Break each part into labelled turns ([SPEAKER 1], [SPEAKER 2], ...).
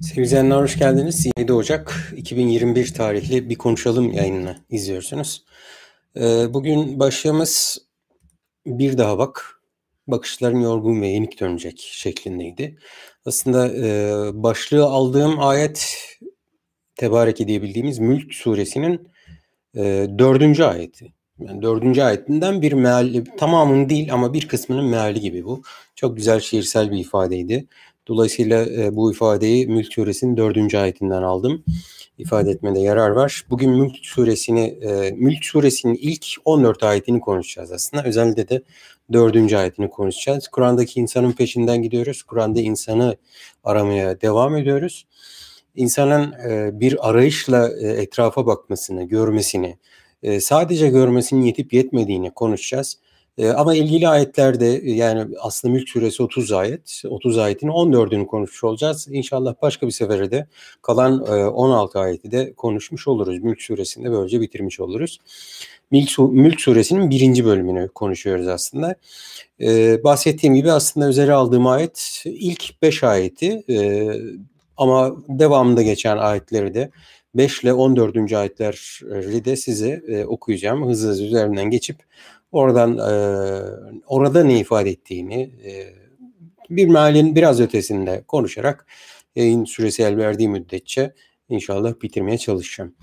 [SPEAKER 1] Sevgili izleyenler hoş geldiniz. 7 Ocak 2021 tarihli Bir Konuşalım yayınını izliyorsunuz. Ee, bugün başlığımız bir daha bak, bakışların yorgun ve yenik dönecek şeklindeydi. Aslında e, başlığı aldığım ayet Tebarek diyebildiğimiz Mülk suresinin e, dördüncü ayeti. Yani dördüncü ayetinden bir meali, tamamının değil ama bir kısmının meali gibi bu. Çok güzel şiirsel bir ifadeydi. Dolayısıyla e, bu ifadeyi Mülk Suresinin dördüncü ayetinden aldım. İfade etmede yarar var. Bugün Mülk Suresini, e, Mülk Suresinin ilk 14 ayetini konuşacağız aslında. Özellikle de dördüncü ayetini konuşacağız. Kur'an'daki insanın peşinden gidiyoruz. Kur'an'da insanı aramaya devam ediyoruz. İnsanın e, bir arayışla e, etrafa bakmasını, görmesini, e, sadece görmesinin yetip yetmediğini konuşacağız. E, ama ilgili ayetlerde yani aslında Mülk Suresi 30 ayet, 30 ayetin 14'ünü konuşmuş olacağız. İnşallah başka bir sefere de kalan e, 16 ayeti de konuşmuş oluruz. Mülk Suresi'nde böylece bitirmiş oluruz. Mülk, Mülk Suresi'nin birinci bölümünü konuşuyoruz aslında. E, bahsettiğim gibi aslında üzeri aldığım ayet ilk 5 ayeti e, ama devamında geçen ayetleri de 5 ile 14. ayetleri de size e, okuyacağım. Hızlı hızlı üzerinden geçip Oradan e, orada ne ifade ettiğini e, bir mealin biraz ötesinde konuşarak yayın süresi el verdiği müddetçe inşallah bitirmeye çalışacağım.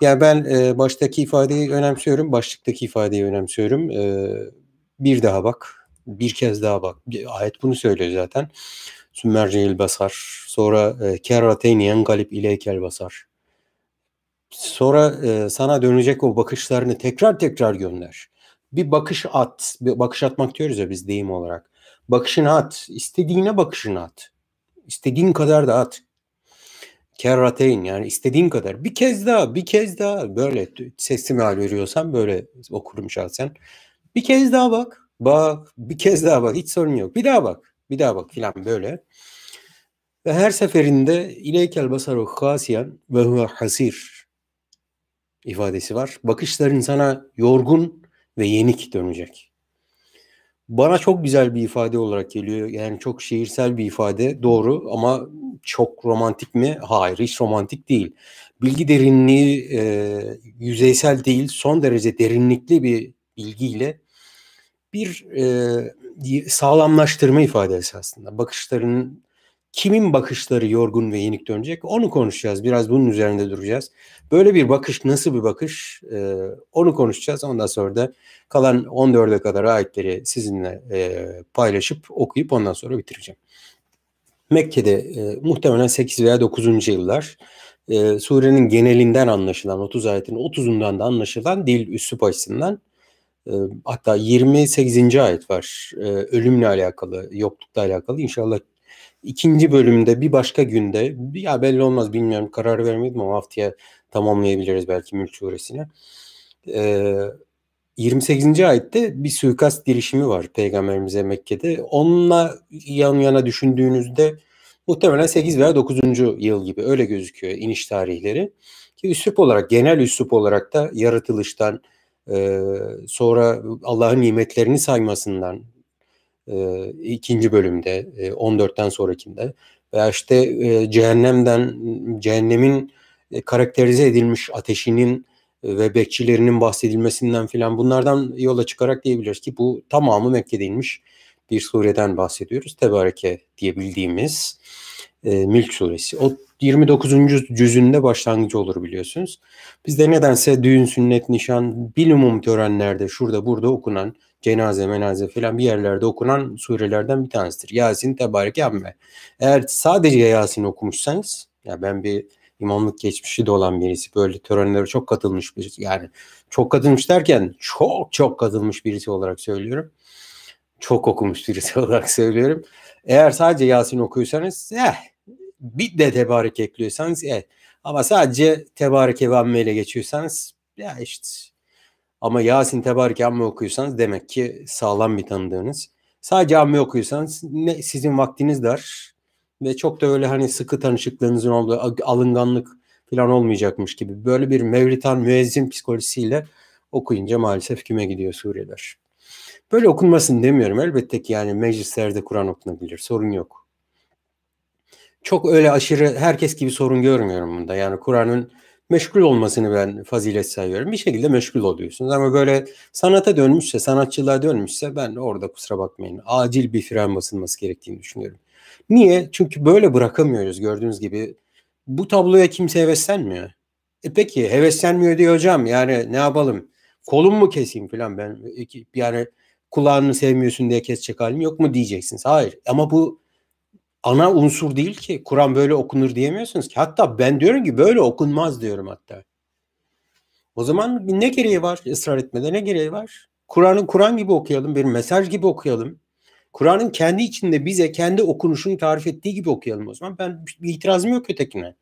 [SPEAKER 1] Yani ben e, baştaki ifadeyi önemsiyorum, başlıktaki ifadeyi önemsiyorum. E, bir daha bak, bir kez daha bak. Ayet bunu söylüyor zaten. Sümmerceyil basar. Sonra e, kerrateyni galip ileykel basar. Sonra e, sana dönecek o bakışlarını tekrar tekrar gönder bir bakış at. Bir bakış atmak diyoruz ya biz deyim olarak. Bakışını at. İstediğine bakışını at. İstediğin kadar da at. Kerrateyn yani istediğin kadar. Bir kez daha, bir kez daha böyle sesli meal veriyorsan böyle okurum şahsen. Bir kez daha bak. Bak, bir kez daha bak. Hiç sorun yok. Bir daha bak. Bir daha bak filan böyle. Ve her seferinde ileykel basaru hasiyan ve hasir ifadesi var. Bakışların sana yorgun ve yenik dönecek. Bana çok güzel bir ifade olarak geliyor. Yani çok şiirsel bir ifade doğru ama çok romantik mi? Hayır hiç romantik değil. Bilgi derinliği e, yüzeysel değil son derece derinlikli bir bilgiyle bir e, sağlamlaştırma ifadesi aslında. Bakışların kimin bakışları yorgun ve yenik dönecek onu konuşacağız. Biraz bunun üzerinde duracağız. Böyle bir bakış nasıl bir bakış e, onu konuşacağız. Ondan sonra da kalan 14'e kadar ayetleri sizinle e, paylaşıp okuyup ondan sonra bitireceğim. Mekke'de e, muhtemelen 8 veya 9. yıllar e, surenin genelinden anlaşılan 30 ayetin 30'undan da anlaşılan dil üslup açısından e, hatta 28. ayet var e, ölümle alakalı yoklukla alakalı İnşallah ikinci bölümde bir başka günde ya belli olmaz bilmiyorum karar vermedim ama haftaya tamamlayabiliriz belki Mülk Suresini. Ee, 28. ayette bir suikast girişimi var Peygamberimize Mekke'de. Onunla yan yana düşündüğünüzde muhtemelen 8 veya 9. yıl gibi öyle gözüküyor iniş tarihleri. Ki üslup olarak, genel üslup olarak da yaratılıştan, e, sonra Allah'ın nimetlerini saymasından, e, ikinci bölümde, e, 14'ten sonrakinde veya işte e, cehennemden, cehennemin e, karakterize edilmiş ateşinin ve bekçilerinin bahsedilmesinden filan bunlardan yola çıkarak diyebiliriz ki bu tamamı Mekke'de inmiş bir sureden bahsediyoruz. Tebareke diyebildiğimiz e, Mülk suresi. O 29. cüzünde başlangıcı olur biliyorsunuz. Bizde nedense düğün, sünnet, nişan, bilimum törenlerde şurada burada okunan cenaze, menaze filan bir yerlerde okunan surelerden bir tanesidir. Yasin, Tebarek, Amme. Eğer sadece Yasin okumuşsanız, ya ben bir imamlık geçmişi de olan birisi. Böyle törenlere çok katılmış birisi. Yani çok katılmış derken çok çok katılmış birisi olarak söylüyorum. Çok okumuş birisi olarak söylüyorum. Eğer sadece Yasin okuyorsanız eh, bir de tebarek ekliyorsanız eh. Ama sadece tebarek ve amme ile geçiyorsanız ya işte ama Yasin tebarek amme okuyorsanız demek ki sağlam bir tanıdığınız. Sadece amme okuyorsanız ne, sizin vaktiniz dar ve çok da öyle hani sıkı tanışıklığınızın olduğu alınganlık falan olmayacakmış gibi böyle bir mevlitan müezzin psikolojisiyle okuyunca maalesef küme gidiyor sureler. Böyle okunmasın demiyorum. Elbette ki yani meclislerde Kur'an okunabilir. Sorun yok. çok öyle aşırı herkes gibi sorun görmüyorum bunda. Yani Kur'an'ın meşgul olmasını ben fazilet sayıyorum. Bir şekilde meşgul oluyorsunuz ama böyle sanata dönmüşse, sanatçılığa dönmüşse ben orada kusura bakmayın acil bir fren basılması gerektiğini düşünüyorum. Niye? Çünkü böyle bırakamıyoruz gördüğünüz gibi. Bu tabloya kimse heveslenmiyor. E peki heveslenmiyor diyor hocam yani ne yapalım? Kolum mu keseyim falan ben yani kulağını sevmiyorsun diye kesecek halim yok mu diyeceksiniz. Hayır ama bu ana unsur değil ki. Kur'an böyle okunur diyemiyorsunuz ki. Hatta ben diyorum ki böyle okunmaz diyorum hatta. O zaman ne gereği var ısrar etmede ne gereği var? Kur'an'ı Kur'an gibi okuyalım, bir mesaj gibi okuyalım. Kur'an'ın kendi içinde bize kendi okunuşunu tarif ettiği gibi okuyalım o zaman. Ben bir itirazım yok ötekine.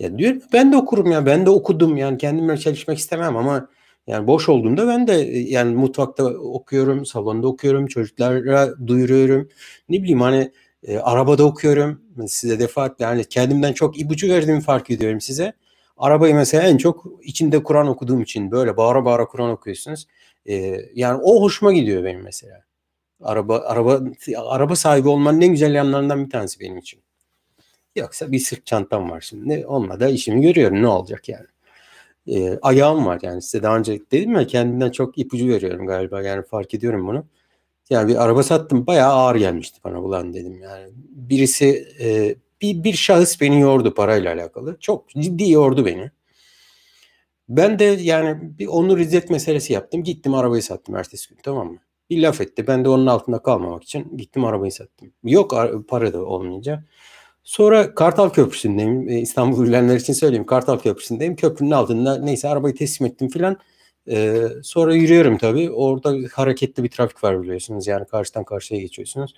[SPEAKER 1] Ya diyorum ben de okurum ya ben de okudum yani kendimle çalışmak istemem ama yani boş olduğumda ben de yani mutfakta okuyorum, salonda okuyorum, çocuklara duyuruyorum. Ne bileyim hani e, arabada okuyorum. Size defaatle yani kendimden çok ipucu verdiğimi fark ediyorum size. Arabayı mesela en çok içinde Kur'an okuduğum için böyle bağıra bağıra Kur'an okuyorsunuz. E, yani o hoşuma gidiyor benim mesela. Araba araba araba sahibi olmanın en güzel yanlarından bir tanesi benim için. Yoksa bir sırt çantam var şimdi. Onunla da işimi görüyorum. Ne olacak yani? E, ayağım var yani size daha önce dedim ya kendimden çok ipucu veriyorum galiba. Yani fark ediyorum bunu. Yani bir araba sattım bayağı ağır gelmişti bana ulan dedim yani. Birisi e, bir, bir şahıs beni yordu parayla alakalı. Çok ciddi yordu beni. Ben de yani bir onur izzet meselesi yaptım. Gittim arabayı sattım ertesi gün tamam mı? Bir laf etti. Ben de onun altında kalmamak için gittim arabayı sattım. Yok para da olmayınca. Sonra Kartal Köprüsü'ndeyim. E, İstanbul bilenler için söyleyeyim. Kartal Köprüsü'ndeyim. Köprünün altında neyse arabayı teslim ettim filan. Ee, sonra yürüyorum tabii. Orada hareketli bir trafik var biliyorsunuz. Yani karşıdan karşıya geçiyorsunuz.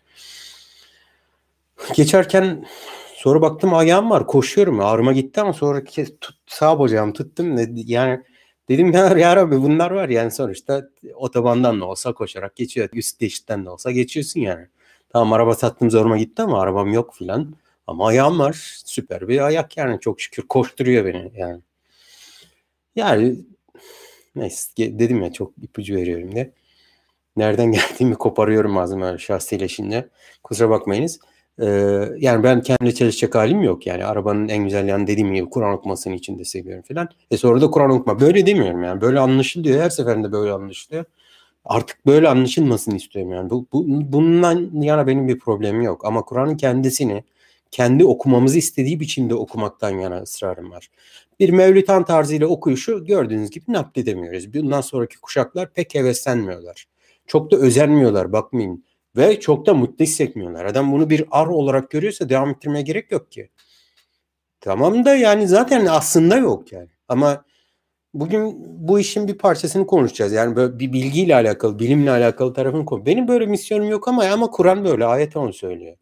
[SPEAKER 1] Geçerken sonra baktım ayağım var. Koşuyorum. Ağrıma gitti ama sonra tut, sağ bacağımı tuttum. Yani dedim ya, ya Rabbi bunlar var. Yani sonuçta otobandan da olsa koşarak geçiyor. Üst geçitten de olsa geçiyorsun yani. Tamam araba sattım zoruma gitti ama arabam yok filan. Ama ayağım var. Süper bir ayak yani çok şükür koşturuyor beni yani. Yani Neyse dedim ya çok ipucu veriyorum de. Nereden geldiğimi koparıyorum ağzıma şahsileşince. Kusura bakmayınız. Ee, yani ben kendi çalışacak halim yok. Yani arabanın en güzel yanı dediğim gibi Kur'an okumasını için de seviyorum falan. E sonra da Kur'an okuma. Böyle demiyorum yani. Böyle anlaşılıyor. Her seferinde böyle anlaşılıyor. Artık böyle anlaşılmasını istiyorum yani. Bu, bu, bundan yana benim bir problemim yok. Ama Kur'an'ın kendisini kendi okumamızı istediği biçimde okumaktan yana ısrarım var. Bir Mevlütan tarzıyla okuyuşu gördüğünüz gibi nakledemiyoruz. Bundan sonraki kuşaklar pek heveslenmiyorlar. Çok da özenmiyorlar bakmayın. Ve çok da mutlu hissetmiyorlar. Adam bunu bir ar olarak görüyorsa devam ettirmeye gerek yok ki. Tamam da yani zaten aslında yok yani. Ama bugün bu işin bir parçasını konuşacağız. Yani böyle bir bilgiyle alakalı, bilimle alakalı tarafını konu. Benim böyle misyonum yok ama ama Kur'an böyle ayet onu söylüyor.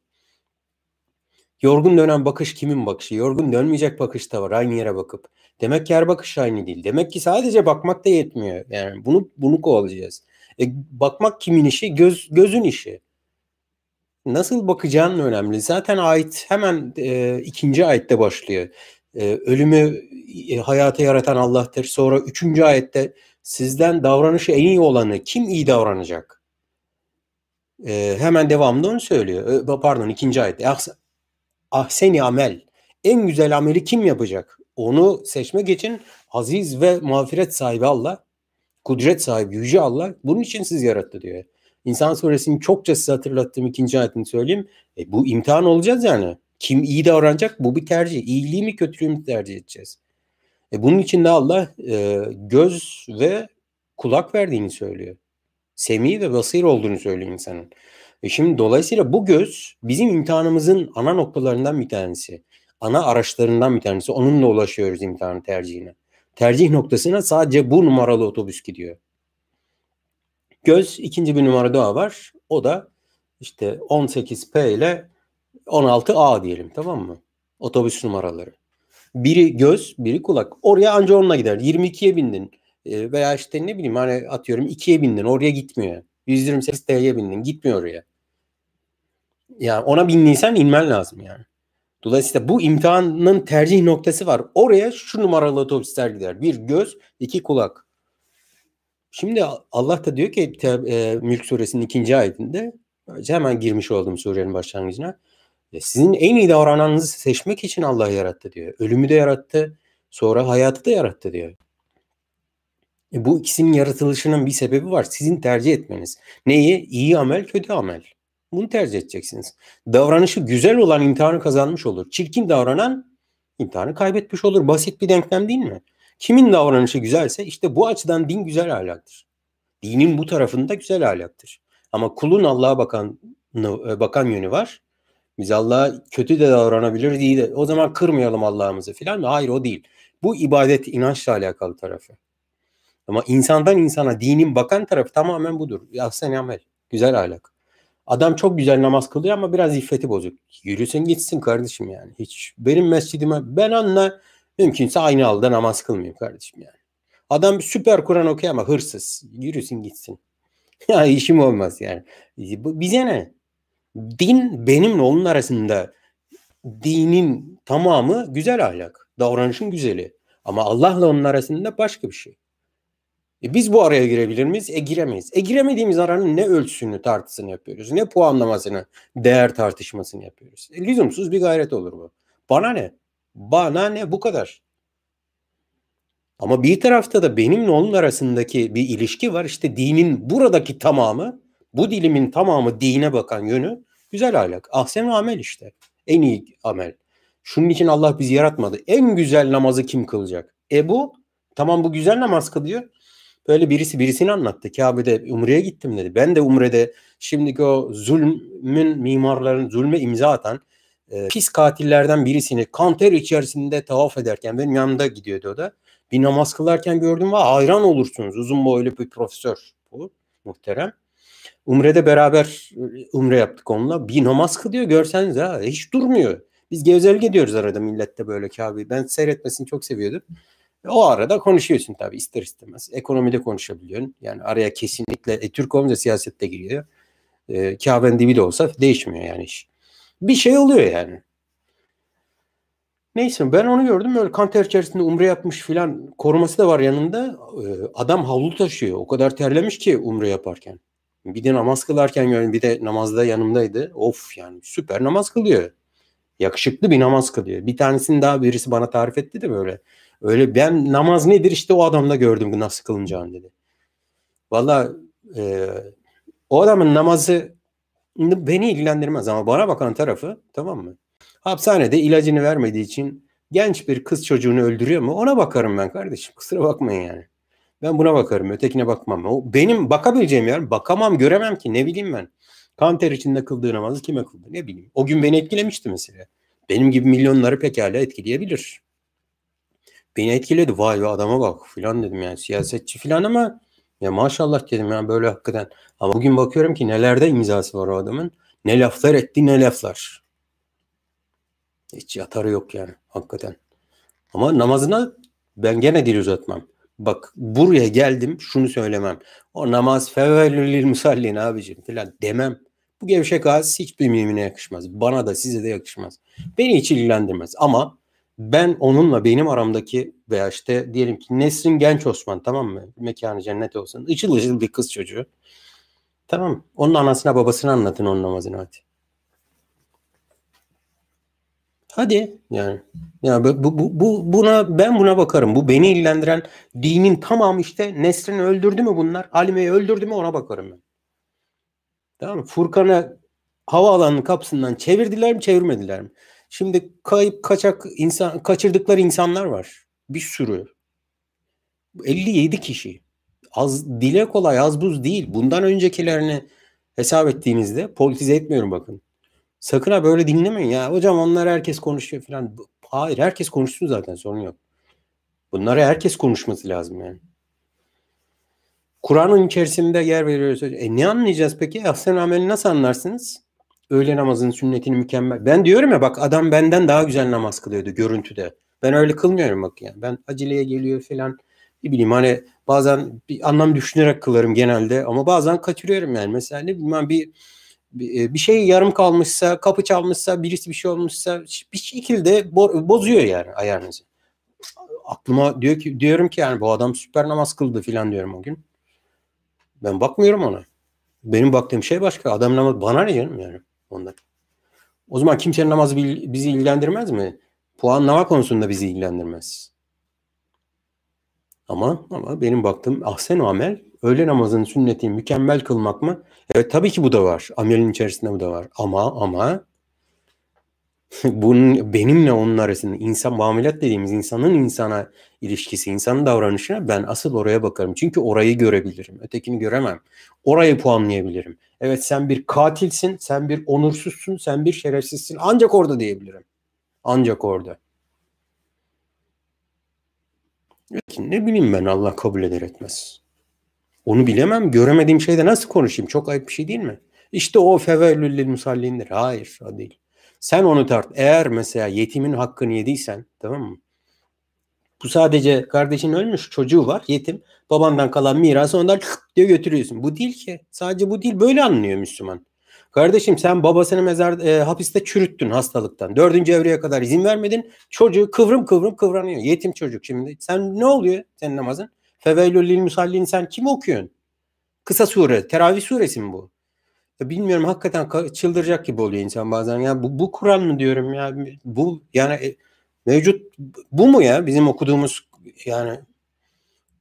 [SPEAKER 1] Yorgun dönen bakış kimin bakışı? Yorgun dönmeyecek bakış da var aynı yere bakıp. Demek ki her bakış aynı değil. Demek ki sadece bakmak da yetmiyor. Yani bunu bunu kovalayacağız. E, bakmak kimin işi? Göz gözün işi. Nasıl bakacağın önemli. Zaten ait hemen e, ikinci ayette başlıyor. E, ölümü e, hayata yaratan Allah'tır. Sonra üçüncü ayette sizden davranışı en iyi olanı kim iyi davranacak? E, hemen devamında onu söylüyor. E, pardon ikinci ayette ahseni amel. En güzel ameli kim yapacak? Onu seçmek için aziz ve mağfiret sahibi Allah, kudret sahibi yüce Allah bunun için siz yarattı diyor. İnsan suresinin çokça size hatırlattığım ikinci ayetini söyleyeyim. E, bu imtihan olacağız yani. Kim iyi davranacak bu bir tercih. İyiliği mi kötülüğü mü tercih edeceğiz? E, bunun için de Allah e, göz ve kulak verdiğini söylüyor. Semi ve basir olduğunu söylüyor insanın. E şimdi dolayısıyla bu göz bizim imtihanımızın ana noktalarından bir tanesi. Ana araçlarından bir tanesi. Onunla ulaşıyoruz imtihan tercihine. Tercih noktasına sadece bu numaralı otobüs gidiyor. Göz ikinci bir numara daha var. O da işte 18P ile 16A diyelim tamam mı? Otobüs numaraları. Biri göz, biri kulak. Oraya anca onunla gider. 22'ye bindin. E, veya işte ne bileyim hani atıyorum 2'ye bindin. Oraya gitmiyor. 128 T'ye bindin. Gitmiyor oraya. Yani ona bindiysen inmen lazım yani. Dolayısıyla bu imtihanın tercih noktası var. Oraya şu numaralı otobüsler gider. Bir göz, iki kulak. Şimdi Allah da diyor ki e, Mülk suresinin ikinci ayetinde hemen girmiş oldum surenin başlangıcına. Sizin en iyi davrananınızı seçmek için Allah yarattı diyor. Ölümü de yarattı, sonra hayatı da yarattı diyor. E bu ikisinin yaratılışının bir sebebi var. Sizin tercih etmeniz. Neyi? İyi amel, kötü amel. Bunu tercih edeceksiniz. Davranışı güzel olan imtihanı kazanmış olur. Çirkin davranan imtihanı kaybetmiş olur. Basit bir denklem değil mi? Kimin davranışı güzelse işte bu açıdan din güzel ahlaktır. Dinin bu tarafında güzel ahlaktır. Ama kulun Allah'a bakan e, bakan yönü var. Biz Allah'a kötü de davranabiliriz, iyi de. O zaman kırmayalım Allah'ımızı filan. Hayır o değil. Bu ibadet inançla alakalı tarafı. Ama insandan insana dinin bakan tarafı tamamen budur. Ahsen amel. Güzel ahlak. Adam çok güzel namaz kılıyor ama biraz iffeti bozuk. Yürüsün gitsin kardeşim yani. Hiç benim mescidime ben onunla mümkünse aynı alda namaz kılmayayım kardeşim yani. Adam süper Kur'an okuyor ama hırsız. Yürüsün gitsin. ya işim olmaz yani. Bize ne? Din benimle onun arasında dinin tamamı güzel ahlak. Davranışın güzeli. Ama Allah'la onun arasında başka bir şey. E biz bu araya girebilir miyiz? E giremeyiz. E giremediğimiz aranın ne ölçüsünü tartısını yapıyoruz? Ne puanlamasını, değer tartışmasını yapıyoruz? E, lüzumsuz bir gayret olur bu. Bana ne? Bana ne? Bu kadar. Ama bir tarafta da benimle onun arasındaki bir ilişki var. İşte dinin buradaki tamamı, bu dilimin tamamı dine bakan yönü güzel ahlak. Ahsen amel işte. En iyi amel. Şunun için Allah bizi yaratmadı. En güzel namazı kim kılacak? E bu. Tamam bu güzel namaz kılıyor. Böyle birisi birisini anlattı. Kabe'de Umre'ye gittim dedi. Ben de Umre'de şimdiki o zulmün mimarların zulme imza atan e, pis katillerden birisini kanter içerisinde tavaf ederken benim yanımda gidiyordu o da. Bir namaz kılarken gördüm ve hayran olursunuz. Uzun boylu bir profesör bu muhterem. Umre'de beraber umre yaptık onunla. Bir namaz kılıyor görseniz ha hiç durmuyor. Biz gevezelik ediyoruz arada millette böyle Kabe'yi. Ben seyretmesini çok seviyordum. O arada konuşuyorsun tabii ister istemez. Ekonomide konuşabiliyorsun. Yani araya kesinlikle e, Türk olunca siyasette giriyor. E, Kabe'nin dibi de olsa değişmiyor yani iş. Bir şey oluyor yani. Neyse ben onu gördüm böyle kanter içerisinde umre yapmış filan koruması da var yanında. E, adam havlu taşıyor. O kadar terlemiş ki umre yaparken. Bir de namaz kılarken gördüm. Bir de namazda yanımdaydı. Of yani süper namaz kılıyor. Yakışıklı bir namaz kılıyor. Bir tanesini daha birisi bana tarif etti de böyle. Öyle ben namaz nedir işte o adamda gördüm nasıl kılınacağını dedi. Valla e, o adamın namazı beni ilgilendirmez ama bana bakan tarafı tamam mı? Hapishanede ilacını vermediği için genç bir kız çocuğunu öldürüyor mu? Ona bakarım ben kardeşim. Kusura bakmayın yani. Ben buna bakarım. Ötekine bakmam. O benim bakabileceğim yer. Bakamam, göremem ki. Ne bileyim ben. Kanter içinde kıldığı namazı kime kıldı? Ne bileyim. O gün beni etkilemişti mesela. Benim gibi milyonları pekala etkileyebilir. Beni etkiledi. Vay be adama bak filan dedim yani. Siyasetçi filan ama ya maşallah dedim ya böyle hakikaten. Ama bugün bakıyorum ki nelerde imzası var o adamın. Ne laflar etti ne laflar. Hiç yatarı yok yani hakikaten. Ama namazına ben gene dil uzatmam. Bak buraya geldim şunu söylemem. O namaz fevvelül musallin abicim filan demem. Bu gevşek ağız hiçbir mümine yakışmaz. Bana da size de yakışmaz. Beni hiç ilgilendirmez. Ama ben onunla benim aramdaki veya işte diyelim ki Nesrin Genç Osman tamam mı? Mekanı cennet olsun. Içıl ışıl bir kız çocuğu. Tamam. Onun anasına babasına anlatın onun namazını hadi. Hadi yani. Ya bu, bu, bu buna ben buna bakarım. Bu beni ilgilendiren dinin tamamı işte Nesrin'i öldürdü mü bunlar? Halime'yi öldürdü mü ona bakarım ben. Tamam mı? Furkan'ı havaalanının kapısından çevirdiler mi çevirmediler mi? Şimdi kayıp kaçak insan kaçırdıkları insanlar var. Bir sürü. 57 kişi. Az dile kolay az buz değil. Bundan öncekilerini hesap ettiğinizde politize etmiyorum bakın. Sakın ha böyle dinlemeyin ya. Hocam onlar herkes konuşuyor falan. Hayır herkes konuşsun zaten sorun yok. Bunlara herkes konuşması lazım yani. Kur'an'ın içerisinde yer veriyoruz. E ne anlayacağız peki? Ahsen ameli nasıl anlarsınız? Öğle namazının sünnetini mükemmel. Ben diyorum ya bak adam benden daha güzel namaz kılıyordu görüntüde. Ben öyle kılmıyorum bak yani. Ben aceleye geliyor falan. Ne bileyim hani bazen bir anlam düşünerek kılarım genelde ama bazen kaçırıyorum yani. Mesela ne bileyim bir bir şey yarım kalmışsa, kapı çalmışsa, birisi bir şey olmuşsa bir şekilde bozuyor yani ayarınızı. Aklıma diyor ki diyorum ki yani bu adam süper namaz kıldı filan diyorum o gün. Ben bakmıyorum ona. Benim baktığım şey başka. Adam namaz bana ne canım yani ondan. O zaman kimsenin namazı bizi ilgilendirmez mi? Puanlama konusunda bizi ilgilendirmez. Ama ama benim baktığım ahsen amel öğle namazının sünnetini mükemmel kılmak mı? Evet tabii ki bu da var. Amelin içerisinde bu da var. Ama ama bunun benimle onun arasında insan muamelat dediğimiz insanın insana ilişkisi, insanın davranışına ben asıl oraya bakarım. Çünkü orayı görebilirim. Ötekini göremem. Orayı puanlayabilirim. Evet sen bir katilsin, sen bir onursuzsun, sen bir şerefsizsin. Ancak orada diyebilirim. Ancak orada. Ne bileyim ben Allah kabul eder etmez. Onu bilemem. Göremediğim şeyde nasıl konuşayım? Çok ayıp bir şey değil mi? İşte o fevellül musallindir. Hayır o değil. Sen onu tart. Eğer mesela yetimin hakkını yediysen tamam mı? Bu sadece kardeşin ölmüş çocuğu var yetim. Babandan kalan mirası ondan diye götürüyorsun. Bu değil ki. Sadece bu değil. Böyle anlıyor Müslüman. Kardeşim sen babasını mezar e, hapiste çürüttün hastalıktan. Dördüncü evreye kadar izin vermedin. Çocuğu kıvrım kıvrım kıvranıyor. Yetim çocuk şimdi. Sen ne oluyor senin namazın? Feveylül lil musallin sen kim okuyorsun? Kısa sure. Teravih suresi mi bu? Ya bilmiyorum hakikaten çıldıracak gibi oluyor insan bazen. Ya bu, bu Kur'an mı diyorum ya? Bu yani e, mevcut bu mu ya bizim okuduğumuz yani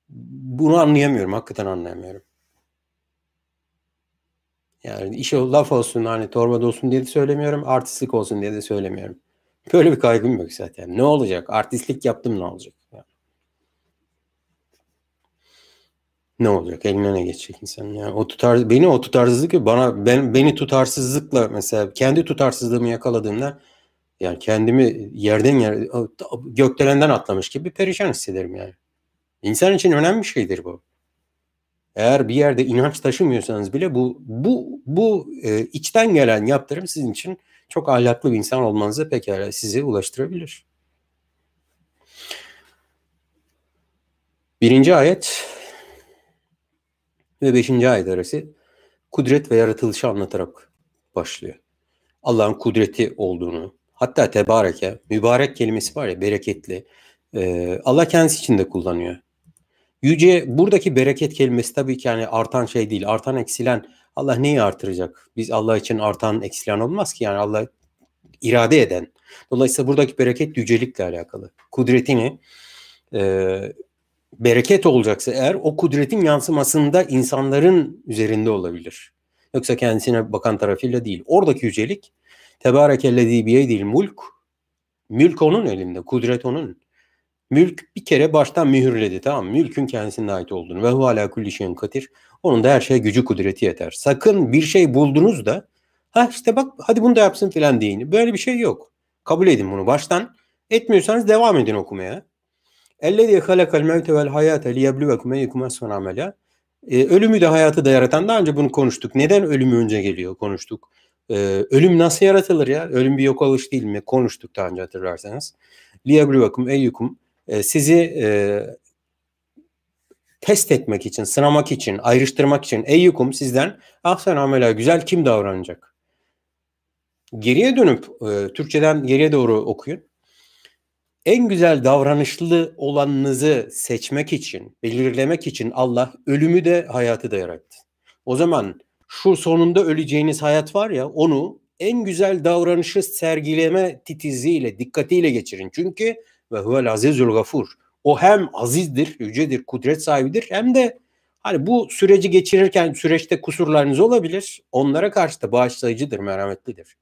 [SPEAKER 1] bunu anlayamıyorum. Hakikaten anlayamıyorum. Yani iş laf olsun hani torba olsun diye de söylemiyorum. Artistlik olsun diye de söylemiyorum. Böyle bir kaygım yok zaten. Ne olacak? Artistlik yaptım ne olacak? Ne olacak? Eline ne geçecek insan? Yani o tutar beni o tutarsızlık bana ben beni tutarsızlıkla mesela kendi tutarsızlığımı yakaladığımda yani kendimi yerden yer gökdelenden atlamış gibi perişan hissederim yani. İnsan için önemli bir şeydir bu. Eğer bir yerde inanç taşımıyorsanız bile bu bu bu e, içten gelen yaptırım sizin için çok ahlaklı bir insan olmanıza pekala sizi ulaştırabilir. Birinci ayet ve beşinci ayet arası kudret ve yaratılışı anlatarak başlıyor. Allah'ın kudreti olduğunu, hatta tebareke, mübarek kelimesi var ya bereketli. E, Allah kendisi için de kullanıyor. Yüce buradaki bereket kelimesi tabii ki yani artan şey değil. Artan eksilen Allah neyi artıracak? Biz Allah için artan eksilen olmaz ki yani Allah irade eden. Dolayısıyla buradaki bereket yücelikle alakalı. Kudretini e, bereket olacaksa eğer o kudretin yansımasında insanların üzerinde olabilir. Yoksa kendisine bakan tarafıyla değil. Oradaki yücelik tebarekellezi biyedil mulk mülk onun elinde, kudret onun. Mülk bir kere baştan mühürledi tamam Mülkün kendisine ait olduğunu ve hu ala kulli şeyin katir. Onun da her şeye gücü kudreti yeter. Sakın bir şey buldunuz da ha işte bak hadi bunu da yapsın filan deyin. Böyle bir şey yok. Kabul edin bunu baştan. Etmiyorsanız devam edin okumaya. Ellezî halakal mevte vel hayâte liyebluvekum eyyukum esfen amela. Ee, ölümü de hayatı da yaratan daha önce bunu konuştuk. Neden ölümü önce geliyor konuştuk. Ee, ölüm nasıl yaratılır ya? Ölüm bir yok oluş değil mi? Konuştuk daha önce hatırlarsanız. Liyebluvekum eyyukum e, sizi e, test etmek için, sınamak için, ayrıştırmak için eyyukum sizden ahsen amela güzel kim davranacak? Geriye dönüp e, Türkçeden geriye doğru okuyun. En güzel davranışlı olanınızı seçmek için, belirlemek için Allah ölümü de hayatı da yarattı. O zaman şu sonunda öleceğiniz hayat var ya onu en güzel davranışı sergileme titizliğiyle, dikkatiyle geçirin. Çünkü ve huvel azizul gafur. O hem azizdir, yücedir, kudret sahibidir hem de hani bu süreci geçirirken süreçte kusurlarınız olabilir. Onlara karşı da bağışlayıcıdır, merhametlidir.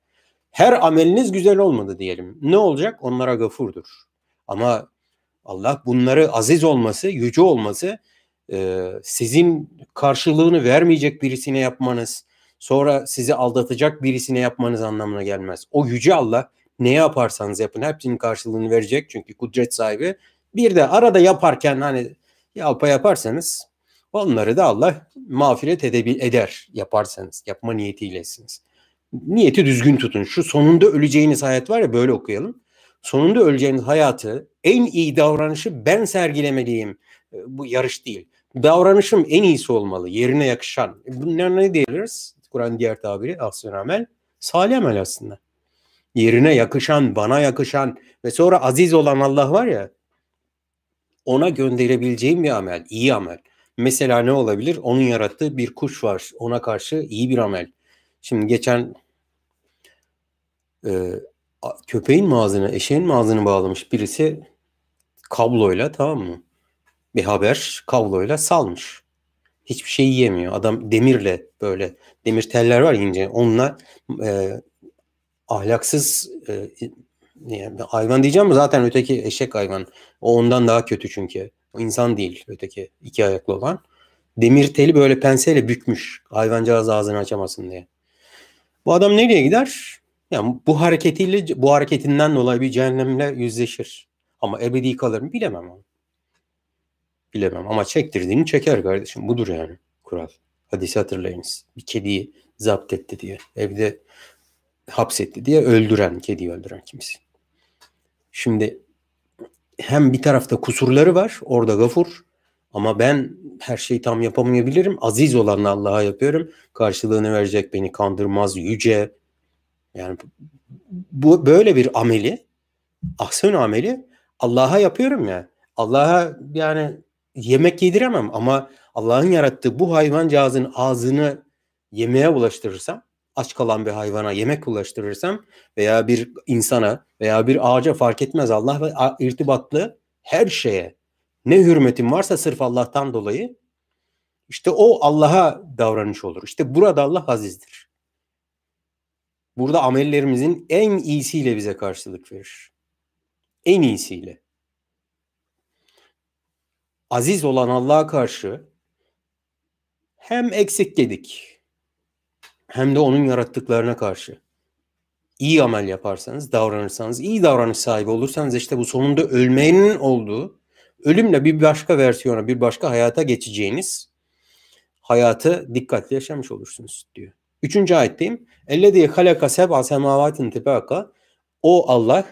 [SPEAKER 1] Her ameliniz güzel olmadı diyelim. Ne olacak? Onlara gafurdur. Ama Allah bunları aziz olması, yüce olması e, sizin karşılığını vermeyecek birisine yapmanız, sonra sizi aldatacak birisine yapmanız anlamına gelmez. O yüce Allah ne yaparsanız yapın hepsinin karşılığını verecek çünkü kudret sahibi. Bir de arada yaparken hani yalpa yaparsanız onları da Allah mağfiret edebil eder yaparsanız. Yapma niyetiylesiniz. Niyeti düzgün tutun. Şu sonunda öleceğiniz hayat var ya böyle okuyalım. Sonunda öleceğiniz hayatı en iyi davranışı ben sergilemeliyim. E, bu yarış değil. Davranışım en iyisi olmalı. Yerine yakışan. E, bunlar ne diyoruz? Kur'an diğer tabiri ahsen amel. Salih amel aslında yerine yakışan, bana yakışan ve sonra aziz olan Allah var ya ona gönderebileceğim bir amel, iyi amel. Mesela ne olabilir? Onun yarattığı bir kuş var. Ona karşı iyi bir amel. Şimdi geçen e, köpeğin mağazını, eşeğin mağazını bağlamış birisi kabloyla tamam mı? Bir haber kabloyla salmış. Hiçbir şey yiyemiyor. Adam demirle böyle demir teller var ince. Onunla e, ahlaksız e, yani hayvan diyeceğim mi? Zaten öteki eşek hayvan. O ondan daha kötü çünkü. O insan değil öteki iki ayaklı olan. Demir teli böyle penseyle bükmüş. Hayvancağız ağzını açamasın diye. Bu adam nereye gider? Yani bu hareketiyle bu hareketinden dolayı bir cehennemle yüzleşir. Ama ebedi kalır mı bilemem onu. Bilemem ama çektirdiğini çeker kardeşim. Budur yani kural. Hadisi hatırlayınız. Bir kediyi zapt etti diye. Evde hapsetti diye öldüren, kediyi öldüren kimse. Şimdi hem bir tarafta kusurları var. Orada gafur. Ama ben her şeyi tam yapamayabilirim. Aziz olan Allah'a yapıyorum. Karşılığını verecek beni kandırmaz, yüce. Yani bu böyle bir ameli, ahsen ameli Allah'a yapıyorum ya. Allah'a yani yemek yediremem ama Allah'ın yarattığı bu hayvancağızın ağzını yemeğe ulaştırırsam, aç kalan bir hayvana yemek ulaştırırsam veya bir insana veya bir ağaca fark etmez Allah ve irtibatlı her şeye ne hürmetim varsa sırf Allah'tan dolayı işte o Allah'a davranış olur. İşte burada Allah azizdir. Burada amellerimizin en iyisiyle bize karşılık verir. En iyisiyle. Aziz olan Allah'a karşı hem eksik dedik hem de onun yarattıklarına karşı iyi amel yaparsanız, davranırsanız, iyi davranış sahibi olursanız işte bu sonunda ölmenin olduğu, ölümle bir başka versiyona, bir başka hayata geçeceğiniz hayatı dikkatli yaşamış olursunuz diyor. Üçüncü ayetteyim. Ellezî halaka seb'a semâvâtin tibâka. O Allah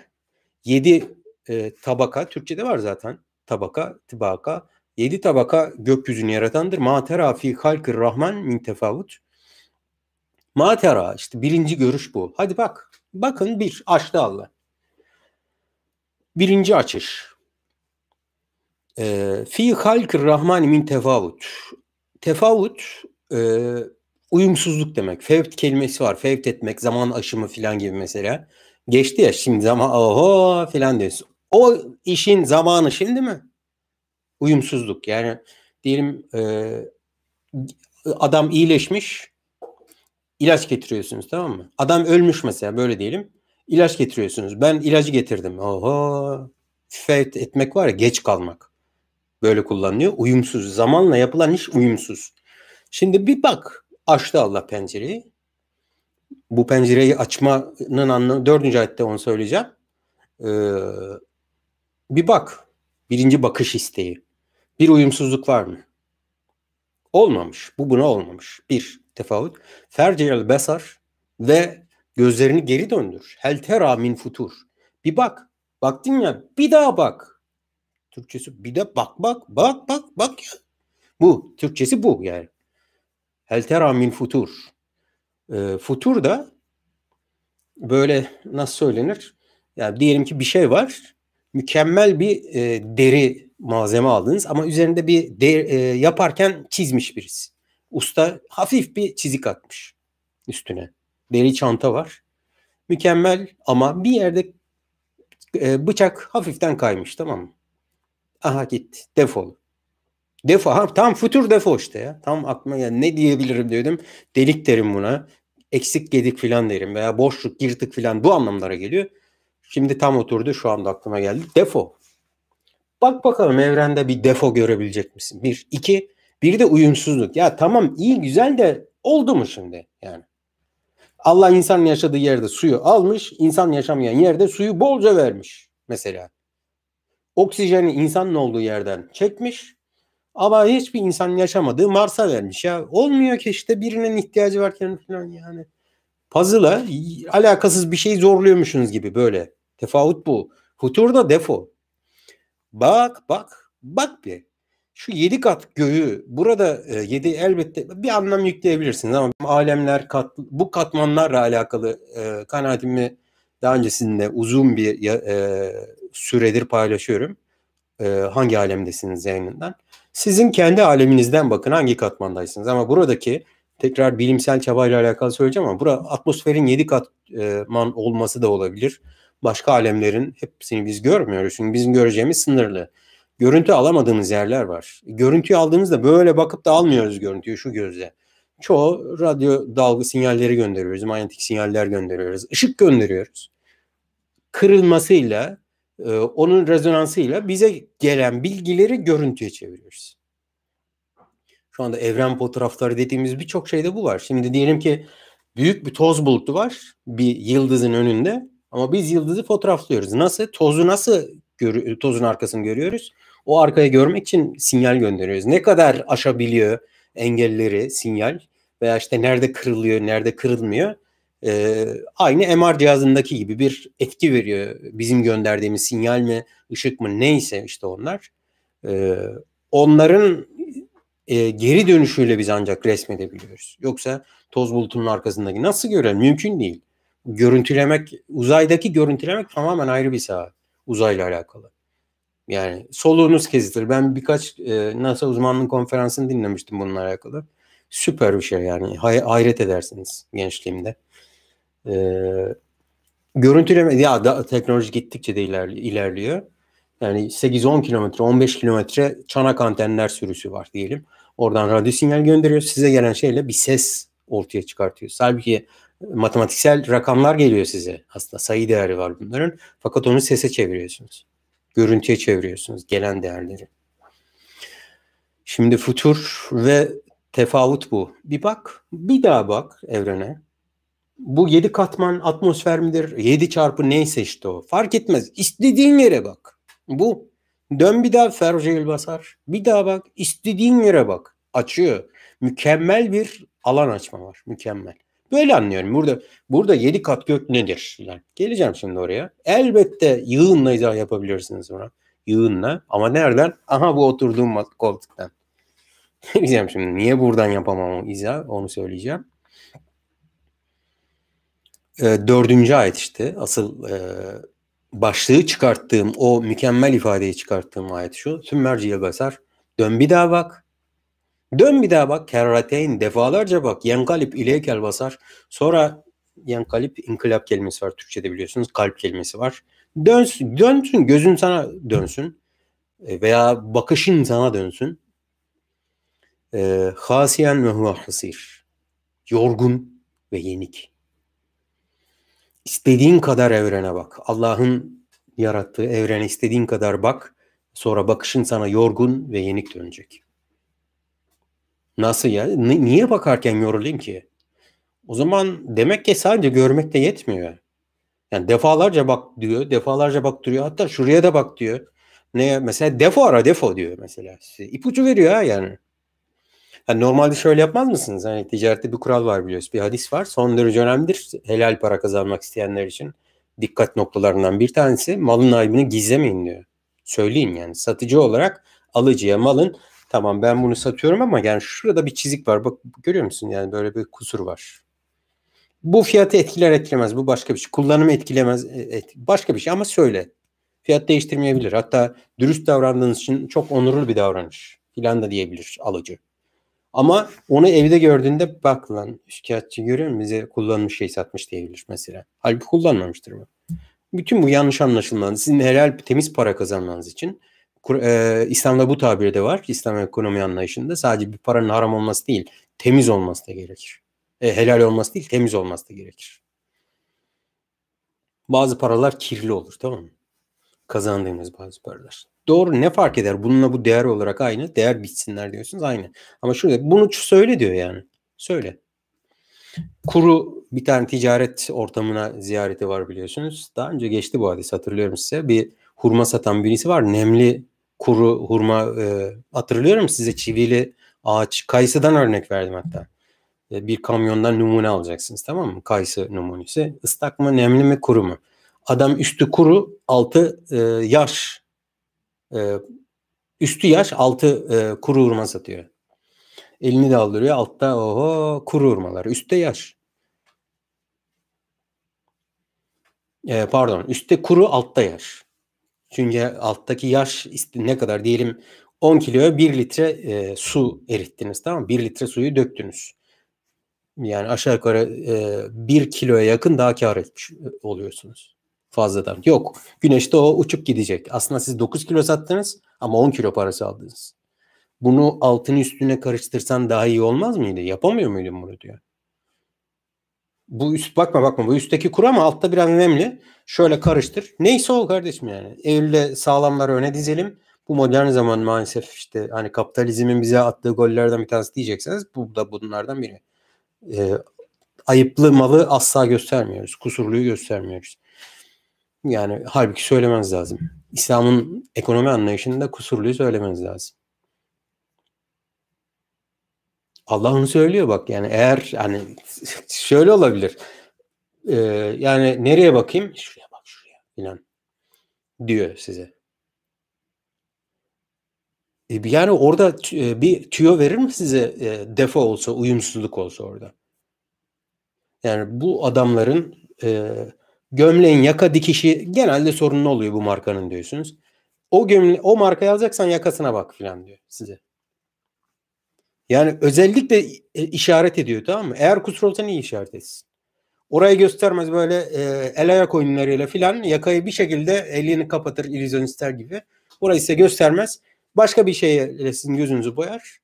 [SPEAKER 1] yedi e, tabaka, Türkçe'de var zaten tabaka, tibaka. Yedi tabaka gökyüzünü yaratandır. Ma tera fi halkir rahman min tefavut. Ma tera işte birinci görüş bu. Hadi bak. Bakın bir açtı Allah. Birinci açış. E, fi halkir rahman min tefavut. Tefavut e, uyumsuzluk demek. Fevt kelimesi var. Fevt etmek, zaman aşımı filan gibi mesela. Geçti ya şimdi zaman oho filan diyorsun. O işin zamanı şimdi mi? Uyumsuzluk. Yani diyelim e, adam iyileşmiş ilaç getiriyorsunuz tamam mı? Adam ölmüş mesela böyle diyelim. İlaç getiriyorsunuz. Ben ilacı getirdim. Oho. Fevt etmek var ya geç kalmak. Böyle kullanılıyor. Uyumsuz. Zamanla yapılan iş uyumsuz. Şimdi bir bak açtı Allah pencereyi. Bu pencereyi açmanın anlamı dördüncü ayette onu söyleyeceğim. Ee, bir bak. Birinci bakış isteği. Bir uyumsuzluk var mı? Olmamış. Bu buna olmamış. Bir tefavut. Fercel besar ve gözlerini geri döndür. Hel tera min futur. Bir bak. Baktın ya bir daha bak. Türkçesi bir de bak bak bak bak bak ya. Bu Türkçesi bu yani. Hel min futur. E, futur da böyle nasıl söylenir? Yani diyelim ki bir şey var. Mükemmel bir e, deri malzeme aldınız ama üzerinde bir deri, e, yaparken çizmiş birisi. Usta hafif bir çizik atmış üstüne. Deri çanta var. Mükemmel ama bir yerde e, bıçak hafiften kaymış tamam mı? Aha gitti. Defol. Defo. Ha, tam futur defo işte ya. Tam aklıma yani ne diyebilirim dedim. Delik derim buna. Eksik gedik filan derim veya boşluk, girdik filan bu anlamlara geliyor. Şimdi tam oturdu şu anda aklıma geldi. Defo. Bak bakalım evrende bir defo görebilecek misin? Bir. iki Bir de uyumsuzluk. Ya tamam iyi güzel de oldu mu şimdi yani? Allah insan yaşadığı yerde suyu almış, insan yaşamayan yerde suyu bolca vermiş mesela. Oksijeni insanın olduğu yerden çekmiş, ama hiçbir insan yaşamadığı Mars'a vermiş ya. Olmuyor ki işte birinin ihtiyacı varken falan yani. Puzzle'a alakasız bir şey zorluyormuşsunuz gibi böyle. Tefavut bu. Futurda defo. Bak bak bak bir. Şu yedi kat göğü burada e, yedi elbette bir anlam yükleyebilirsiniz ama alemler kat, bu katmanlarla alakalı e, kanaatimi daha öncesinde uzun bir e, süredir paylaşıyorum. E, hangi alemdesiniz yayınından. Sizin kendi aleminizden bakın hangi katmandaysınız. Ama buradaki tekrar bilimsel çabayla alakalı söyleyeceğim ama bura atmosferin 7 katman olması da olabilir. Başka alemlerin hepsini biz görmüyoruz. Çünkü bizim göreceğimiz sınırlı. Görüntü alamadığımız yerler var. Görüntüyü aldığımızda böyle bakıp da almıyoruz görüntüyü şu gözle. Çoğu radyo dalga sinyalleri gönderiyoruz, manyetik sinyaller gönderiyoruz, ışık gönderiyoruz. Kırılmasıyla, e, onun rezonansıyla bize gelen bilgileri görüntüye çeviriyoruz. Şu anda evren fotoğrafları dediğimiz birçok şeyde bu var. Şimdi diyelim ki büyük bir toz bulutu var bir yıldızın önünde ama biz yıldızı fotoğraflıyoruz. Nasıl? Tozu nasıl tozun arkasını görüyoruz? O arkayı görmek için sinyal gönderiyoruz. Ne kadar aşabiliyor engelleri sinyal veya işte nerede kırılıyor, nerede kırılmıyor. Ee, aynı MR cihazındaki gibi bir etki veriyor. Bizim gönderdiğimiz sinyal mi, ışık mı neyse işte onlar. Ee, onların e, geri dönüşüyle biz ancak resmedebiliyoruz. Yoksa toz bulutunun arkasındaki nasıl görelim? Mümkün değil. Görüntülemek, uzaydaki görüntülemek tamamen ayrı bir saha. Uzayla alakalı. Yani soluğunuz kesilir. Ben birkaç e, NASA uzmanlık konferansını dinlemiştim bununla alakalı. Süper bir şey yani. Hay- hayret edersiniz gençliğimde. Ee, görüntüleme ya da teknoloji gittikçe de ilerli, ilerliyor. Yani 8-10 kilometre, 15 kilometre çanak antenler sürüsü var diyelim. Oradan radyo sinyal gönderiyor. Size gelen şeyle bir ses ortaya çıkartıyor. Halbuki matematiksel rakamlar geliyor size. Aslında sayı değeri var bunların. Fakat onu sese çeviriyorsunuz. Görüntüye çeviriyorsunuz gelen değerleri. Şimdi futur ve tefavut bu. Bir bak, bir daha bak evrene. Bu yedi katman atmosfer midir? Yedi çarpı neyse işte o. Fark etmez. İstediğin yere bak. Bu. Dön bir daha Ferceel basar. Bir daha bak. İstediğin yere bak. Açıyor. Mükemmel bir alan açma var. Mükemmel. Böyle anlıyorum. Burada burada yedi kat gök nedir? Yani geleceğim şimdi oraya. Elbette yığınla izah yapabilirsiniz buna. Yığınla. Ama nereden? Aha bu oturduğum koltuktan. Diyeceğim şimdi. Niye buradan yapamam o izah? Onu söyleyeceğim. Ee, dördüncü ayet işte. Asıl e, başlığı çıkarttığım, o mükemmel ifadeyi çıkarttığım ayet şu. Tüm merciye basar. Dön bir daha bak. Dön bir daha bak. Kerrateyn defalarca bak. Yenkalip ileykel basar. Sonra yenkalip inkılap kelimesi var. Türkçe'de biliyorsunuz. Kalp kelimesi var. Dönsün, dönsün. Gözün sana dönsün. E, veya bakışın sana dönsün. E, hasiyen ve hasir. Yorgun ve yenik. İstediğin kadar evrene bak. Allah'ın yarattığı evrene istediğin kadar bak. Sonra bakışın sana yorgun ve yenik dönecek. Nasıl ya? N- niye bakarken yorulayım ki? O zaman demek ki sadece görmek de yetmiyor. Yani defalarca bak diyor, defalarca bak duruyor. Hatta şuraya da bak diyor. Ne mesela defo ara defo diyor mesela. İpucu veriyor ha yani. Yani normalde şöyle yapmaz mısınız? Hani ticarette bir kural var biliyoruz. Bir hadis var. Son derece önemlidir. Helal para kazanmak isteyenler için dikkat noktalarından bir tanesi malın aybını gizlemeyin diyor. Söyleyin yani. Satıcı olarak alıcıya malın tamam ben bunu satıyorum ama yani şurada bir çizik var. Bak görüyor musun? Yani böyle bir kusur var. Bu fiyatı etkiler etkilemez. Bu başka bir şey. Kullanımı etkilemez. E, et, başka bir şey ama söyle. Fiyat değiştirmeyebilir. Hatta dürüst davrandığınız için çok onurlu bir davranış filan da diyebilir alıcı. Ama onu evde gördüğünde bak lan şikayetçi görüyor musun? Bize kullanmış şey satmış diyebilir mesela. Halbuki kullanmamıştır bu. Bütün bu yanlış anlaşılmanız, sizin helal temiz para kazanmanız için e, İslam'da bu tabiri de var. İslam ekonomi anlayışında sadece bir paranın haram olması değil, temiz olması da gerekir. E, helal olması değil, temiz olması da gerekir. Bazı paralar kirli olur tamam mı? Kazandığınız bazı paralar. Doğru ne fark eder? Bununla bu değer olarak aynı. Değer bitsinler diyorsunuz aynı. Ama şurada bunu söyle diyor yani. Söyle. Kuru bir tane ticaret ortamına ziyareti var biliyorsunuz. Daha önce geçti bu hadis hatırlıyorum size. Bir hurma satan birisi var. Nemli kuru hurma e, hatırlıyorum size çivili ağaç kayısıdan örnek verdim hatta. E, bir kamyondan numune alacaksınız tamam mı? Kayısı numunesi. Islak mı nemli mi kuru mu? Adam üstü kuru altı e, yaş e, üstü yaş altı e, kuru hurma satıyor. Elini de aldırıyor altta oho kuru hurmalar. Üstte yaş. E, pardon üstte kuru altta yaş. Çünkü alttaki yaş ne kadar diyelim 10 kiloya 1 litre e, su erittiniz tamam mı? 1 litre suyu döktünüz. Yani aşağı yukarı e, bir kiloya yakın daha kar etmiş oluyorsunuz fazladan. Yok. Güneşte o uçup gidecek. Aslında siz 9 kilo sattınız ama 10 kilo parası aldınız. Bunu altın üstüne karıştırsan daha iyi olmaz mıydı? Yapamıyor muydun bunu diyor. Bu üst bakma bakma bu üstteki kuru ama altta biraz nemli. Şöyle karıştır. Neyse o kardeşim yani. Eylül'de sağlamları öne dizelim. Bu modern zaman maalesef işte hani kapitalizmin bize attığı gollerden bir tanesi diyecekseniz bu da bunlardan biri. Ee, ayıplı malı asla göstermiyoruz. Kusurluyu göstermiyoruz. Yani halbuki söylemeniz lazım. İslam'ın ekonomi anlayışında kusurluyu söylemeniz lazım. Allah onu söylüyor bak yani eğer hani şöyle olabilir. Ee, yani nereye bakayım? Şuraya bak şuraya filan diyor size. E, yani orada e, bir tüyo verir mi size e, defo olsa, uyumsuzluk olsa orada? Yani bu adamların e, gömleğin yaka dikişi genelde sorunlu oluyor bu markanın diyorsunuz. O gömle o markayı alacaksan yakasına bak filan diyor size. Yani özellikle işaret ediyor tamam mı? Eğer kusur olsa niye işaret etsin? Orayı göstermez böyle e, el ayak oyunlarıyla filan yakayı bir şekilde elini kapatır illüzyonistler gibi. Orayı size göstermez. Başka bir şeye sizin gözünüzü boyar.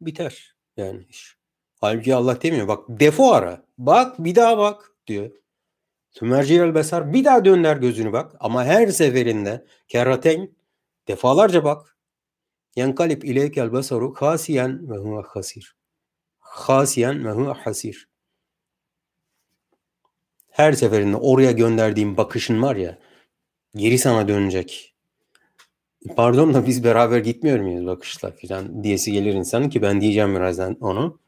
[SPEAKER 1] Biter yani iş. Halbuki Allah demiyor. Bak defo ara. Bak bir daha bak diyor. Sümerciyel besar bir daha dönder gözünü bak. Ama her seferinde kerraten defalarca bak. Yenkalip ileykel besaru hasiyen ve huve hasir. Hasiyen ve huve hasir. Her seferinde oraya gönderdiğim bakışın var ya geri sana dönecek. Pardon da biz beraber gitmiyor muyuz bakışla falan diyesi gelir insanın ki ben diyeceğim birazdan onu.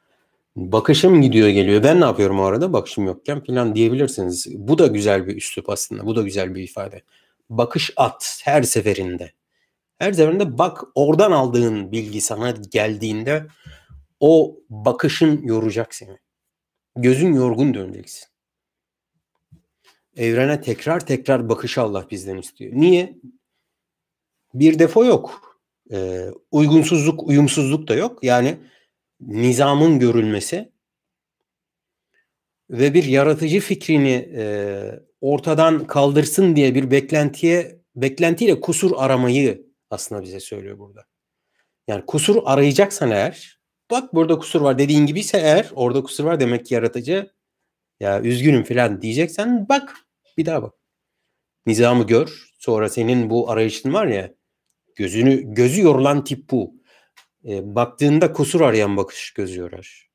[SPEAKER 1] Bakışım gidiyor geliyor. Ben ne yapıyorum o arada? Bakışım yokken falan diyebilirsiniz. Bu da güzel bir üslup aslında. Bu da güzel bir ifade. Bakış at her seferinde. Her seferinde bak oradan aldığın bilgi sana geldiğinde o bakışın yoracak seni. Gözün yorgun döneceksin. Evrene tekrar tekrar bakış Allah bizden istiyor. Niye? Bir defo yok. Ee, uygunsuzluk, uyumsuzluk da yok. Yani nizamın görülmesi ve bir yaratıcı fikrini e, ortadan kaldırsın diye bir beklentiye beklentiyle kusur aramayı aslında bize söylüyor burada. Yani kusur arayacaksan eğer bak burada kusur var dediğin gibiyse eğer orada kusur var demek ki yaratıcı ya üzgünüm falan diyeceksen bak bir daha bak. Nizamı gör. Sonra senin bu arayışın var ya gözünü gözü yorulan tip bu. E, baktığında kusur arayan bakış gözü yorar.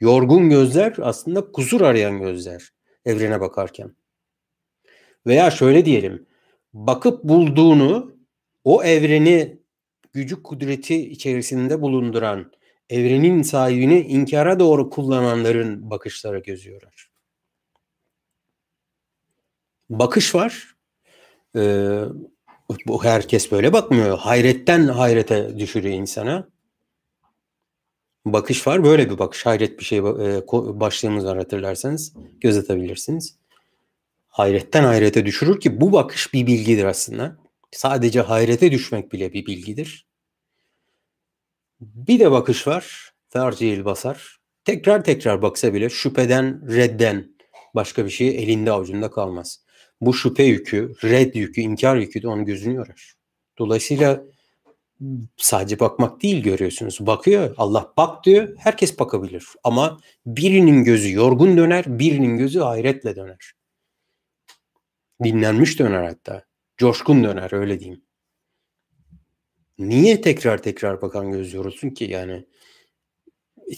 [SPEAKER 1] Yorgun gözler aslında kusur arayan gözler evrene bakarken. Veya şöyle diyelim. Bakıp bulduğunu o evreni gücü kudreti içerisinde bulunduran evrenin sahibini inkara doğru kullananların bakışları gözü yorar. Bakış var. Ee, bu herkes böyle bakmıyor. Hayretten hayrete düşürüyor insana. Bakış var. Böyle bir bakış. Hayret bir şey e, başlığımız var hatırlarsanız. Göz atabilirsiniz. Hayretten hayrete düşürür ki bu bakış bir bilgidir aslında. Sadece hayrete düşmek bile bir bilgidir. Bir de bakış var. Tercihil basar. Tekrar tekrar baksa bile şüpheden, redden başka bir şey elinde avucunda kalmaz. Bu şüphe yükü, red yükü, inkar yükü de onun gözünü yorar. Dolayısıyla sadece bakmak değil görüyorsunuz. Bakıyor. Allah bak diyor. Herkes bakabilir. Ama birinin gözü yorgun döner, birinin gözü hayretle döner. Dinlenmiş döner hatta. Coşkun döner öyle diyeyim. Niye tekrar tekrar bakan göz yorulsun ki yani?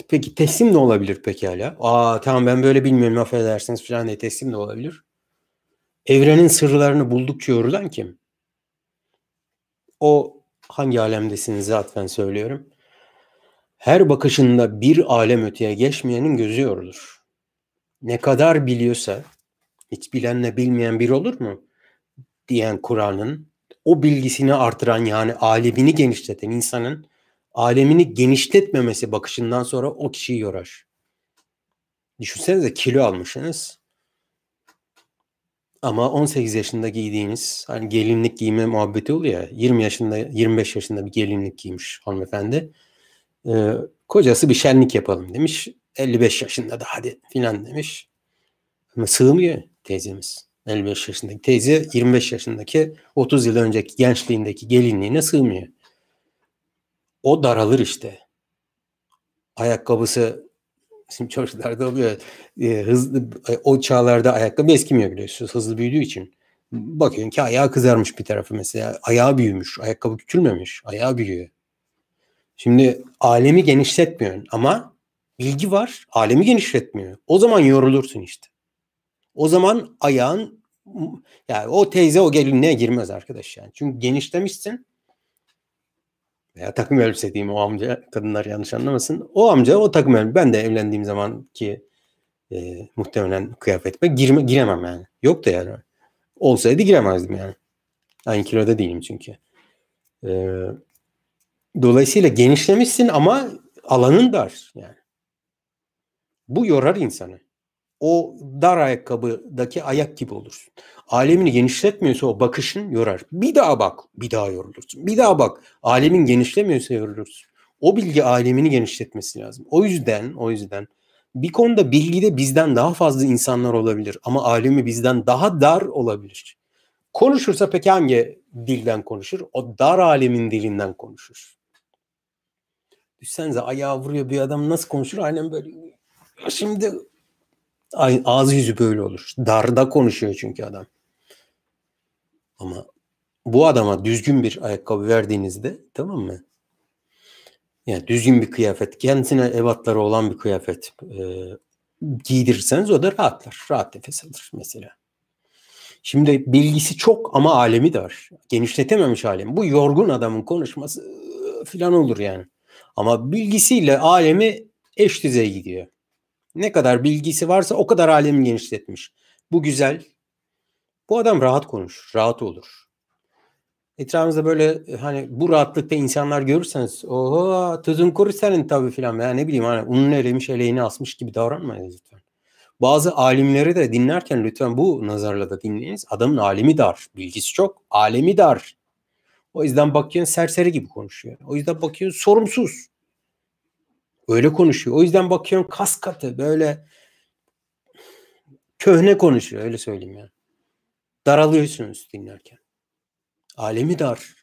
[SPEAKER 1] Peki teslim de olabilir pekala. Aa tamam ben böyle bilmiyorum affedersiniz falan diye teslim de olabilir. Evrenin sırlarını buldukça yorulan kim? O hangi alemdesiniz zaten söylüyorum. Her bakışında bir alem öteye geçmeyenin gözü yorulur. Ne kadar biliyorsa hiç bilenle bilmeyen bir olur mu? Diyen Kur'an'ın o bilgisini artıran yani alemini genişleten insanın alemini genişletmemesi bakışından sonra o kişiyi yorar. Düşünsenize kilo almışsınız. Ama 18 yaşında giydiğiniz hani gelinlik giyme muhabbeti oluyor ya 20 yaşında 25 yaşında bir gelinlik giymiş hanımefendi. Ee, Kocası bir şenlik yapalım demiş. 55 yaşında da hadi filan demiş. Ama sığmıyor teyzemiz. 55 yaşındaki teyze 25 yaşındaki 30 yıl önceki gençliğindeki gelinliğine sığmıyor. O daralır işte. Ayakkabısı Şimdi çocuklarda oluyor. E, hızlı o çağlarda ayakkabı eskimiyor biliyorsunuz hızlı büyüdüğü için. Bakıyorsun ki ayağı kızarmış bir tarafı mesela. Ayağı büyümüş. Ayakkabı küçülmemiş. Ayağı büyüyor. Şimdi alemi genişletmiyorsun ama bilgi var. Alemi genişletmiyor. O zaman yorulursun işte. O zaman ayağın yani o teyze o gelinliğe girmez arkadaş yani. Çünkü genişlemişsin veya takım elbise diyeyim o amca kadınlar yanlış anlamasın. O amca o takım elbise ben de evlendiğim zaman ki e, muhtemelen kıyafetime girme, giremem yani. Yok da yani. Olsaydı giremezdim yani. Aynı kiloda değilim çünkü. E, dolayısıyla genişlemişsin ama alanın dar yani. Bu yorar insanı. O dar ayakkabıdaki ayak gibi olursun alemini genişletmiyorsa o bakışın yorar. Bir daha bak, bir daha yorulursun. Bir daha bak, alemin genişlemiyorsa yorulursun. O bilgi alemini genişletmesi lazım. O yüzden, o yüzden bir konuda bilgide bizden daha fazla insanlar olabilir ama alemi bizden daha dar olabilir. Konuşursa peki hangi dilden konuşur? O dar alemin dilinden konuşur. Düşsenize ayağı vuruyor bir adam nasıl konuşur? Aynen böyle. Şimdi ağzı yüzü böyle olur. Darda konuşuyor çünkü adam. Ama bu adama düzgün bir ayakkabı verdiğinizde tamam mı? Yani düzgün bir kıyafet, kendisine evatları olan bir kıyafet e, giydirirseniz o da rahatlar. Rahat nefes alır mesela. Şimdi bilgisi çok ama alemi dar. Genişletememiş alemi. Bu yorgun adamın konuşması filan olur yani. Ama bilgisiyle alemi eş düzey gidiyor. Ne kadar bilgisi varsa o kadar alemi genişletmiş. Bu güzel. Bu adam rahat konuşur, rahat olur. Etrafınızda böyle hani bu rahatlıkta insanlar görürseniz oho tuzun kuru senin tabii filan veya ne bileyim hani ununu elemiş eleğini asmış gibi davranmayın lütfen. Bazı alimleri de dinlerken lütfen bu nazarla da dinleyiniz. Adamın alimi dar, bilgisi çok, alemi dar. O yüzden bakıyorsun serseri gibi konuşuyor. O yüzden bakıyorsun sorumsuz. Öyle konuşuyor. O yüzden bakıyorsun kas katı böyle köhne konuşuyor öyle söyleyeyim yani. Daralıyorsunuz dinlerken. Alemi dar.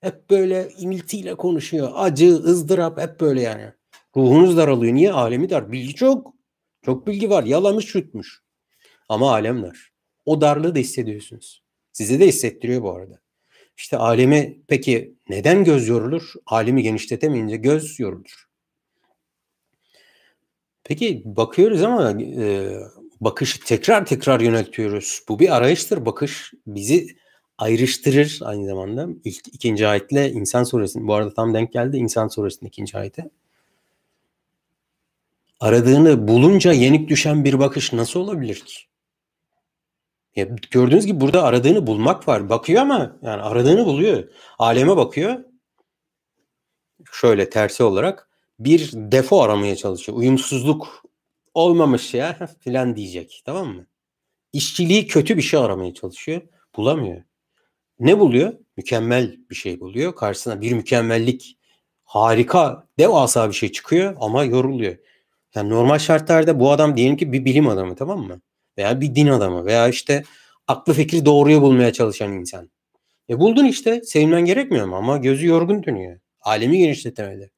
[SPEAKER 1] Hep böyle imiltiyle konuşuyor. Acı, ızdırap hep böyle yani. Ruhunuz daralıyor. Niye? Alemi dar. Bilgi çok. Çok bilgi var. Yalamış yutmuş. Ama alem dar. O darlığı da hissediyorsunuz. Size de hissettiriyor bu arada. İşte alemi peki neden göz yorulur? Alemi genişletemeyince göz yorulur. Peki bakıyoruz ama e, bakışı tekrar tekrar yöneltiyoruz. Bu bir arayıştır. Bakış bizi ayrıştırır aynı zamanda. İlk ikinci ayetle insan suresinin bu arada tam denk geldi insan suresinin ikinci ayeti. Aradığını bulunca yenik düşen bir bakış nasıl olabilir ki? Ya gördüğünüz gibi burada aradığını bulmak var. Bakıyor ama yani aradığını buluyor. Aleme bakıyor. Şöyle tersi olarak bir defo aramaya çalışıyor. Uyumsuzluk olmamış ya filan diyecek. Tamam mı? İşçiliği kötü bir şey aramaya çalışıyor. Bulamıyor. Ne buluyor? Mükemmel bir şey buluyor. Karşısına bir mükemmellik harika devasa bir şey çıkıyor ama yoruluyor. Yani normal şartlarda bu adam diyelim ki bir bilim adamı tamam mı? Veya bir din adamı veya işte aklı fikri doğruyu bulmaya çalışan insan. E buldun işte sevinmen gerekmiyor mu? Ama gözü yorgun dönüyor. Alemi genişletemedi.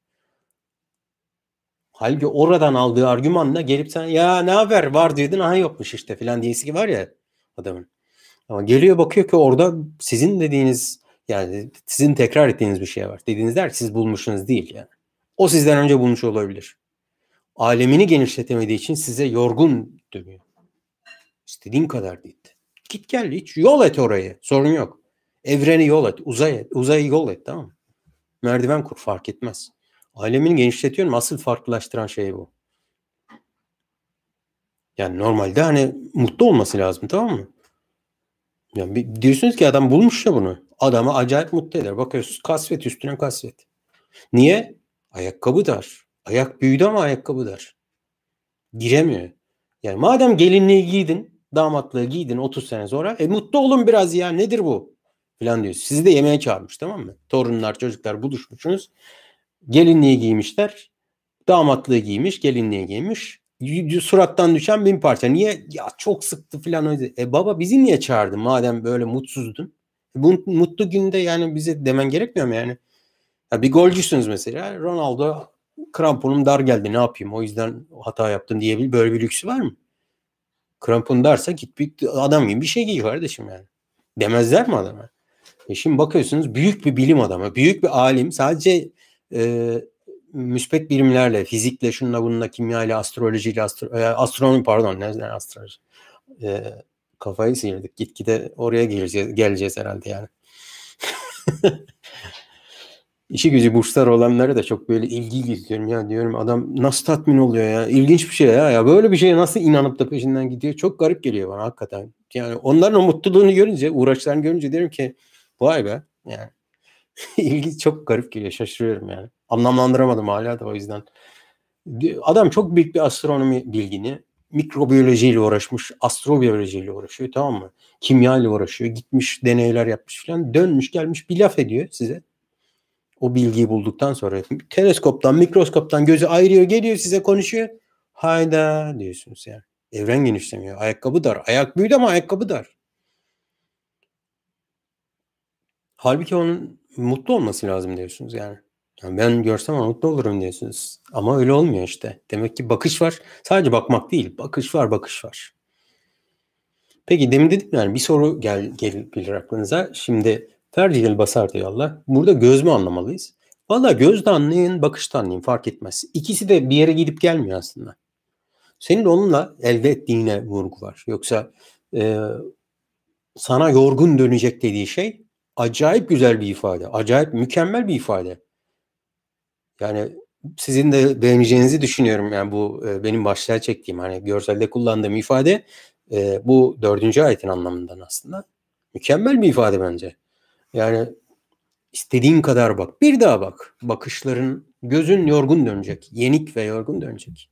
[SPEAKER 1] Halbuki oradan aldığı argümanla gelip sen ya ne haber var diyordun aha yokmuş işte filan diyesi var ya adamın. Ama geliyor bakıyor ki orada sizin dediğiniz yani sizin tekrar ettiğiniz bir şey var. Dediğiniz der siz bulmuşsunuz değil yani. O sizden önce bulmuş olabilir. Alemini genişletemediği için size yorgun dönüyor. İstediğin kadar değil. Git gel hiç yol et orayı. Sorun yok. Evreni yol et. Uzay et. Uzayı yol et tamam mı? Merdiven kur fark etmez. Alemini genişletiyorum. Asıl farklılaştıran şey bu. Yani normalde hani mutlu olması lazım tamam mı? Yani diyorsunuz ki adam bulmuş ya bunu. Adamı acayip mutlu eder. Bakıyorsunuz kasvet üstüne kasvet. Niye? Ayakkabı dar. Ayak büyüdü ama ayakkabı dar. Giremiyor. Yani madem gelinliği giydin, damatlığı giydin 30 sene sonra, e mutlu olun biraz ya nedir bu? Falan diyor. Sizi de yemeğe çağırmış tamam mı? Torunlar, çocuklar buluşmuşsunuz. Gelinliği giymişler. Damatlığı giymiş, gelinliği giymiş. Surattan düşen bin parça. Niye? Ya çok sıktı falan. E baba bizi niye çağırdın madem böyle mutsuzdun? E, bu mutlu günde yani bize demen gerekmiyor mu yani? Ya bir golcüsünüz mesela. Ronaldo kramponum dar geldi ne yapayım o yüzden hata yaptın diyebilir. Böyle bir lüksü var mı? Krampon darsa git bir adam gibi bir şey giy kardeşim yani. Demezler mi adama? E şimdi bakıyorsunuz büyük bir bilim adamı, büyük bir alim sadece e, müspet bilimlerle, fizikle, şunla bununla, kimyayla, astrolojiyle, astro, e, astronomi pardon, ne astroloji? E, kafayı sıyırdık. Gitgide oraya geleceğiz, geleceğiz herhalde yani. İşi gücü burslar olanlara da çok böyle ilgi izliyorum ya diyorum adam nasıl tatmin oluyor ya ilginç bir şey ya ya böyle bir şeye nasıl inanıp da peşinden gidiyor çok garip geliyor bana hakikaten yani onların o mutluluğunu görünce uğraşlarını görünce diyorum ki vay be yani ilgi çok garip geliyor şaşırıyorum yani anlamlandıramadım hala da o yüzden adam çok büyük bir astronomi bilgini mikrobiyolojiyle uğraşmış, astrobiyolojiyle uğraşıyor tamam mı? Kimya ile uğraşıyor, gitmiş deneyler yapmış falan, dönmüş gelmiş bir laf ediyor size o bilgiyi bulduktan sonra teleskoptan, mikroskoptan gözü ayırıyor, geliyor size konuşuyor. Hayda diyorsunuz yani. Evren genişlemiyor. Ayakkabı dar. Ayak büyüdü ama ayakkabı dar. Halbuki onun mutlu olması lazım diyorsunuz yani. yani ben görsem mutlu olurum diyorsunuz. Ama öyle olmuyor işte. Demek ki bakış var. Sadece bakmak değil. Bakış var, bakış var. Peki demin dedim yani bir soru gel, gelir aklınıza. Şimdi Tercihel basar diyor Allah. Burada göz mü anlamalıyız? Valla gözde anlayın, bakışta anlayın fark etmez. İkisi de bir yere gidip gelmiyor aslında. Senin onunla elde ettiğine vurgu var. Yoksa e, sana yorgun dönecek dediği şey acayip güzel bir ifade. Acayip mükemmel bir ifade. Yani sizin de beğeneceğinizi düşünüyorum. Yani bu e, benim başlığa çektiğim hani görselde kullandığım ifade e, bu dördüncü ayetin anlamından aslında. Mükemmel bir ifade bence. Yani istediğin kadar bak. Bir daha bak. Bakışların, gözün yorgun dönecek. Yenik ve yorgun dönecek.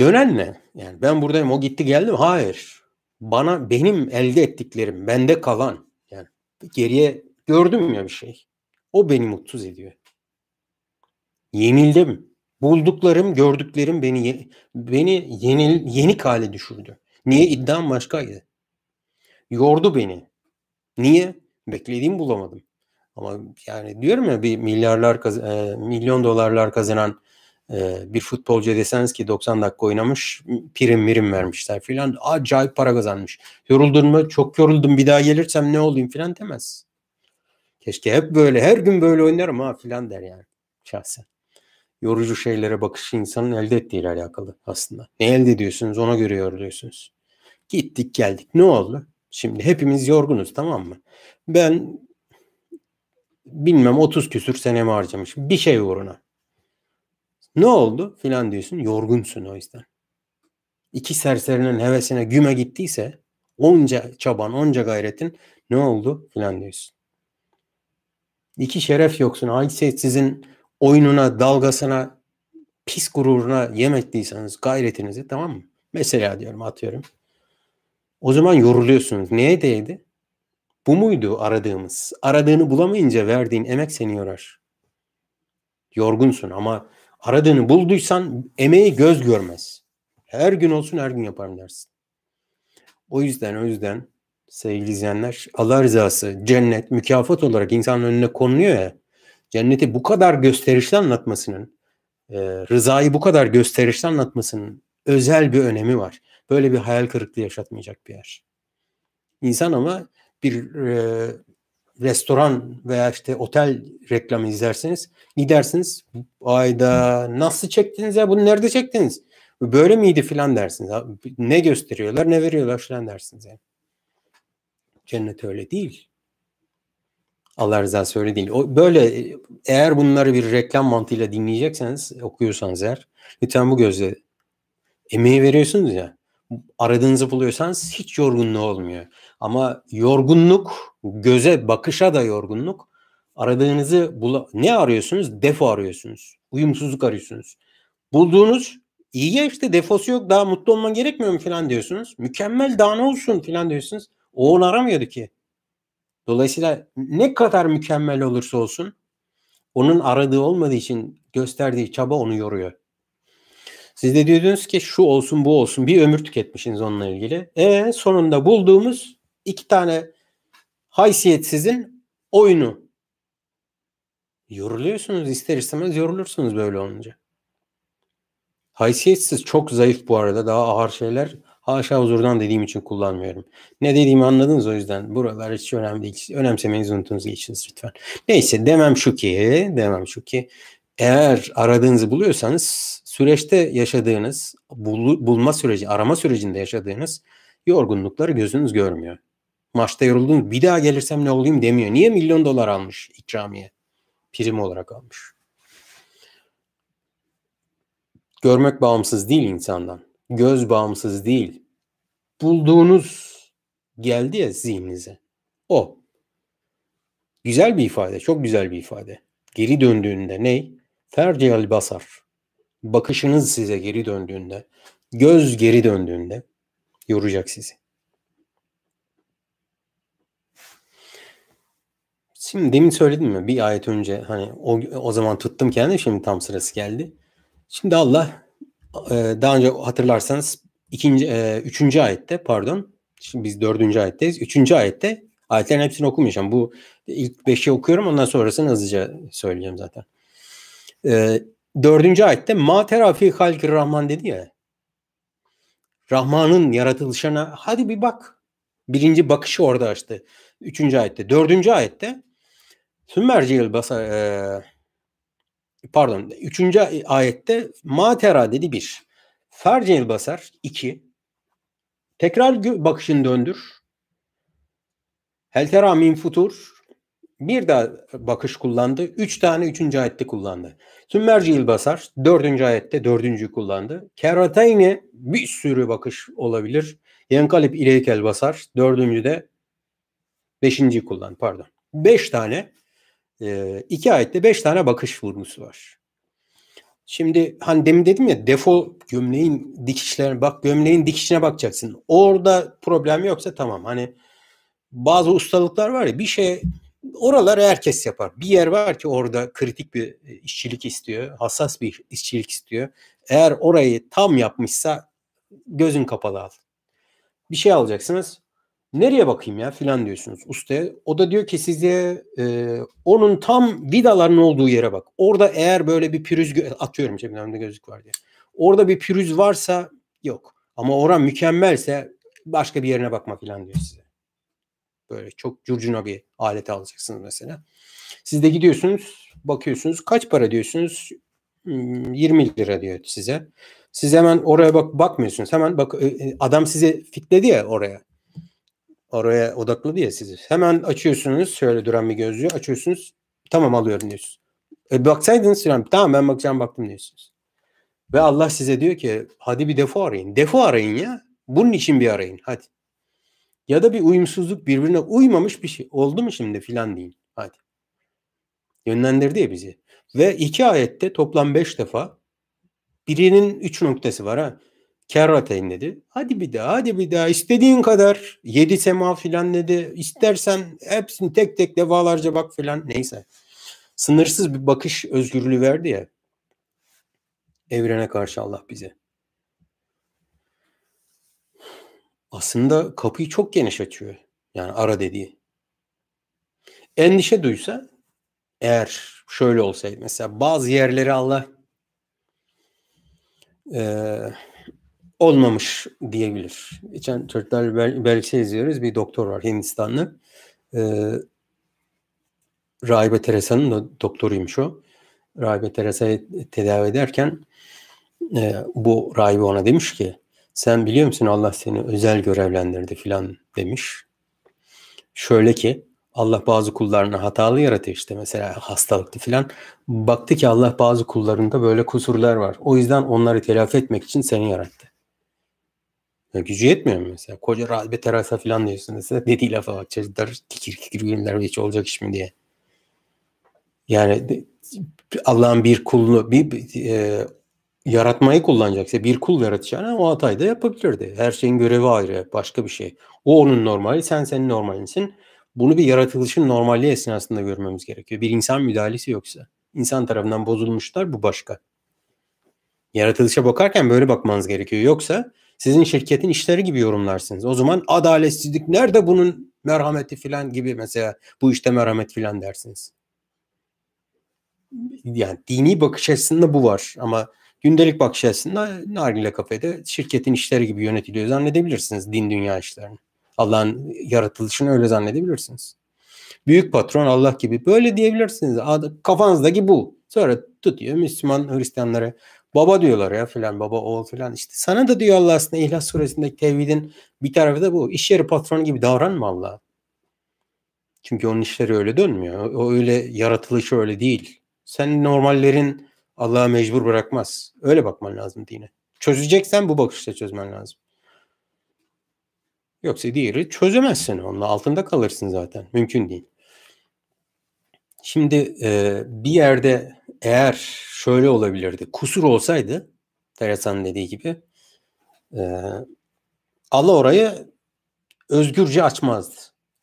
[SPEAKER 1] Dönen ne? Yani ben buradayım o gitti geldi mi? Hayır. Bana benim elde ettiklerim, bende kalan yani geriye gördüm ya bir şey. O beni mutsuz ediyor. Yenildim. Bulduklarım, gördüklerim beni beni yenil, yenik hale düşürdü. Niye iddiam başkaydı? Yordu beni. Niye? Beklediğimi bulamadım. Ama yani diyorum ya bir milyarlar e, milyon dolarlar kazanan bir futbolcu deseniz ki 90 dakika oynamış prim mirim vermişler filan acayip para kazanmış. Yoruldun mu? Çok yoruldum bir daha gelirsem ne olayım filan demez. Keşke hep böyle her gün böyle oynarım ha filan der yani şahsen. Yorucu şeylere bakışı insanın elde ettiğiyle alakalı aslında. Ne elde ediyorsunuz ona göre yoruluyorsunuz. Gittik geldik ne oldu? Şimdi hepimiz yorgunuz tamam mı? Ben bilmem 30 küsür senemi harcamışım bir şey uğruna. Ne oldu filan diyorsun yorgunsun o yüzden. İki serserinin hevesine güme gittiyse onca çaban onca gayretin ne oldu filan diyorsun. İki şeref yoksun haysiyetsizin oyununa dalgasına pis gururuna yem ettiyseniz gayretinizi tamam mı? Mesela diyorum atıyorum o zaman yoruluyorsunuz. Neye değdi? Bu muydu aradığımız? Aradığını bulamayınca verdiğin emek seni yorar. Yorgunsun ama aradığını bulduysan emeği göz görmez. Her gün olsun her gün yaparım dersin. O yüzden o yüzden sevgili izleyenler Allah rızası cennet mükafat olarak insanın önüne konuluyor ya cenneti bu kadar gösterişli anlatmasının e, rızayı bu kadar gösterişli anlatmasının özel bir önemi var böyle bir hayal kırıklığı yaşatmayacak bir yer. İnsan ama bir e, restoran veya işte otel reklamı izlerseniz gidersiniz ayda nasıl çektiniz ya bunu nerede çektiniz? Böyle miydi filan dersiniz. Ne gösteriyorlar ne veriyorlar filan dersiniz yani. Cennet öyle değil. Allah rızası öyle değil. O, böyle eğer bunları bir reklam mantığıyla dinleyecekseniz okuyorsanız eğer lütfen bu gözle emeği veriyorsunuz ya aradığınızı buluyorsanız hiç yorgunluğu olmuyor. Ama yorgunluk, göze bakışa da yorgunluk. Aradığınızı bula ne arıyorsunuz? Defo arıyorsunuz. Uyumsuzluk arıyorsunuz. Bulduğunuz iyi ya işte defosu yok daha mutlu olman gerekmiyor mu falan diyorsunuz. Mükemmel daha ne olsun falan diyorsunuz. O onu aramıyordu ki. Dolayısıyla ne kadar mükemmel olursa olsun Onun aradığı olmadığı için gösterdiği çaba onu yoruyor. Siz de diyordunuz ki şu olsun bu olsun bir ömür tüketmişsiniz onunla ilgili. E sonunda bulduğumuz iki tane haysiyetsizin oyunu. Yoruluyorsunuz ister istemez yorulursunuz böyle olunca. Haysiyetsiz çok zayıf bu arada daha ağır şeyler haşa huzurdan dediğim için kullanmıyorum. Ne dediğimi anladınız o yüzden buralar hiç önemli değil. Önemsemeniz unutunuz geçiniz lütfen. Neyse demem şu ki demem şu ki eğer aradığınızı buluyorsanız süreçte yaşadığınız bul, bulma süreci arama sürecinde yaşadığınız yorgunlukları gözünüz görmüyor. Maçta yoruldunuz bir daha gelirsem ne olayım demiyor. Niye milyon dolar almış ikramiye? Prim olarak almış. Görmek bağımsız değil insandan. Göz bağımsız değil. Bulduğunuz geldi ya zihninize. O. Güzel bir ifade. Çok güzel bir ifade. Geri döndüğünde ne? Ferciyal basar. Bakışınız size geri döndüğünde, göz geri döndüğünde yoracak sizi. Şimdi demin söyledim mi bir ayet önce hani o, o zaman tuttum kendimi şimdi tam sırası geldi. Şimdi Allah e, daha önce hatırlarsanız ikinci, e, üçüncü ayette pardon şimdi biz dördüncü ayetteyiz. Üçüncü ayette ayetlerin hepsini okumayacağım. Bu ilk beşi okuyorum ondan sonrasını hızlıca söyleyeceğim zaten. E, dördüncü ayette ma terafi halkir rahman dedi ya. Rahman'ın yaratılışına hadi bir bak. Birinci bakışı orada açtı. Üçüncü ayette. Dördüncü ayette Sümmercil basar e, pardon üçüncü ayette matera dedi bir. Fercil basar iki. Tekrar bakışın döndür. Heltera min futur bir daha bakış kullandı. Üç tane üçüncü ayette kullandı. Sümmercil basar dördüncü ayette dördüncü kullandı. Keratayne bir sürü bakış olabilir. Yenkalip ileykel basar dördüncü de beşinci kullan pardon. Beş tane e, iki ayette beş tane bakış vurgusu var. Şimdi hani demin dedim ya defo gömleğin dikişlerine bak gömleğin dikişine bakacaksın. Orada problem yoksa tamam. Hani bazı ustalıklar var ya bir şey oralar herkes yapar. Bir yer var ki orada kritik bir işçilik istiyor. Hassas bir işçilik istiyor. Eğer orayı tam yapmışsa gözün kapalı al. Bir şey alacaksınız. Nereye bakayım ya filan diyorsunuz ustaya. O da diyor ki size e, onun tam vidaların olduğu yere bak. Orada eğer böyle bir pürüz atıyorum cebimde gözlük var diye. Orada bir pürüz varsa yok. Ama oran mükemmelse başka bir yerine bakma filan diyor size. Böyle çok curcuna bir alet alacaksınız mesela. Siz de gidiyorsunuz bakıyorsunuz kaç para diyorsunuz 20 hmm, lira diyor size. Siz hemen oraya bak bakmıyorsunuz. Hemen bak e, adam size fitledi ya oraya oraya odakladı ya sizi. Hemen açıyorsunuz şöyle duran bir gözlüğü açıyorsunuz. Tamam alıyorum diyorsunuz. E baksaydınız falan tamam ben bakacağım baktım diyorsunuz. Ve Allah size diyor ki hadi bir defo arayın. Defo arayın ya. Bunun için bir arayın hadi. Ya da bir uyumsuzluk birbirine uymamış bir şey oldu mu şimdi filan deyin. Hadi. Yönlendirdi ya bizi. Ve iki ayette toplam beş defa birinin üç noktası var ha. Kerrateyn dedi. Hadi bir daha hadi bir daha istediğin kadar yedi sema filan dedi. İstersen hepsini tek tek defalarca bak filan neyse. Sınırsız bir bakış özgürlüğü verdi ya. Evrene karşı Allah bize. Aslında kapıyı çok geniş açıyor. Yani ara dediği. Endişe duysa eğer şöyle olsaydı mesela bazı yerleri Allah eee olmamış diyebilir. Geçen çocuklar bel belgesel izliyoruz. Bir doktor var Hindistanlı. Ee, Rahibe Teresa'nın da doktoruymuş o. Rahibe Teresa'yı tedavi ederken e, bu rahibe ona demiş ki sen biliyor musun Allah seni özel görevlendirdi filan demiş. Şöyle ki Allah bazı kullarını hatalı yaratıyor işte mesela hastalıklı filan. Baktı ki Allah bazı kullarında böyle kusurlar var. O yüzden onları telafi etmek için seni yarattı. Ya gücü yetmiyor mu mesela? Koca rahibe terasa falan diyorsun mesela. Dediği lafa bak çocuklar kikir kikir günler hiç olacak iş mi diye. Yani Allah'ın bir kulunu bir e, yaratmayı kullanacaksa bir kul yaratacağına o hatayı da yapabilirdi. Her şeyin görevi ayrı başka bir şey. O onun normali sen senin normalinsin. Bunu bir yaratılışın normalliği esnasında görmemiz gerekiyor. Bir insan müdahalesi yoksa. insan tarafından bozulmuşlar. Bu başka. Yaratılışa bakarken böyle bakmanız gerekiyor. Yoksa sizin şirketin işleri gibi yorumlarsınız. O zaman adaletsizlik nerede bunun merhameti filan gibi mesela bu işte merhamet filan dersiniz. Yani dini bakış açısında bu var ama gündelik bakış açısında nargile kafede şirketin işleri gibi yönetiliyor zannedebilirsiniz din dünya işlerini. Allah'ın yaratılışını öyle zannedebilirsiniz. Büyük patron Allah gibi böyle diyebilirsiniz. Kafanızdaki bu. Sonra tutuyor Müslüman Hristiyanlara baba diyorlar ya filan baba oğul filan işte sana da diyor Allah aslında İhlas suresindeki tevhidin bir tarafı da bu. İş yeri patronu gibi davranma Allah'a. Çünkü onun işleri öyle dönmüyor. O öyle yaratılışı öyle değil. Sen normallerin Allah'a mecbur bırakmaz. Öyle bakman lazım dine. Çözeceksen bu bakışla çözmen lazım. Yoksa diğeri çözemezsin. Onun altında kalırsın zaten. Mümkün değil. Şimdi e, bir yerde eğer şöyle olabilirdi. Kusur olsaydı Teresa'nın dediği gibi e, Allah orayı özgürce açmazdı.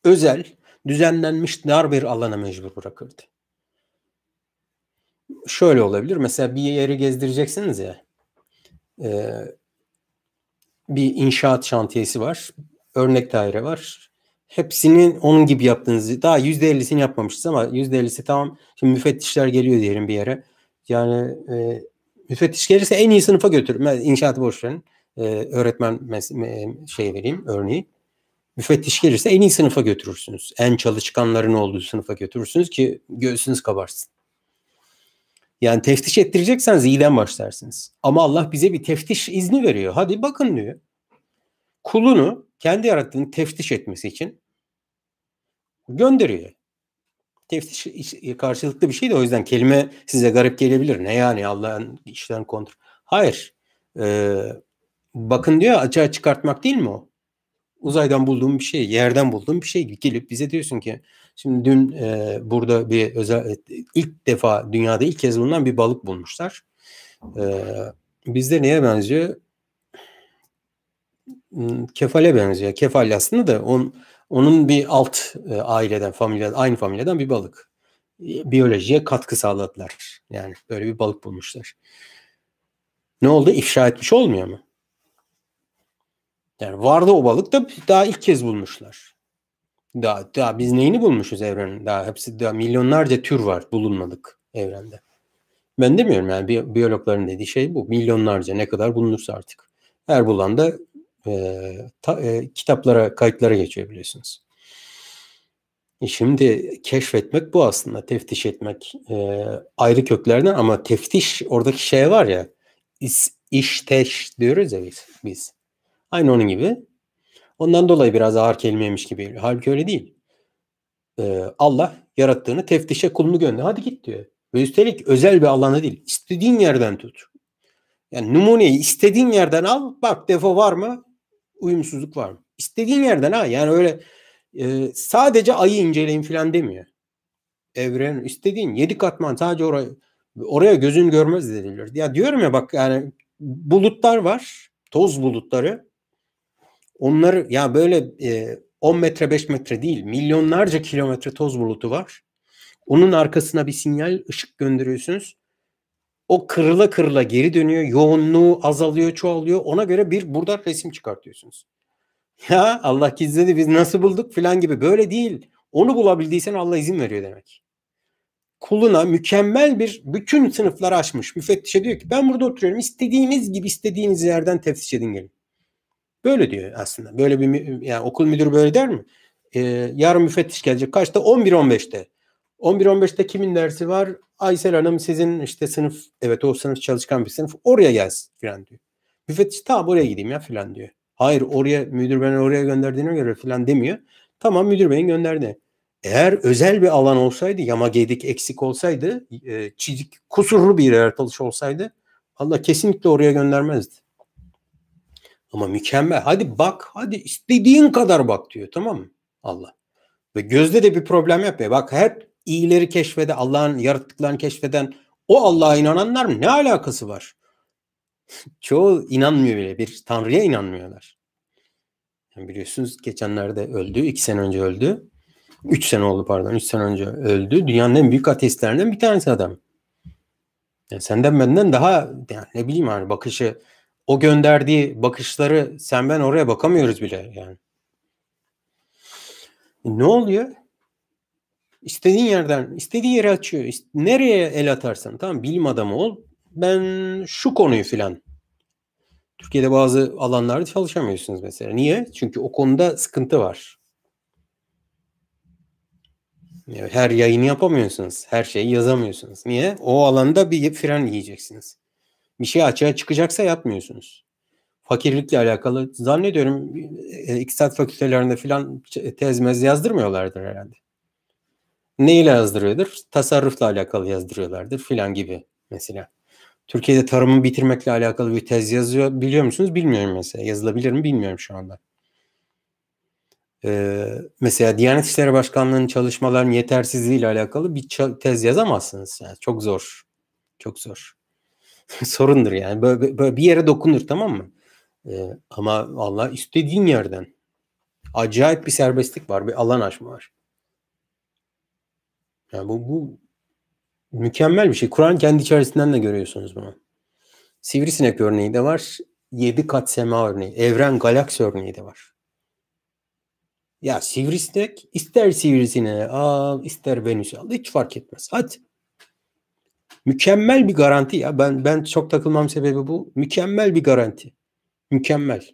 [SPEAKER 1] Özel, düzenlenmiş dar bir alana mecbur bırakırdı. Şöyle olabilir. Mesela bir yeri gezdireceksiniz ya. E, bir inşaat şantiyesi var. Örnek daire var hepsinin onun gibi yaptığınızı daha yüzde ellisini yapmamışız ama yüzde ellisi tamam. Şimdi müfettişler geliyor diyelim bir yere. Yani e, müfettiş gelirse en iyi sınıfa götürür. Ben inşaatı boş. E, öğretmen mes- şey vereyim örneği. Müfettiş gelirse en iyi sınıfa götürürsünüz. En çalışkanların olduğu sınıfa götürürsünüz ki göğsünüz kabarsın. Yani teftiş ettirecekseniz iyiden başlarsınız. Ama Allah bize bir teftiş izni veriyor. Hadi bakın diyor. Kulunu kendi yarattığını teftiş etmesi için gönderiyor. Teftiş karşılıklı bir şey de o yüzden kelime size garip gelebilir. Ne yani Allah'ın işlerini kontrol. Hayır. Ee, bakın diyor açığa çıkartmak değil mi o? Uzaydan bulduğum bir şey, yerden bulduğum bir şey gelip bize diyorsun ki şimdi dün e, burada bir özel ilk defa dünyada ilk kez bulunan bir balık bulmuşlar. E, bizde neye benziyor? Hmm, kefale benziyor. Kefal aslında da on, onun bir alt e, aileden, familyadan, aynı familyadan bir balık. Biyolojiye katkı sağladılar. Yani böyle bir balık bulmuşlar. Ne oldu? İfşa etmiş olmuyor mu? Yani vardı o balık da daha ilk kez bulmuşlar. Daha, daha biz neyini bulmuşuz evrenin? Daha hepsi daha milyonlarca tür var bulunmadık evrende. Ben demiyorum yani bi- biyologların dediği şey bu. Milyonlarca ne kadar bulunursa artık. Her bulan da e, ta, e, kitaplara, kayıtlara geçiyor biliyorsunuz. E şimdi keşfetmek bu aslında. Teftiş etmek e, ayrı köklerden ama teftiş oradaki şey var ya is, işteş diyoruz ya biz, biz. Aynı onun gibi. Ondan dolayı biraz ağır kelimeymiş gibi. Halbuki öyle değil. E, Allah yarattığını teftişe kulunu gönder. Hadi git diyor. Ve üstelik özel bir alanı değil. İstediğin yerden tut. Yani numuneyi istediğin yerden al. Bak defo var mı? Uyumsuzluk var mı? İstediğin yerden ha yani öyle e, sadece ayı inceleyin falan demiyor. Evren istediğin yedi katman sadece oraya oraya gözün görmez denilir. Ya diyorum ya bak yani bulutlar var. Toz bulutları. Onları ya böyle e, 10 metre 5 metre değil milyonlarca kilometre toz bulutu var. Onun arkasına bir sinyal ışık gönderiyorsunuz. O kırıla kırıla geri dönüyor. Yoğunluğu azalıyor, çoğalıyor. Ona göre bir burada resim çıkartıyorsunuz. Ya Allah gizledi biz nasıl bulduk filan gibi. Böyle değil. Onu bulabildiysen Allah izin veriyor demek. Kuluna mükemmel bir bütün sınıfları açmış. Müfettişe diyor ki ben burada oturuyorum. İstediğiniz gibi istediğiniz yerden teftiş edin gelin. Böyle diyor aslında. Böyle bir yani okul müdürü böyle der mi? Ee, yarın müfettiş gelecek. Kaçta? 11-15'te. 11-15'te kimin dersi var? Aysel Hanım sizin işte sınıf evet o sınıf çalışkan bir sınıf oraya gelsin filan diyor. Müfettiş tamam oraya gideyim ya filan diyor. Hayır oraya müdür beni oraya gönderdiğine göre filan demiyor. Tamam müdür beyin gönderdi. Eğer özel bir alan olsaydı yama gedik eksik olsaydı e, çizik kusurlu bir yaratılış olsaydı Allah kesinlikle oraya göndermezdi. Ama mükemmel. Hadi bak hadi istediğin kadar bak diyor tamam mı? Allah. Ve gözde de bir problem yapmıyor. Bak hep iyileri keşfeden, Allah'ın yarattıklarını keşfeden o Allah'a inananlar mı? Ne alakası var? Çoğu inanmıyor bile. Bir Tanrı'ya inanmıyorlar. Yani biliyorsunuz geçenlerde öldü. iki sene önce öldü. Üç sene oldu pardon. Üç sene önce öldü. Dünyanın en büyük ateistlerinden bir tanesi adam. Yani senden benden daha yani ne bileyim hani bakışı o gönderdiği bakışları sen ben oraya bakamıyoruz bile yani. E ne oluyor? İstediğin yerden, istediği yere açıyor. Nereye el atarsan tamam bilim adamı ol. Ben şu konuyu filan. Türkiye'de bazı alanlarda çalışamıyorsunuz mesela. Niye? Çünkü o konuda sıkıntı var. Her yayını yapamıyorsunuz. Her şeyi yazamıyorsunuz. Niye? O alanda bir fren yiyeceksiniz. Bir şey açığa çıkacaksa yapmıyorsunuz. Fakirlikle alakalı zannediyorum e, iktisat fakültelerinde filan tezmez yazdırmıyorlardır herhalde. Neyle yazdırıyordur? Tasarrufla alakalı yazdırıyorlardır filan gibi mesela. Türkiye'de tarımı bitirmekle alakalı bir tez yazıyor biliyor musunuz? Bilmiyorum mesela. Yazılabilir mi bilmiyorum şu anda. Ee, mesela Diyanet İşleri Başkanlığı'nın çalışmalarının yetersizliği ile alakalı bir tez yazamazsınız. Yani çok zor. Çok zor. Sorundur yani. Böyle, böyle bir yere dokunur tamam mı? Ee, ama Allah istediğin yerden acayip bir serbestlik var. Bir alan açma var. Yani bu, bu mükemmel bir şey. Kur'an kendi içerisinden de görüyorsunuz bunu. Sivrisinek örneği de var. Yedi kat sema örneği. Evren galaksi örneği de var. Ya sivrisinek ister sivrisine al ister Venüs'ü al hiç fark etmez. Hadi. Mükemmel bir garanti ya. Ben ben çok takılmam sebebi bu. Mükemmel bir garanti. Mükemmel.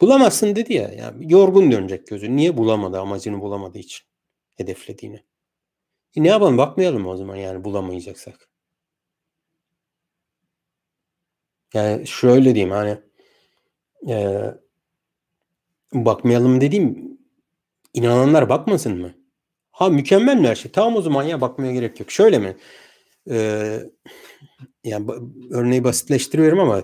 [SPEAKER 1] Bulamazsın dedi ya. Yani yorgun dönecek gözü. Niye bulamadı amacını bulamadığı için hedeflediğini. E ne yapalım bakmayalım o zaman yani bulamayacaksak. Yani şöyle diyeyim hani e, bakmayalım dediğim inananlar bakmasın mı? Ha mükemmel mi her şey? Tamam o zaman ya bakmaya gerek yok. Şöyle mi? Ee, yani örneği basitleştiriyorum ama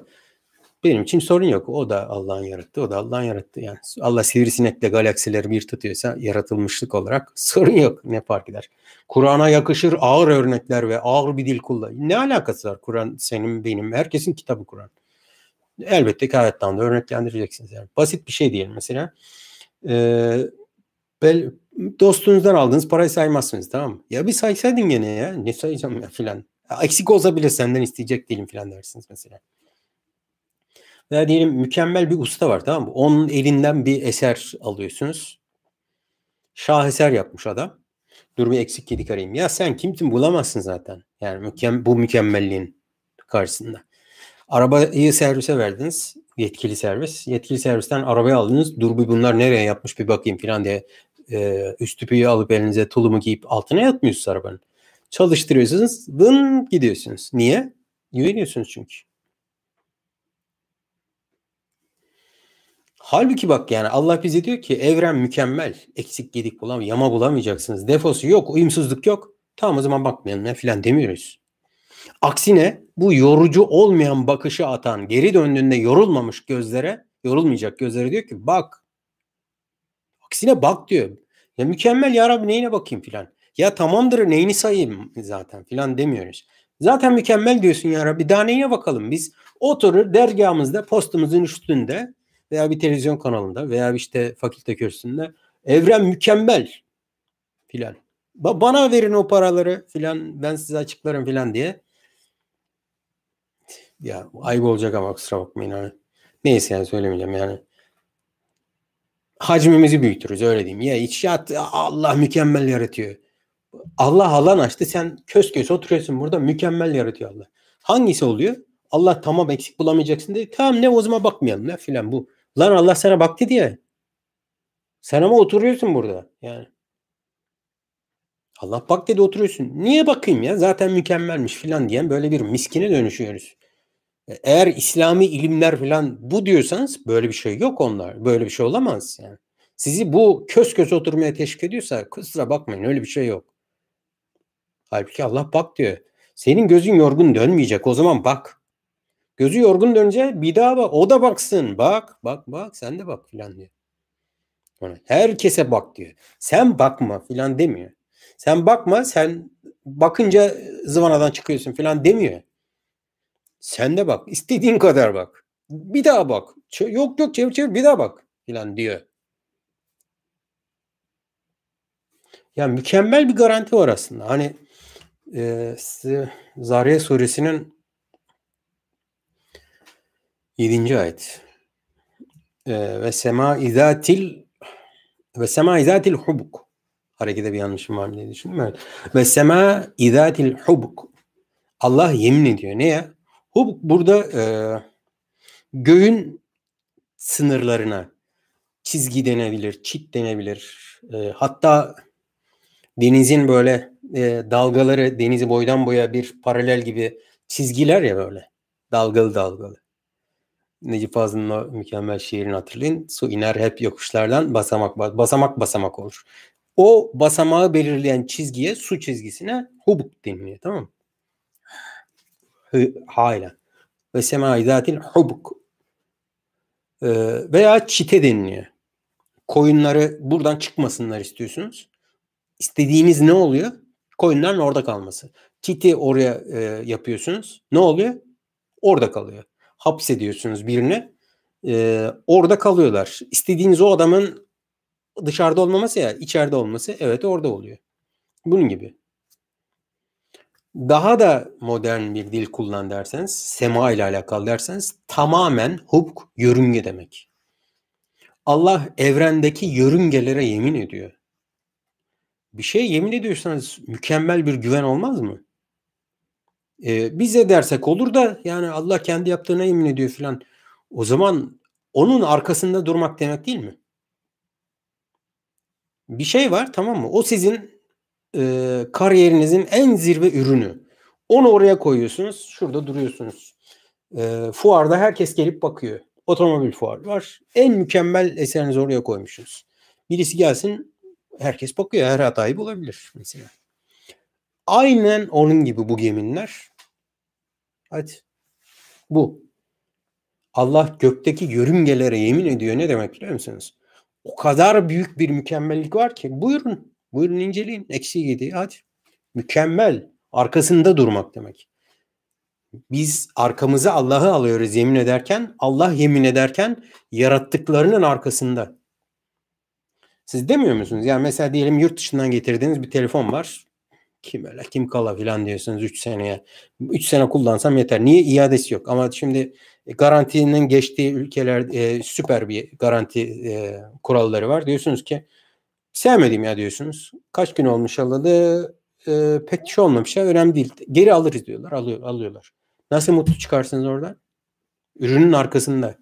[SPEAKER 1] benim için sorun yok. O da Allah'ın yarattı. O da Allah'ın yarattı. Yani Allah sivrisinekle galaksileri bir tutuyorsa yaratılmışlık olarak sorun yok. Ne fark eder? Kur'an'a yakışır ağır örnekler ve ağır bir dil kullan. Ne alakası var Kur'an senin benim? Herkesin kitabı Kur'an. Elbette ki hayattan da örneklendireceksiniz. Yani basit bir şey diyelim mesela. Ee, bel, dostunuzdan aldığınız parayı saymazsınız tamam mı? Ya bir saysaydın gene ya. Ne sayacağım ya filan. Eksik olsa bile senden isteyecek değilim filan dersiniz mesela. Veya diyelim mükemmel bir usta var tamam mı? Onun elinden bir eser alıyorsunuz. Şaheser yapmış adam. Dur bir eksik kedik arayayım. Ya sen kimsin bulamazsın zaten. Yani mükem bu mükemmelliğin karşısında. Arabayı servise verdiniz. Yetkili servis. Yetkili servisten arabayı aldınız. Dur bir bunlar nereye yapmış bir bakayım falan diye e, üst tüpüyü alıp elinize tulumu giyip altına yatmıyorsunuz arabanın. Çalıştırıyorsunuz. Dın gidiyorsunuz. Niye? Güveniyorsunuz çünkü. Halbuki bak yani Allah bize diyor ki evren mükemmel. Eksik gedik bulam, yama bulamayacaksınız. Defosu yok, uyumsuzluk yok. Tamam o zaman bakmayalım ne filan demiyoruz. Aksine bu yorucu olmayan bakışı atan, geri döndüğünde yorulmamış gözlere, yorulmayacak gözlere diyor ki bak. Aksine bak diyor. Ya mükemmel ya Rabbi neyine bakayım filan. Ya tamamdır neyini sayayım zaten filan demiyoruz. Zaten mükemmel diyorsun ya Rabbi daha neyine bakalım biz. Oturur dergahımızda postumuzun üstünde veya bir televizyon kanalında veya işte fakülte kürsüsünde evren mükemmel filan. Ba- bana verin o paraları filan ben size açıklarım filan diye. Ya ayıp olacak ama kusura bakmayın hani. Neyse yani söylemeyeceğim yani. Hacmimizi büyütürüz öyle diyeyim. Ya içşaat Allah mükemmel yaratıyor. Allah alan açtı sen kös kös oturuyorsun burada mükemmel yaratıyor Allah. Hangisi oluyor? Allah tamam eksik bulamayacaksın dedi. Tamam ne o zaman bakmayalım ne filan bu. Lan Allah sana bak dedi ya. Sen ama oturuyorsun burada. Yani. Allah bak dedi oturuyorsun. Niye bakayım ya? Zaten mükemmelmiş filan diyen böyle bir miskine dönüşüyoruz. E, eğer İslami ilimler filan bu diyorsanız böyle bir şey yok onlar. Böyle bir şey olamaz yani. Sizi bu kös kös oturmaya teşvik ediyorsa kusura bakmayın öyle bir şey yok. Halbuki Allah bak diyor. Senin gözün yorgun dönmeyecek o zaman bak. Gözü yorgun dönünce bir daha bak. O da baksın. Bak bak bak sen de bak filan diyor. Yani herkese bak diyor. Sen bakma filan demiyor. Sen bakma sen bakınca zıvanadan çıkıyorsun filan demiyor. Sen de bak. istediğin kadar bak. Bir daha bak. Yok yok çevir çevir bir daha bak filan diyor. Ya mükemmel bir garanti var aslında. Hani e, Zariyat suresinin 7. ayet. E, ve sema izatil ve sema izatil hubuk. Harekete bir yanlışım var diye düşündüm. Evet. Ve sema izatil hubuk. Allah yemin ediyor. Neye? Hubuk burada e, göğün sınırlarına çizgi denebilir, çit denebilir. E, hatta denizin böyle e, dalgaları denizi boydan boya bir paralel gibi çizgiler ya böyle. Dalgalı dalgalı. Necip Fazıl'ın o mükemmel şiirini hatırlayın. Su iner hep yokuşlardan basamak basamak basamak olur. O basamağı belirleyen çizgiye su çizgisine hubuk deniliyor tamam mı? Hala. Ve semai zatil hubuk. Ee, veya çite deniliyor. Koyunları buradan çıkmasınlar istiyorsunuz. İstediğiniz ne oluyor? Koyunların orada kalması. Çiti oraya e, yapıyorsunuz. Ne oluyor? Orada kalıyor hapsediyorsunuz birini. E, orada kalıyorlar. İstediğiniz o adamın dışarıda olmaması ya içeride olması evet orada oluyor. Bunun gibi. Daha da modern bir dil kullan derseniz, sema ile alakalı derseniz tamamen hukuk yörünge demek. Allah evrendeki yörüngelere yemin ediyor. Bir şey yemin ediyorsanız mükemmel bir güven olmaz mı? E, bize dersek olur da yani Allah kendi yaptığına yemin ediyor filan. O zaman onun arkasında durmak demek değil mi? Bir şey var tamam mı? O sizin e, kariyerinizin en zirve ürünü. Onu oraya koyuyorsunuz. Şurada duruyorsunuz. E, fuarda herkes gelip bakıyor. Otomobil fuarı var. En mükemmel eserinizi oraya koymuşsunuz. Birisi gelsin herkes bakıyor. Her hatayı bulabilir mesela. Aynen onun gibi bu geminler. Hadi. Bu. Allah gökteki yörüngelere yemin ediyor. Ne demek biliyor musunuz? O kadar büyük bir mükemmellik var ki. Buyurun. Buyurun inceleyin. Eksi yedi. Hadi. Mükemmel. Arkasında durmak demek. Biz arkamıza Allah'ı alıyoruz yemin ederken. Allah yemin ederken yarattıklarının arkasında. Siz demiyor musunuz? Yani mesela diyelim yurt dışından getirdiğiniz bir telefon var kim öyle kim kala filan diyorsunuz 3 seneye. 3 sene kullansam yeter. Niye iadesi yok? Ama şimdi garantinin geçtiği ülkeler e, süper bir garanti e, kuralları var. Diyorsunuz ki sevmedim ya diyorsunuz. Kaç gün olmuş alalı e, pek şey olmamış ya önemli değil. Geri alırız diyorlar. Alıyor, alıyorlar. Nasıl mutlu çıkarsınız oradan? Ürünün arkasında.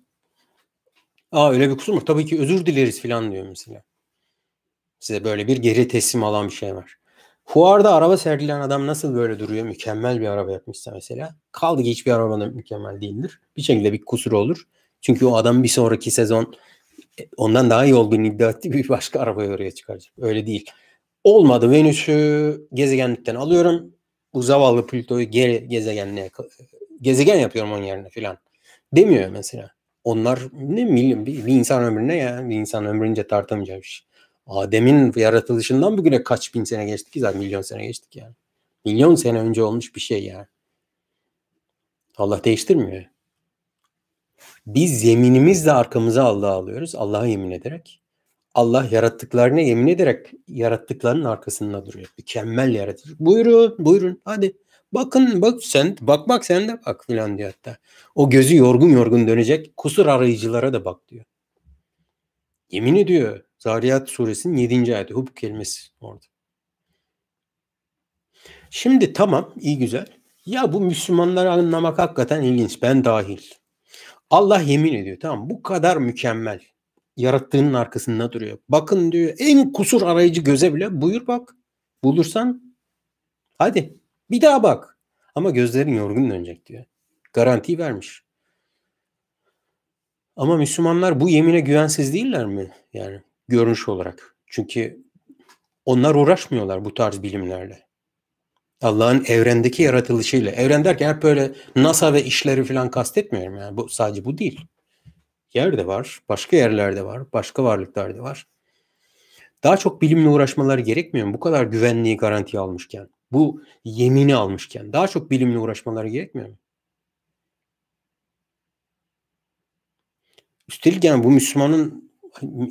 [SPEAKER 1] Aa öyle bir kusur mu? Tabii ki özür dileriz filan diyor mesela. Size böyle bir geri teslim alan bir şey var. Fuarda araba sergileyen adam nasıl böyle duruyor? Mükemmel bir araba yapmışsa mesela. Kaldı ki hiçbir araba da mükemmel değildir. Bir şekilde bir kusur olur. Çünkü o adam bir sonraki sezon e, ondan daha iyi olduğunu iddia ettiği bir başka arabayı oraya çıkaracak. Öyle değil. Olmadı Venüs'ü gezegenlikten alıyorum. Bu zavallı Plüto'yu geri gezegenliğe gezegen yapıyorum onun yerine filan. Demiyor mesela. Onlar ne milyon bir, bir insan ömrüne ya bir insan ömrünce tartamayacağı bir şey. Adem'in yaratılışından bugüne kaç bin sene geçtik ki zaten milyon sene geçtik yani. Milyon sene önce olmuş bir şey yani. Allah değiştirmiyor. Biz yeminimizle arkamıza Allah'a alıyoruz. Allah'a yemin ederek. Allah yarattıklarına yemin ederek yarattıklarının arkasında duruyor. Mükemmel yaratıcı. Buyurun, buyurun. Hadi. Bakın, bak sen, bak bak sen de bak filan diyor hatta. O gözü yorgun yorgun dönecek. Kusur arayıcılara da bak diyor. Yemin ediyor. Zariyat suresinin 7. ayeti. Hub kelimesi orada. Şimdi tamam iyi güzel. Ya bu Müslümanları anlamak hakikaten ilginç. Ben dahil. Allah yemin ediyor tamam bu kadar mükemmel. Yarattığının arkasında duruyor. Bakın diyor en kusur arayıcı göze bile buyur bak. Bulursan hadi bir daha bak. Ama gözlerin yorgun dönecek diyor. Garanti vermiş. Ama Müslümanlar bu yemine güvensiz değiller mi? Yani görünüş olarak. Çünkü onlar uğraşmıyorlar bu tarz bilimlerle. Allah'ın evrendeki yaratılışıyla. Evren derken hep böyle NASA ve işleri falan kastetmiyorum yani. Bu sadece bu değil. Yerde var, başka yerlerde var, başka varlıklarda var. Daha çok bilimle uğraşmaları gerekmiyor mu? Bu kadar güvenliği garantiye almışken, bu yemini almışken daha çok bilimle uğraşmaları gerekmiyor mu? Üstelik yani bu Müslümanın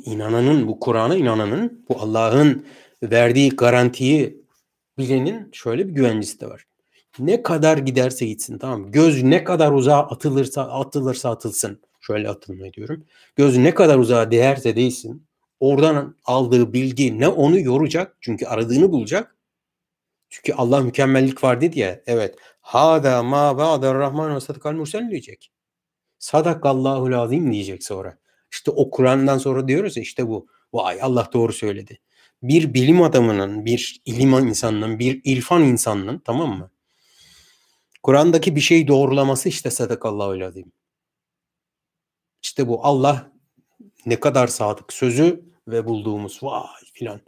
[SPEAKER 1] inananın, bu Kur'an'a inananın, bu Allah'ın verdiği garantiyi bilenin şöyle bir güvencesi de var. Ne kadar giderse gitsin tamam Göz ne kadar uzağa atılırsa atılırsa atılsın. Şöyle atılma diyorum. Göz ne kadar uzağa değerse değilsin. Oradan aldığı bilgi ne onu yoracak. Çünkü aradığını bulacak. Çünkü Allah mükemmellik var dedi ya. Evet. Hada ma ba'da rahman ve sadakal mursel diyecek. Sadakallahu azim diyecek sonra. İşte o Kur'an'dan sonra diyoruz ya işte bu. Vay Allah doğru söyledi. Bir bilim adamının, bir ilim insanının, bir irfan insanının tamam mı? Kur'an'daki bir şeyi doğrulaması işte sadakallahu azim. İşte bu Allah ne kadar sadık sözü ve bulduğumuz vay filan.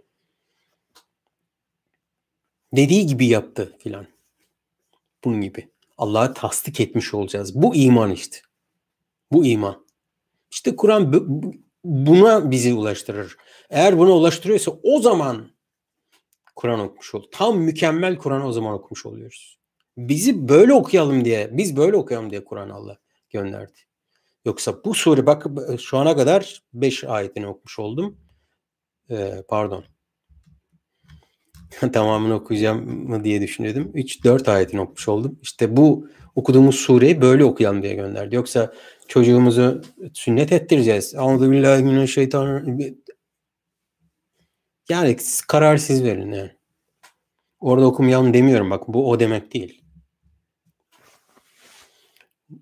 [SPEAKER 1] Dediği gibi yaptı filan. Bunun gibi. Allah'a tasdik etmiş olacağız. Bu iman işte. Bu iman. İşte Kur'an buna bizi ulaştırır. Eğer buna ulaştırıyorsa o zaman Kur'an okumuş olur. Tam mükemmel Kur'an o zaman okumuş oluyoruz. Bizi böyle okuyalım diye, biz böyle okuyalım diye Kur'an Allah gönderdi. Yoksa bu sure bak şu ana kadar 5 ayetini okumuş oldum. Ee, pardon. Tamamını okuyacağım mı diye düşünüyordum. 3-4 ayetini okumuş oldum. İşte bu okuduğumuz sureyi böyle okuyalım diye gönderdi. Yoksa çocuğumuzu sünnet ettireceğiz. Euzubillahimineşşeytanirracim. Yani karar siz verin yani. Orada okumayalım demiyorum bak bu o demek değil.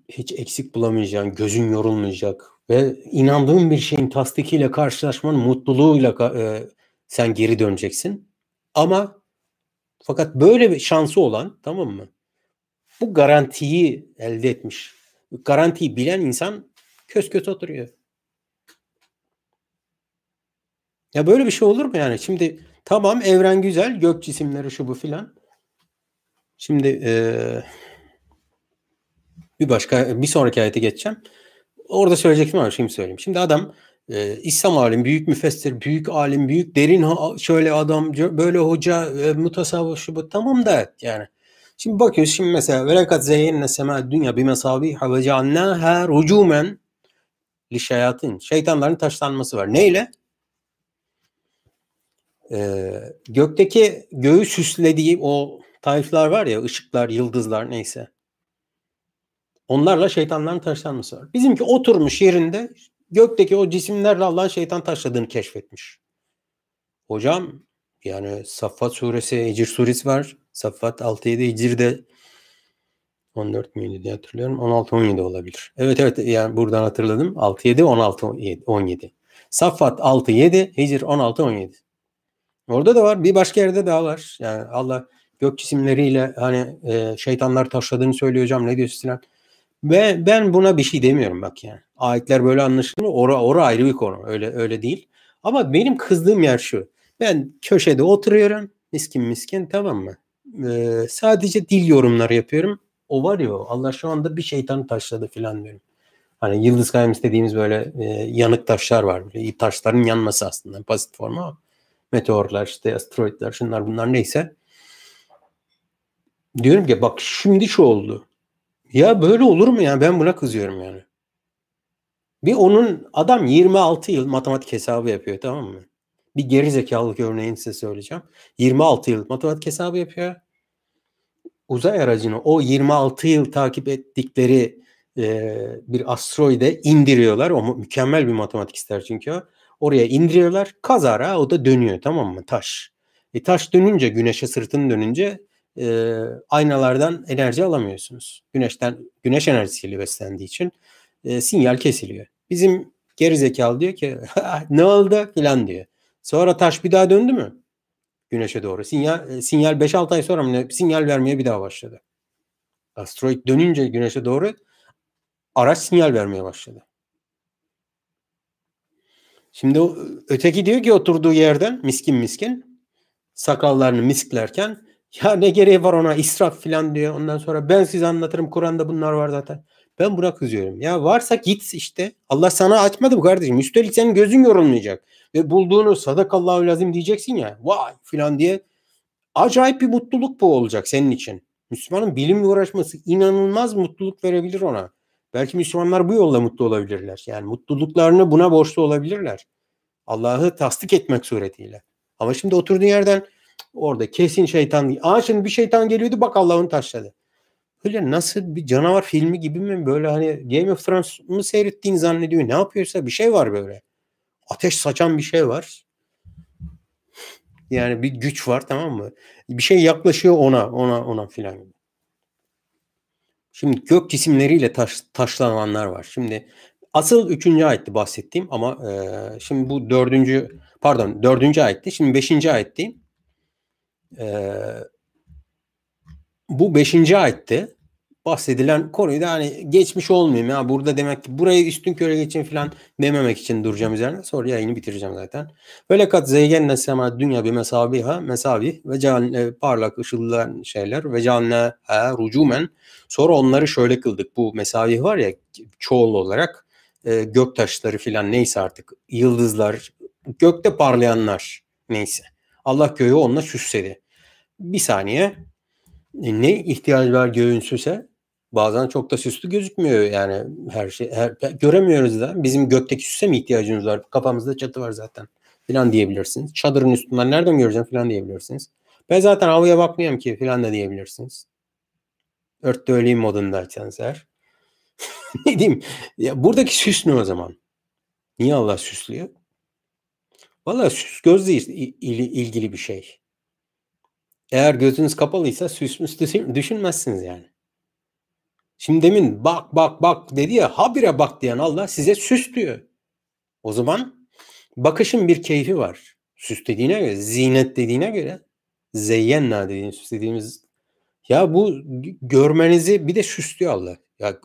[SPEAKER 1] Hiç eksik bulamayacaksın, gözün yorulmayacak ve inandığın bir şeyin tasdikiyle karşılaşmanın mutluluğuyla e, sen geri döneceksin. Ama fakat böyle bir şansı olan tamam mı? Bu garantiyi elde etmiş. Garantiyi bilen insan köz kötü oturuyor. Ya böyle bir şey olur mu yani? Şimdi tamam evren güzel, gök cisimleri şu bu filan. Şimdi ee, bir başka bir sonraki ayete geçeceğim. Orada söyleyecektim ama şimdi söyleyeyim. Şimdi adam e, İslam alim, büyük müfessir, büyük alim, büyük derin şöyle adam, böyle hoca, e, mutasavvuf şu bu tamam da yani. Şimdi bakıyoruz şimdi mesela velakat zeyyenne sema dünya bir mesabiha ve cealnâhâ rucûmen li şeyatın. Şeytanların taşlanması var. Neyle? Ee, gökteki göğü süslediği o tayflar var ya ışıklar, yıldızlar neyse. Onlarla şeytanların taşlanması var. Bizimki oturmuş yerinde gökteki o cisimlerle Allah'ın şeytan taşladığını keşfetmiş. Hocam yani Saffat suresi, Hicr suresi var. Saffat 6-7 Hicr'de 14 müydü diye hatırlıyorum. 16-17 olabilir. Evet evet yani buradan hatırladım. 6-7, 16-17. Saffat 6-7, Hicr 16-17. Orada da var. Bir başka yerde daha var. Yani Allah gök cisimleriyle hani e, şeytanlar taşladığını söylüyor hocam. Ne diyorsun Sinan? Ve ben buna bir şey demiyorum bak yani. Ayetler böyle anlaşılır. Ora, ora ayrı bir konu. Öyle öyle değil. Ama benim kızdığım yer şu. Ben köşede oturuyorum. Miskin miskin tamam mı? Sadece dil yorumları yapıyorum. O var ya Allah şu anda bir şeytanı taşladı filan diyorum. Hani yıldız kayması dediğimiz böyle e, yanık taşlar var. Böyle taşların yanması aslında basit formu Meteorlar işte asteroidler şunlar bunlar neyse. Diyorum ki bak şimdi şu oldu. Ya böyle olur mu ya? Ben buna kızıyorum yani. Bir onun adam 26 yıl matematik hesabı yapıyor tamam mı? Bir geri zekalılık örneğini size söyleyeceğim. 26 yıl matematik hesabı yapıyor. Uzay aracını o 26 yıl takip ettikleri e, bir asteroide indiriyorlar. O mükemmel bir matematik ister çünkü o. Oraya indiriyorlar. Kazara o da dönüyor tamam mı? Taş. E taş dönünce güneşe sırtını dönünce e, aynalardan enerji alamıyorsunuz. Güneşten güneş enerjisiyle beslendiği için e, sinyal kesiliyor. Bizim geri zekalı diyor ki ne oldu filan diyor. Sonra taş bir daha döndü mü? Güneşe doğru. Sinyal e, sinyal 5-6 ay sonra mı sinyal vermeye bir daha başladı. Asteroid dönünce güneşe doğru araç sinyal vermeye başladı. Şimdi öteki diyor ki oturduğu yerden miskin miskin sakallarını misklerken ya ne gereği var ona israf filan diyor. Ondan sonra ben size anlatırım Kur'an'da bunlar var zaten. Ben buna kızıyorum. Ya varsa git işte. Allah sana açmadı bu kardeşim. Üstelik senin gözün yorulmayacak. Ve bulduğunu sadakallahu lazim diyeceksin ya. Vay filan diye. Acayip bir mutluluk bu olacak senin için. Müslümanın bilimle uğraşması inanılmaz mutluluk verebilir ona. Belki Müslümanlar bu yolla mutlu olabilirler. Yani mutluluklarını buna borçlu olabilirler. Allah'ı tasdik etmek suretiyle. Ama şimdi oturduğun yerden Orada kesin şeytan. Aa şimdi bir şeytan geliyordu bak Allah onu taşladı. Böyle nasıl bir canavar filmi gibi mi böyle hani Game of Thrones mu seyrettiğini zannediyor. Ne yapıyorsa bir şey var böyle. Ateş saçan bir şey var. Yani bir güç var tamam mı? Bir şey yaklaşıyor ona ona ona filan. Şimdi gök cisimleriyle taş, taşlananlar var. Şimdi asıl üçüncü ayetti bahsettiğim ama e, şimdi bu dördüncü pardon dördüncü ayetti. Şimdi beşinci ayetteyim. E, bu beşinci ayette bahsedilen konuyu da hani geçmiş olmayayım ya burada demek ki burayı üstün köre geçin falan dememek için duracağım üzerine. Sonra yayını bitireceğim zaten. Böyle kat zeygenne sema dünya bir mesabiha mesabi ve can parlak ışıldayan şeyler ve canne rucumen. Sonra onları şöyle kıldık. Bu mesabi var ya çoğul olarak e, gök taşları falan neyse artık yıldızlar gökte parlayanlar neyse. Allah göğü onunla süsledi. Bir saniye ne ihtiyaç var göğün süse bazen çok da süslü gözükmüyor yani her şey. Her, göremiyoruz da. Bizim gökteki süse mi ihtiyacımız var? Kafamızda çatı var zaten filan diyebilirsiniz. Çadırın üstünden nereden göreceğim filan diyebilirsiniz. Ben zaten havaya bakmıyorum ki filan da diyebilirsiniz. Örtte öleyim modundaysanız eğer. ne diyeyim? Ya buradaki süs ne o zaman? Niye Allah süslüyor? Valla süs gözle ilgili bir şey. Eğer gözünüz kapalıysa süs düşünmezsiniz yani. Şimdi demin bak bak bak dedi ya habire bak diyen Allah size süs diyor. O zaman bakışın bir keyfi var. Süs dediğine göre, zinet dediğine göre, zeyyenna dediğimiz süslediğimiz ya bu görmenizi bir de süslüyor Allah. Ya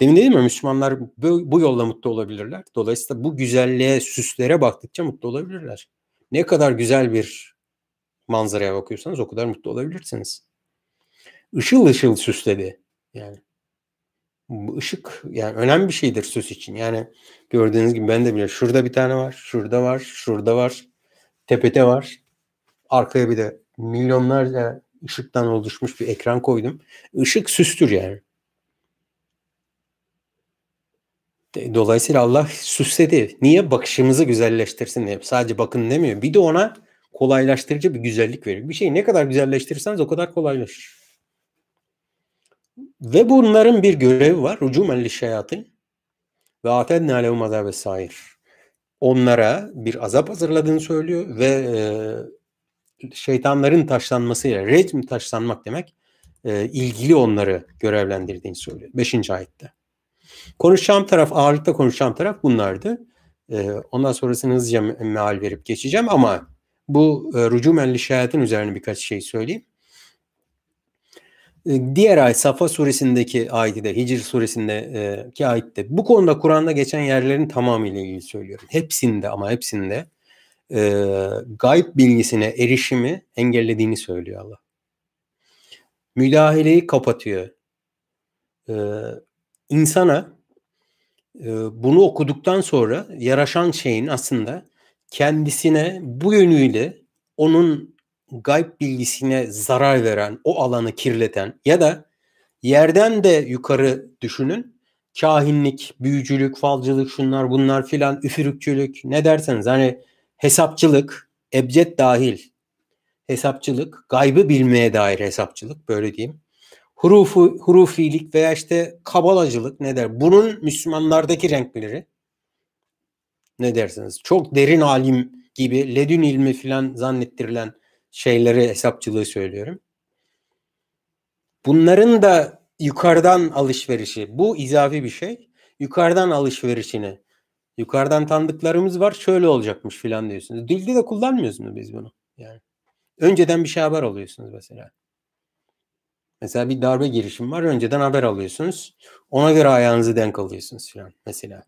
[SPEAKER 1] demin dedim ya Müslümanlar bu, bu yolla mutlu olabilirler. Dolayısıyla bu güzelliğe, süslere baktıkça mutlu olabilirler. Ne kadar güzel bir manzaraya bakıyorsanız o kadar mutlu olabilirsiniz. Işıl ışıl süsledi. Yani bu ışık yani önemli bir şeydir süs için. Yani gördüğünüz gibi ben de bile şurada bir tane var, şurada var, şurada var, tepede var. Arkaya bir de milyonlarca ışıktan oluşmuş bir ekran koydum. Işık süstür yani. Dolayısıyla Allah süsledi. Niye? Bakışımızı güzelleştirsin diye. Sadece bakın demiyor. Bir de ona kolaylaştırıcı bir güzellik veriyor. Bir şeyi ne kadar güzelleştirirseniz o kadar kolaylaşır. Ve bunların bir görevi var. Rucumen li şeyatin ve atedna lehum azabe sair. Onlara bir azap hazırladığını söylüyor ve e, şeytanların taşlanmasıyla, rejim taşlanmak demek e, ilgili onları görevlendirdiğini söylüyor. Beşinci ayette. Konuşacağım taraf, ağırlıkta konuşacağım taraf bunlardı. E, ondan sonrasını hızlıca meal verip geçeceğim ama bu e, rucumen li şeyatin üzerine birkaç şey söyleyeyim. Ee, diğer ayet Safa suresindeki ayeti de Hicr suresindeki ayette bu konuda Kur'an'da geçen yerlerin tamamıyla ilgili söylüyorum. Hepsinde ama hepsinde e, gayb bilgisine erişimi engellediğini söylüyor Allah. Müdahaleyi kapatıyor. E, insana e, bunu okuduktan sonra yaraşan şeyin aslında kendisine bu yönüyle onun gayb bilgisine zarar veren, o alanı kirleten ya da yerden de yukarı düşünün. Kahinlik, büyücülük, falcılık, şunlar bunlar filan, üfürükçülük ne derseniz hani hesapçılık, ebced dahil hesapçılık, gaybı bilmeye dair hesapçılık böyle diyeyim. Hurufu, hurufilik veya işte kabalacılık ne der? Bunun Müslümanlardaki renkleri ne dersiniz? Çok derin alim gibi ledün ilmi filan zannettirilen şeyleri hesapçılığı söylüyorum. Bunların da yukarıdan alışverişi bu izafi bir şey. Yukarıdan alışverişini yukarıdan tanıdıklarımız var şöyle olacakmış filan diyorsunuz. Dilde de kullanmıyorsunuz biz bunu. Yani önceden bir şey haber alıyorsunuz mesela. Mesela bir darbe girişim var. Önceden haber alıyorsunuz. Ona göre ayağınızı denk alıyorsunuz filan mesela.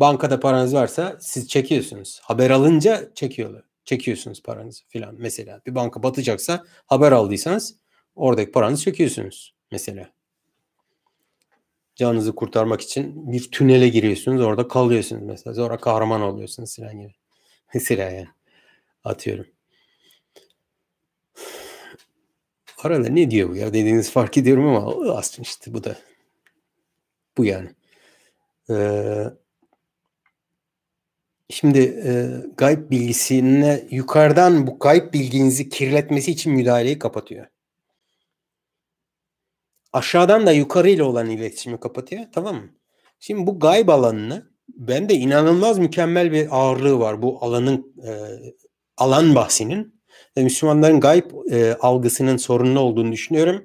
[SPEAKER 1] Bankada paranız varsa siz çekiyorsunuz. Haber alınca çekiyorlar çekiyorsunuz paranızı filan mesela. Bir banka batacaksa haber aldıysanız oradaki paranızı çekiyorsunuz mesela. Canınızı kurtarmak için bir tünele giriyorsunuz orada kalıyorsunuz mesela. Sonra kahraman oluyorsunuz filan gibi. Mesela yani atıyorum. Arada ne diyor bu ya dediğiniz fark ediyorum ama aslında işte bu da bu yani. Ee, Şimdi e, gayb bilgisine yukarıdan bu gayb bilginizi kirletmesi için müdahaleyi kapatıyor. Aşağıdan da yukarıyla olan iletişimi kapatıyor. Tamam mı? Şimdi bu gayb alanını ben de inanılmaz mükemmel bir ağırlığı var bu alanın e, alan bahsinin. Ve Müslümanların gayb e, algısının sorunlu olduğunu düşünüyorum.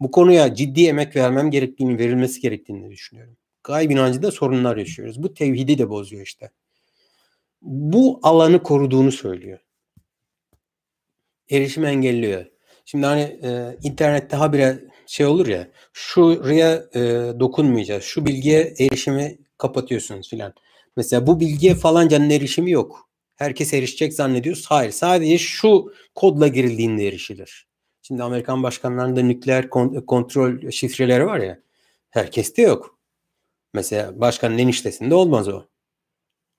[SPEAKER 1] Bu konuya ciddi emek vermem gerektiğini, verilmesi gerektiğini düşünüyorum. Gayb inancında sorunlar yaşıyoruz. Bu tevhidi de bozuyor işte bu alanı koruduğunu söylüyor. Erişim engelliyor. Şimdi hani e, internette habire şey olur ya şuraya e, dokunmayacağız. Şu bilgiye erişimi kapatıyorsunuz filan. Mesela bu bilgiye falancanın erişimi yok. Herkes erişecek zannediyoruz. Hayır. Sadece şu kodla girildiğinde erişilir. Şimdi Amerikan başkanlarında nükleer kontrol şifreleri var ya. Herkeste yok. Mesela başkanın eniştesinde olmaz o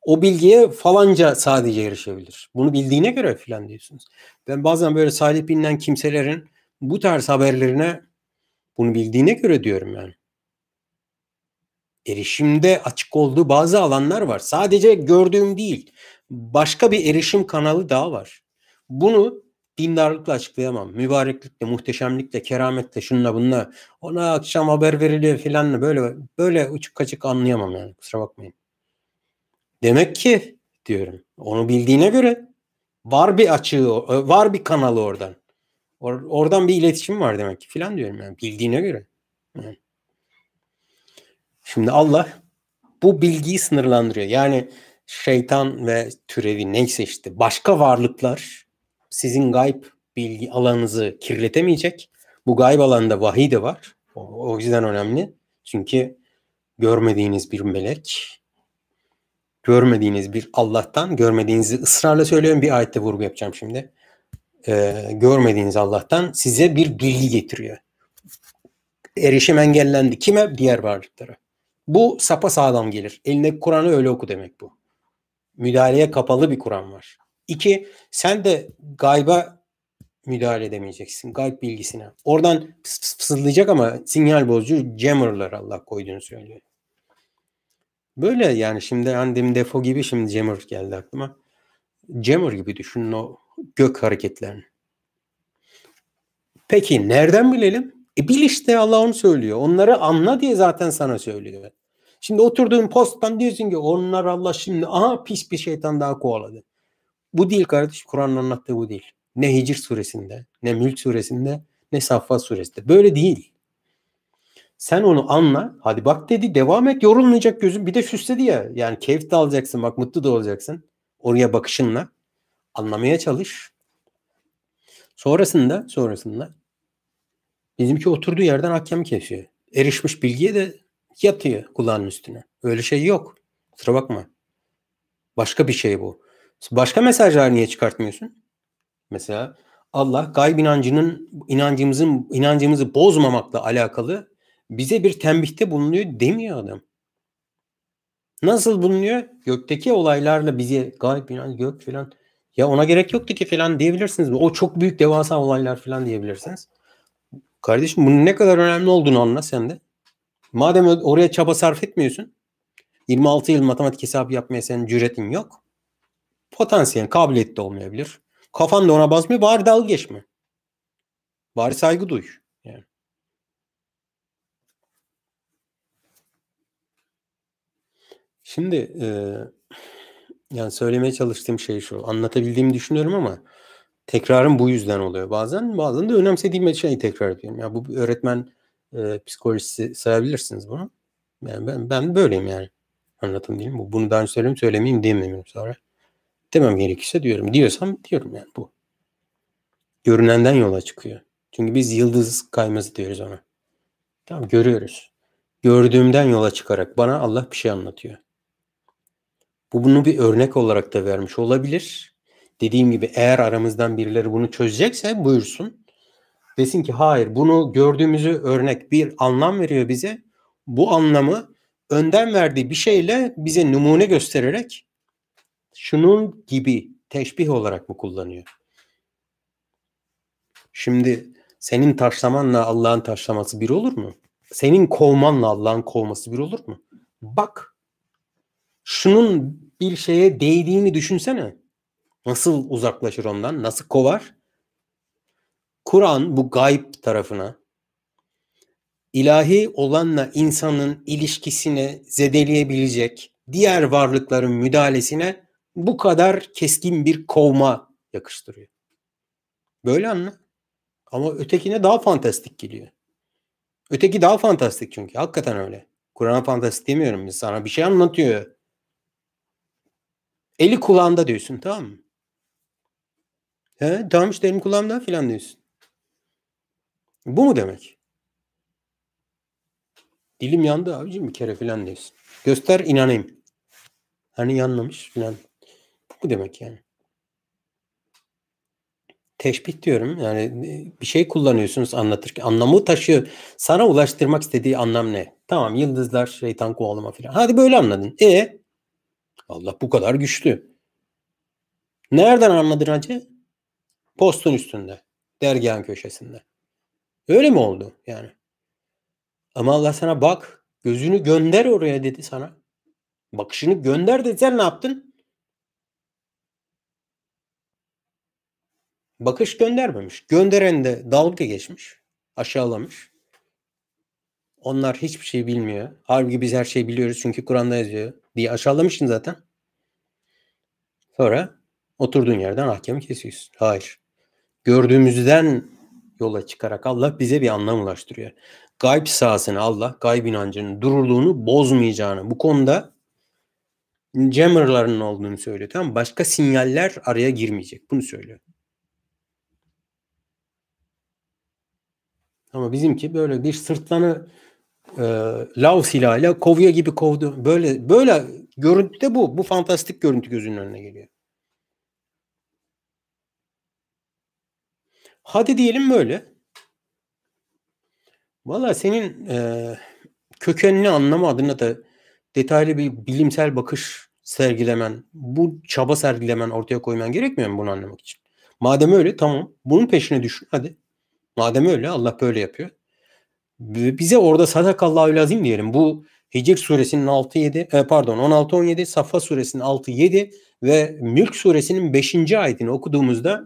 [SPEAKER 1] o bilgiye falanca sadece erişebilir. Bunu bildiğine göre filan diyorsunuz. Ben bazen böyle sahip bilinen kimselerin bu tarz haberlerine bunu bildiğine göre diyorum yani. Erişimde açık olduğu bazı alanlar var. Sadece gördüğüm değil. Başka bir erişim kanalı daha var. Bunu dindarlıkla açıklayamam. Mübareklikle, muhteşemlikle, kerametle, şunla bununla. Ona akşam haber veriliyor filanla böyle böyle uçuk kaçık anlayamam yani. Kusura bakmayın. Demek ki diyorum. Onu bildiğine göre var bir açığı, var bir kanalı oradan. Or oradan bir iletişim var demek ki filan diyorum yani bildiğine göre. Şimdi Allah bu bilgiyi sınırlandırıyor. Yani şeytan ve türevi neyse işte başka varlıklar sizin gayb bilgi alanınızı kirletemeyecek. Bu gayb alanında vahiy de var. O, o yüzden önemli. Çünkü görmediğiniz bir melek görmediğiniz bir Allah'tan, görmediğinizi ısrarla söylüyorum bir ayette vurgu yapacağım şimdi. Ee, görmediğiniz Allah'tan size bir bilgi getiriyor. Erişim engellendi. Kime? Diğer varlıklara. Bu sapa sağlam gelir. Eline Kur'an'ı öyle oku demek bu. Müdahaleye kapalı bir Kur'an var. İki, sen de gayba müdahale edemeyeceksin. Gayb bilgisine. Oradan fısıldayacak ama sinyal bozucu jammerlar Allah koyduğunu söylüyor. Böyle yani şimdi demin defo gibi şimdi Jammer geldi aklıma. Jammer gibi düşünün o gök hareketlerini. Peki nereden bilelim? E bil işte Allah onu söylüyor. Onları anla diye zaten sana söylüyor. Şimdi oturduğun posttan diyorsun ki onlar Allah şimdi aha pis bir şeytan daha kovaladı. Bu değil kardeş. Kur'an'ın anlattığı bu değil. Ne Hicr suresinde, ne Mülk suresinde, ne Saffat suresinde. Böyle değil. Sen onu anla. Hadi bak dedi. Devam et. Yorulmayacak gözün. Bir de süsledi ya. Yani keyif de alacaksın. Bak mutlu da olacaksın. Oraya bakışınla. Anlamaya çalış. Sonrasında sonrasında bizimki oturduğu yerden hakem kesiyor. Erişmiş bilgiye de yatıyor kulağının üstüne. Öyle şey yok. Kusura bakma. Başka bir şey bu. Başka mesajlar niye çıkartmıyorsun? Mesela Allah gayb inancının inancımızın inancımızı bozmamakla alakalı bize bir tembihte bulunuyor demiyor adam. Nasıl bulunuyor? Gökteki olaylarla bize gayb inan gök filan ya ona gerek yoktu ki filan diyebilirsiniz. O çok büyük devasa olaylar filan diyebilirsiniz. Kardeşim bunun ne kadar önemli olduğunu anla sen de. Madem oraya çaba sarf etmiyorsun. 26 yıl matematik hesabı yapmaya senin cüretin yok. Potansiyel, kabiliyet de olmayabilir. Kafan da ona basmıyor. Bari dalga geçme. Bari saygı duy. Yani. Şimdi e, yani söylemeye çalıştığım şey şu. Anlatabildiğimi düşünüyorum ama tekrarım bu yüzden oluyor. Bazen bazen de önemsediğim şeyi tekrar ediyorum. Ya bu bir öğretmen e, psikolojisi sayabilirsiniz bunu. Yani ben ben böyleyim yani. Anlatım değil mi? Bunu daha önce söyleyeyim söylemeyeyim diyemiyorum sonra. Demem gerekirse diyorum. Diyorsam diyorum yani bu. Görünenden yola çıkıyor. Çünkü biz yıldız kayması diyoruz ona. Tamam görüyoruz. Gördüğümden yola çıkarak bana Allah bir şey anlatıyor. Bu bunu bir örnek olarak da vermiş olabilir. Dediğim gibi eğer aramızdan birileri bunu çözecekse buyursun. Desin ki hayır bunu gördüğümüzü örnek bir anlam veriyor bize. Bu anlamı önden verdiği bir şeyle bize numune göstererek şunun gibi teşbih olarak mı kullanıyor? Şimdi senin taşlamanla Allah'ın taşlaması bir olur mu? Senin kovmanla Allah'ın kovması bir olur mu? Bak şunun bir şeye değdiğini düşünsene. Nasıl uzaklaşır ondan? Nasıl kovar? Kur'an bu gayb tarafına ilahi olanla insanın ilişkisine zedeleyebilecek diğer varlıkların müdahalesine bu kadar keskin bir kovma yakıştırıyor. Böyle anla. Ama ötekine daha fantastik geliyor. Öteki daha fantastik çünkü. Hakikaten öyle. Kur'an fantastik demiyorum. Sana bir şey anlatıyor. Eli kulağında diyorsun tamam mı? He, tamam işte elim kulağımda filan diyorsun. Bu mu demek? Dilim yandı abicim bir kere filan diyorsun. Göster inanayım. Hani yanmamış filan. Bu demek yani. Teşbih diyorum. Yani bir şey kullanıyorsunuz anlatırken. Anlamı taşıyor. Sana ulaştırmak istediği anlam ne? Tamam yıldızlar, şeytan kovalama filan. Hadi böyle anladın. E Allah bu kadar güçlü. Nereden anladın hacı? Postun üstünde. Dergahın köşesinde. Öyle mi oldu yani? Ama Allah sana bak gözünü gönder oraya dedi sana. Bakışını gönder dedi sen ne yaptın? Bakış göndermemiş. Gönderen de dalga geçmiş. Aşağılamış. Onlar hiçbir şey bilmiyor. Halbuki biz her şeyi biliyoruz çünkü Kur'an'da yazıyor diye aşağılamışsın zaten. Sonra oturduğun yerden ahkamı kesiyorsun. Hayır. Gördüğümüzden yola çıkarak Allah bize bir anlam ulaştırıyor. Gayb sahasını Allah, gayb inancının dururluğunu bozmayacağını, bu konuda jammerların olduğunu söylüyor. Tamam Başka sinyaller araya girmeyecek. Bunu söylüyor. Ama bizimki böyle bir sırtlanı e, lav silahıyla kovuya gibi kovdu. Böyle böyle görüntüde bu. Bu fantastik görüntü gözünün önüne geliyor. Hadi diyelim böyle. Valla senin e, kökenini anlama adına da detaylı bir bilimsel bakış sergilemen, bu çaba sergilemen ortaya koyman gerekmiyor mu bunu anlamak için? Madem öyle tamam. Bunun peşine düşün hadi. Madem öyle Allah böyle yapıyor. Bize orada sadakallahu lazim diyelim. Bu Hicr suresinin 6-7 e, pardon 16-17 Safa suresinin 6-7 ve Mülk suresinin 5. ayetini okuduğumuzda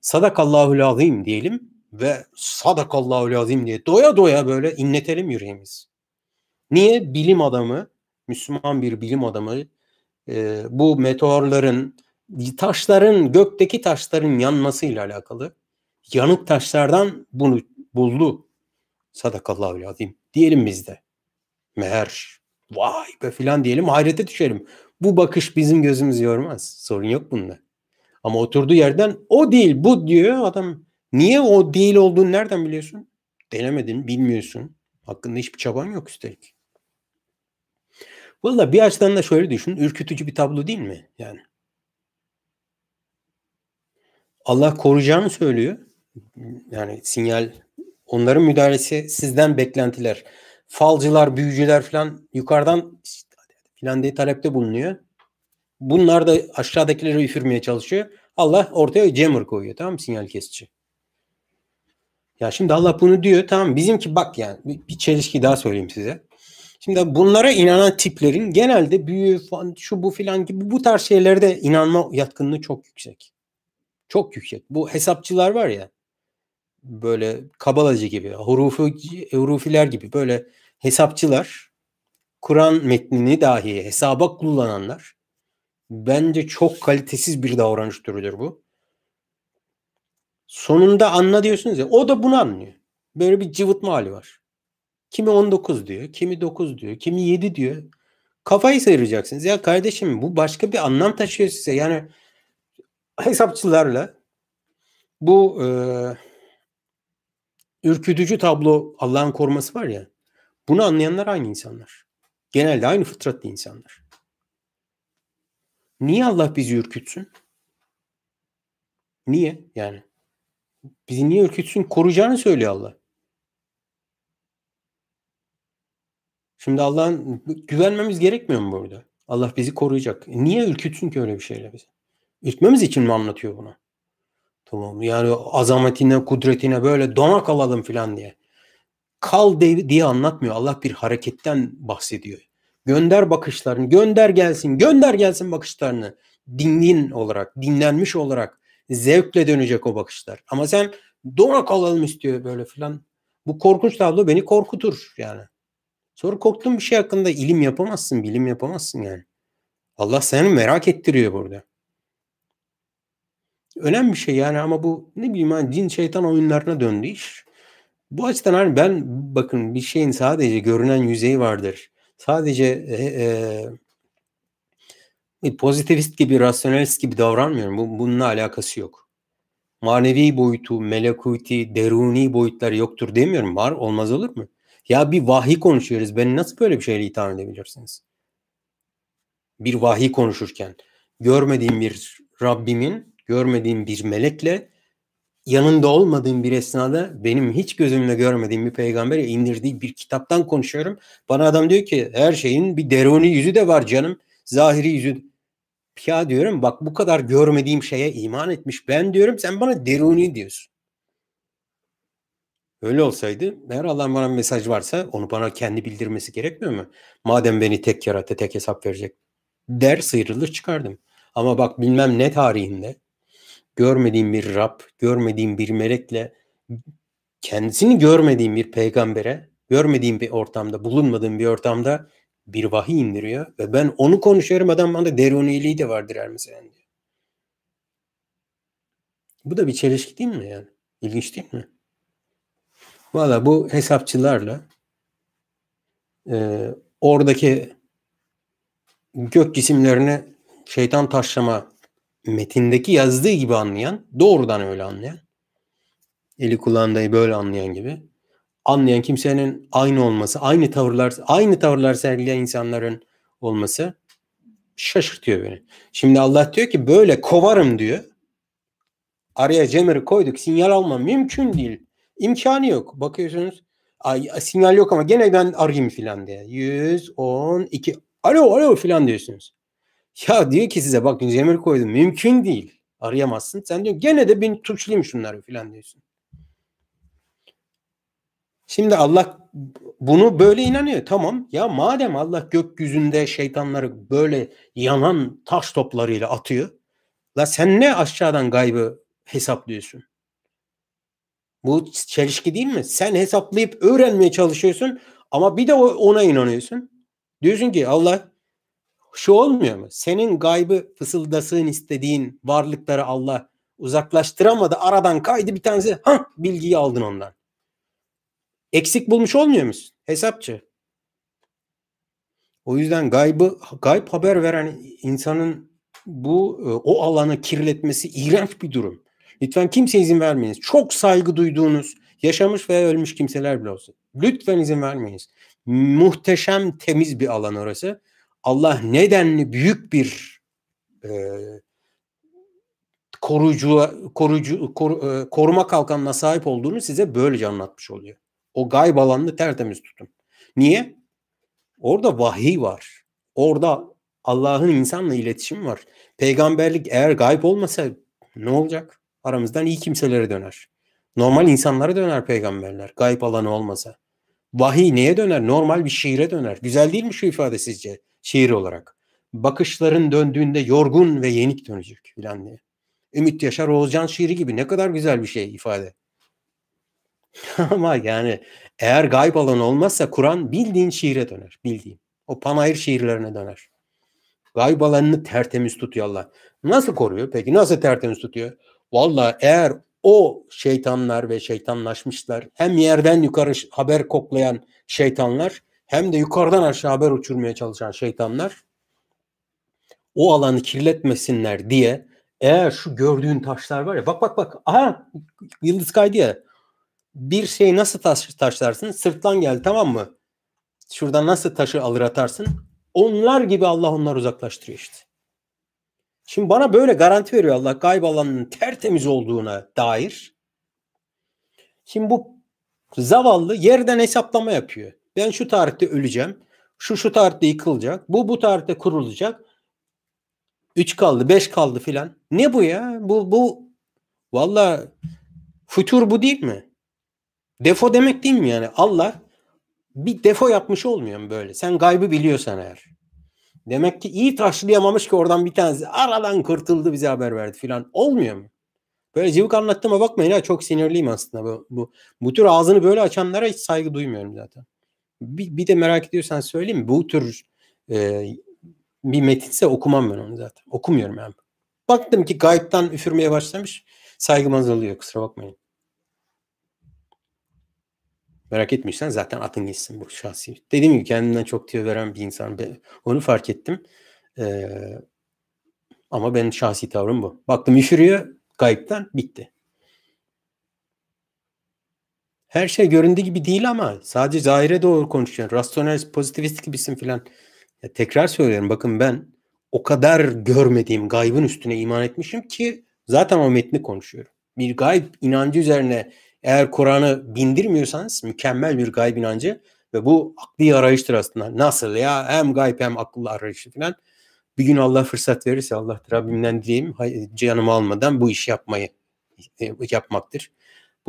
[SPEAKER 1] sadakallahu lazim diyelim ve sadakallahu lazim diye doya doya böyle inletelim yüreğimiz. Niye? Bilim adamı, Müslüman bir bilim adamı e, bu meteorların, taşların, gökteki taşların yanmasıyla alakalı yanık taşlardan bunu buldu. Sadakallahu azim. Diyelim biz de. Meğer vay be filan diyelim hayrete düşelim. Bu bakış bizim gözümüzü yormaz. Sorun yok bunda. Ama oturduğu yerden o değil bu diyor adam. Niye o değil olduğunu nereden biliyorsun? Denemedin, bilmiyorsun. Hakkında hiçbir çaban yok üstelik. Valla bir açıdan da şöyle düşün. Ürkütücü bir tablo değil mi? Yani. Allah koruyacağını söylüyor. Yani sinyal onların müdahalesi sizden beklentiler. Falcılar, büyücüler falan yukarıdan filan diye talepte bulunuyor. Bunlar da aşağıdakileri üfürmeye çalışıyor. Allah ortaya jammer koyuyor tamam mı sinyal kesici. Ya şimdi Allah bunu diyor tamam bizimki bak yani bir çelişki daha söyleyeyim size. Şimdi bunlara inanan tiplerin genelde büyü falan şu bu filan gibi bu tarz şeylerde inanma yatkınlığı çok yüksek. Çok yüksek. Bu hesapçılar var ya böyle kabalacı gibi, hurufu, hurufiler gibi böyle hesapçılar Kur'an metnini dahi hesaba kullananlar bence çok kalitesiz bir davranış türüdür bu. Sonunda anla diyorsunuz ya o da bunu anlıyor. Böyle bir cıvıtma hali var. Kimi 19 diyor, kimi 9 diyor, kimi 7 diyor. Kafayı sıyıracaksınız. Ya kardeşim bu başka bir anlam taşıyor size. Yani hesapçılarla bu e, ürkütücü tablo Allah'ın koruması var ya. Bunu anlayanlar aynı insanlar. Genelde aynı fıtratlı insanlar. Niye Allah bizi ürkütsün? Niye yani? Bizi niye ürkütsün? Koruyacağını söylüyor Allah. Şimdi Allah'ın güvenmemiz gerekmiyor mu burada? Allah bizi koruyacak. Niye ürkütsün ki öyle bir şeyle bizi? Ürkmemiz için mi anlatıyor bunu? Tamam yani azametine, kudretine böyle dona kalalım falan diye. Kal diye anlatmıyor. Allah bir hareketten bahsediyor. Gönder bakışlarını, gönder gelsin, gönder gelsin bakışlarını. Dinlin olarak, dinlenmiş olarak zevkle dönecek o bakışlar. Ama sen dona kalalım istiyor böyle filan. Bu korkunç tablo beni korkutur yani. Sonra korktuğun bir şey hakkında ilim yapamazsın, bilim yapamazsın yani. Allah seni merak ettiriyor burada. Önemli bir şey yani ama bu ne bileyim hani cin şeytan oyunlarına döndü iş. Bu açıdan hani ben bakın bir şeyin sadece görünen yüzeyi vardır. Sadece e, e, pozitivist gibi, rasyonalist gibi davranmıyorum. Bu, bununla alakası yok. Manevi boyutu, melekuti, deruni boyutları yoktur demiyorum. Var, olmaz olur mu? Ya bir vahiy konuşuyoruz. Beni nasıl böyle bir şeyle itham edebilirsiniz? Bir vahiy konuşurken görmediğim bir Rabbimin, görmediğim bir melekle yanında olmadığım bir esnada benim hiç gözümle görmediğim bir peygambere indirdiği bir kitaptan konuşuyorum. Bana adam diyor ki her şeyin bir deruni yüzü de var canım. Zahiri yüzü. Ya diyorum bak bu kadar görmediğim şeye iman etmiş ben diyorum sen bana deruni diyorsun. Öyle olsaydı eğer Allah'ın bana bir mesaj varsa onu bana kendi bildirmesi gerekmiyor mu? Madem beni tek yarattı tek hesap verecek der sıyrılır çıkardım. Ama bak bilmem ne tarihinde görmediğim bir Rab, görmediğim bir melekle kendisini görmediğim bir peygambere, görmediğim bir ortamda, bulunmadığım bir ortamda bir vahiy indiriyor ve ben onu konuşuyorum adam bana deruniliği de vardır her mesela diyor. Bu da bir çelişki değil mi yani? İlginç değil mi? Valla bu hesapçılarla e, oradaki gök cisimlerini şeytan taşlama metindeki yazdığı gibi anlayan, doğrudan öyle anlayan, eli kulağındayı böyle anlayan gibi anlayan kimsenin aynı olması, aynı tavırlar, aynı tavırlar sergileyen insanların olması şaşırtıyor beni. Şimdi Allah diyor ki böyle kovarım diyor. Araya Cemre koyduk. Sinyal alma mümkün değil. İmkanı yok. Bakıyorsunuz ay, sinyal yok ama gene ben arayayım filan diye. 112 alo alo filan diyorsunuz. Ya diyor ki size bakın Cemre koydum. Mümkün değil. Arayamazsın. Sen diyor gene de beni tuşlayayım şunları filan diyorsun. Şimdi Allah bunu böyle inanıyor. Tamam ya madem Allah gökyüzünde şeytanları böyle yanan taş toplarıyla atıyor. La sen ne aşağıdan gaybı hesaplıyorsun? Bu çelişki değil mi? Sen hesaplayıp öğrenmeye çalışıyorsun ama bir de ona inanıyorsun. Diyorsun ki Allah şu olmuyor mu? Senin gaybı fısıldasın istediğin varlıkları Allah uzaklaştıramadı. Aradan kaydı bir tanesi. Ha bilgiyi aldın ondan. Eksik bulmuş olmuyor musun? Hesapçı. O yüzden gaybı gayb haber veren insanın bu e, o alanı kirletmesi iğrenç bir durum. Lütfen kimse izin vermeyiniz. Çok saygı duyduğunuz, yaşamış veya ölmüş kimseler bile olsun. Lütfen izin vermeyiniz. Muhteşem temiz bir alan orası. Allah nedenli büyük bir e, koruyucu, koruyucu koru, e, koruma kalkanına sahip olduğunu size böylece anlatmış oluyor. O gayb alanını tertemiz tutun. Niye? Orada vahiy var. Orada Allah'ın insanla iletişim var. Peygamberlik eğer gayb olmasa ne olacak? Aramızdan iyi kimselere döner. Normal insanlara döner peygamberler. Gayb alanı olmasa. Vahiy neye döner? Normal bir şiire döner. Güzel değil mi şu ifade sizce? Şiir olarak. Bakışların döndüğünde yorgun ve yenik dönecek filan diye. Ümit Yaşar Oğuzcan şiiri gibi ne kadar güzel bir şey ifade. Ama yani eğer gayb alanı olmazsa Kur'an bildiğin şiire döner. Bildiğin. O panayır şiirlerine döner. Gayb alanını tertemiz tutuyor Allah. Nasıl koruyor? Peki nasıl tertemiz tutuyor? Valla eğer o şeytanlar ve şeytanlaşmışlar hem yerden yukarı haber koklayan şeytanlar hem de yukarıdan aşağı haber uçurmaya çalışan şeytanlar o alanı kirletmesinler diye eğer şu gördüğün taşlar var ya bak bak bak aha yıldız kaydı ya bir şey nasıl taş, taşlarsın? Sırtlan geldi tamam mı? Şuradan nasıl taşı alır atarsın? Onlar gibi Allah onları uzaklaştırıyor işte. Şimdi bana böyle garanti veriyor Allah gayb alanının tertemiz olduğuna dair. Şimdi bu zavallı yerden hesaplama yapıyor. Ben şu tarihte öleceğim. Şu şu tarihte yıkılacak. Bu bu tarihte kurulacak. 3 kaldı, 5 kaldı filan. Ne bu ya? Bu bu valla futur bu değil mi? Defo demek değil mi yani? Allah bir defo yapmış olmuyor mu böyle? Sen gaybı biliyorsan eğer. Demek ki iyi taşlayamamış ki oradan bir tanesi aradan kurtuldu bize haber verdi filan. Olmuyor mu? Böyle cıvık anlattığıma bakmayın ha çok sinirliyim aslında. Bu, bu, bu tür ağzını böyle açanlara hiç saygı duymuyorum zaten. Bir, bir de merak ediyorsan söyleyeyim? Bu tür e, bir metinse okumam ben onu zaten. Okumuyorum yani. Baktım ki gayipten üfürmeye başlamış. Saygım azalıyor kusura bakmayın. Merak etmişsen zaten atın gitsin bu şahsi. Dediğim gibi kendinden çok tüyo veren bir insan. Ben onu fark ettim. Ee, ama benim şahsi tavrım bu. Baktım üfürüyor gayipten bitti. Her şey göründüğü gibi değil ama sadece zahire doğru konuşuyorsun. Rasyonel pozitivist gibisin filan. Tekrar söylüyorum bakın ben o kadar görmediğim gaybın üstüne iman etmişim ki zaten o metni konuşuyorum. Bir gayb inancı üzerine eğer Kur'an'ı bindirmiyorsanız mükemmel bir gayb inancı ve bu akli arayıştır aslında. Nasıl ya hem gayb hem akıllı arayışı falan. Bir gün Allah fırsat verirse Allah Rabbimden dileyim canımı almadan bu işi yapmayı e, yapmaktır.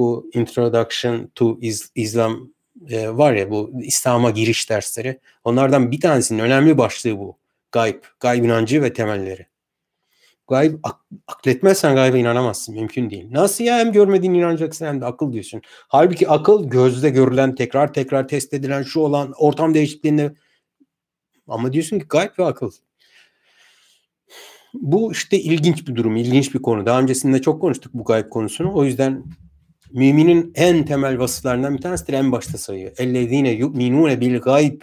[SPEAKER 1] Bu Introduction to Islam e, var ya bu İslam'a giriş dersleri. Onlardan bir tanesinin önemli başlığı bu. Gayb, gayb inancı ve temelleri. Gayb ak, akletmezsen gaybe inanamazsın. Mümkün değil. Nasıl ya hem görmediğin inanacaksın hem de akıl diyorsun. Halbuki akıl gözde görülen, tekrar tekrar test edilen şu olan ortam değişikliğinde ama diyorsun ki gayb ve akıl. Bu işte ilginç bir durum, ilginç bir konu. Daha öncesinde çok konuştuk bu gayb konusunu. O yüzden müminin en temel vasıflarından bir tanesidir. En başta sayıyor. Ellezine yu'minune bil gayb.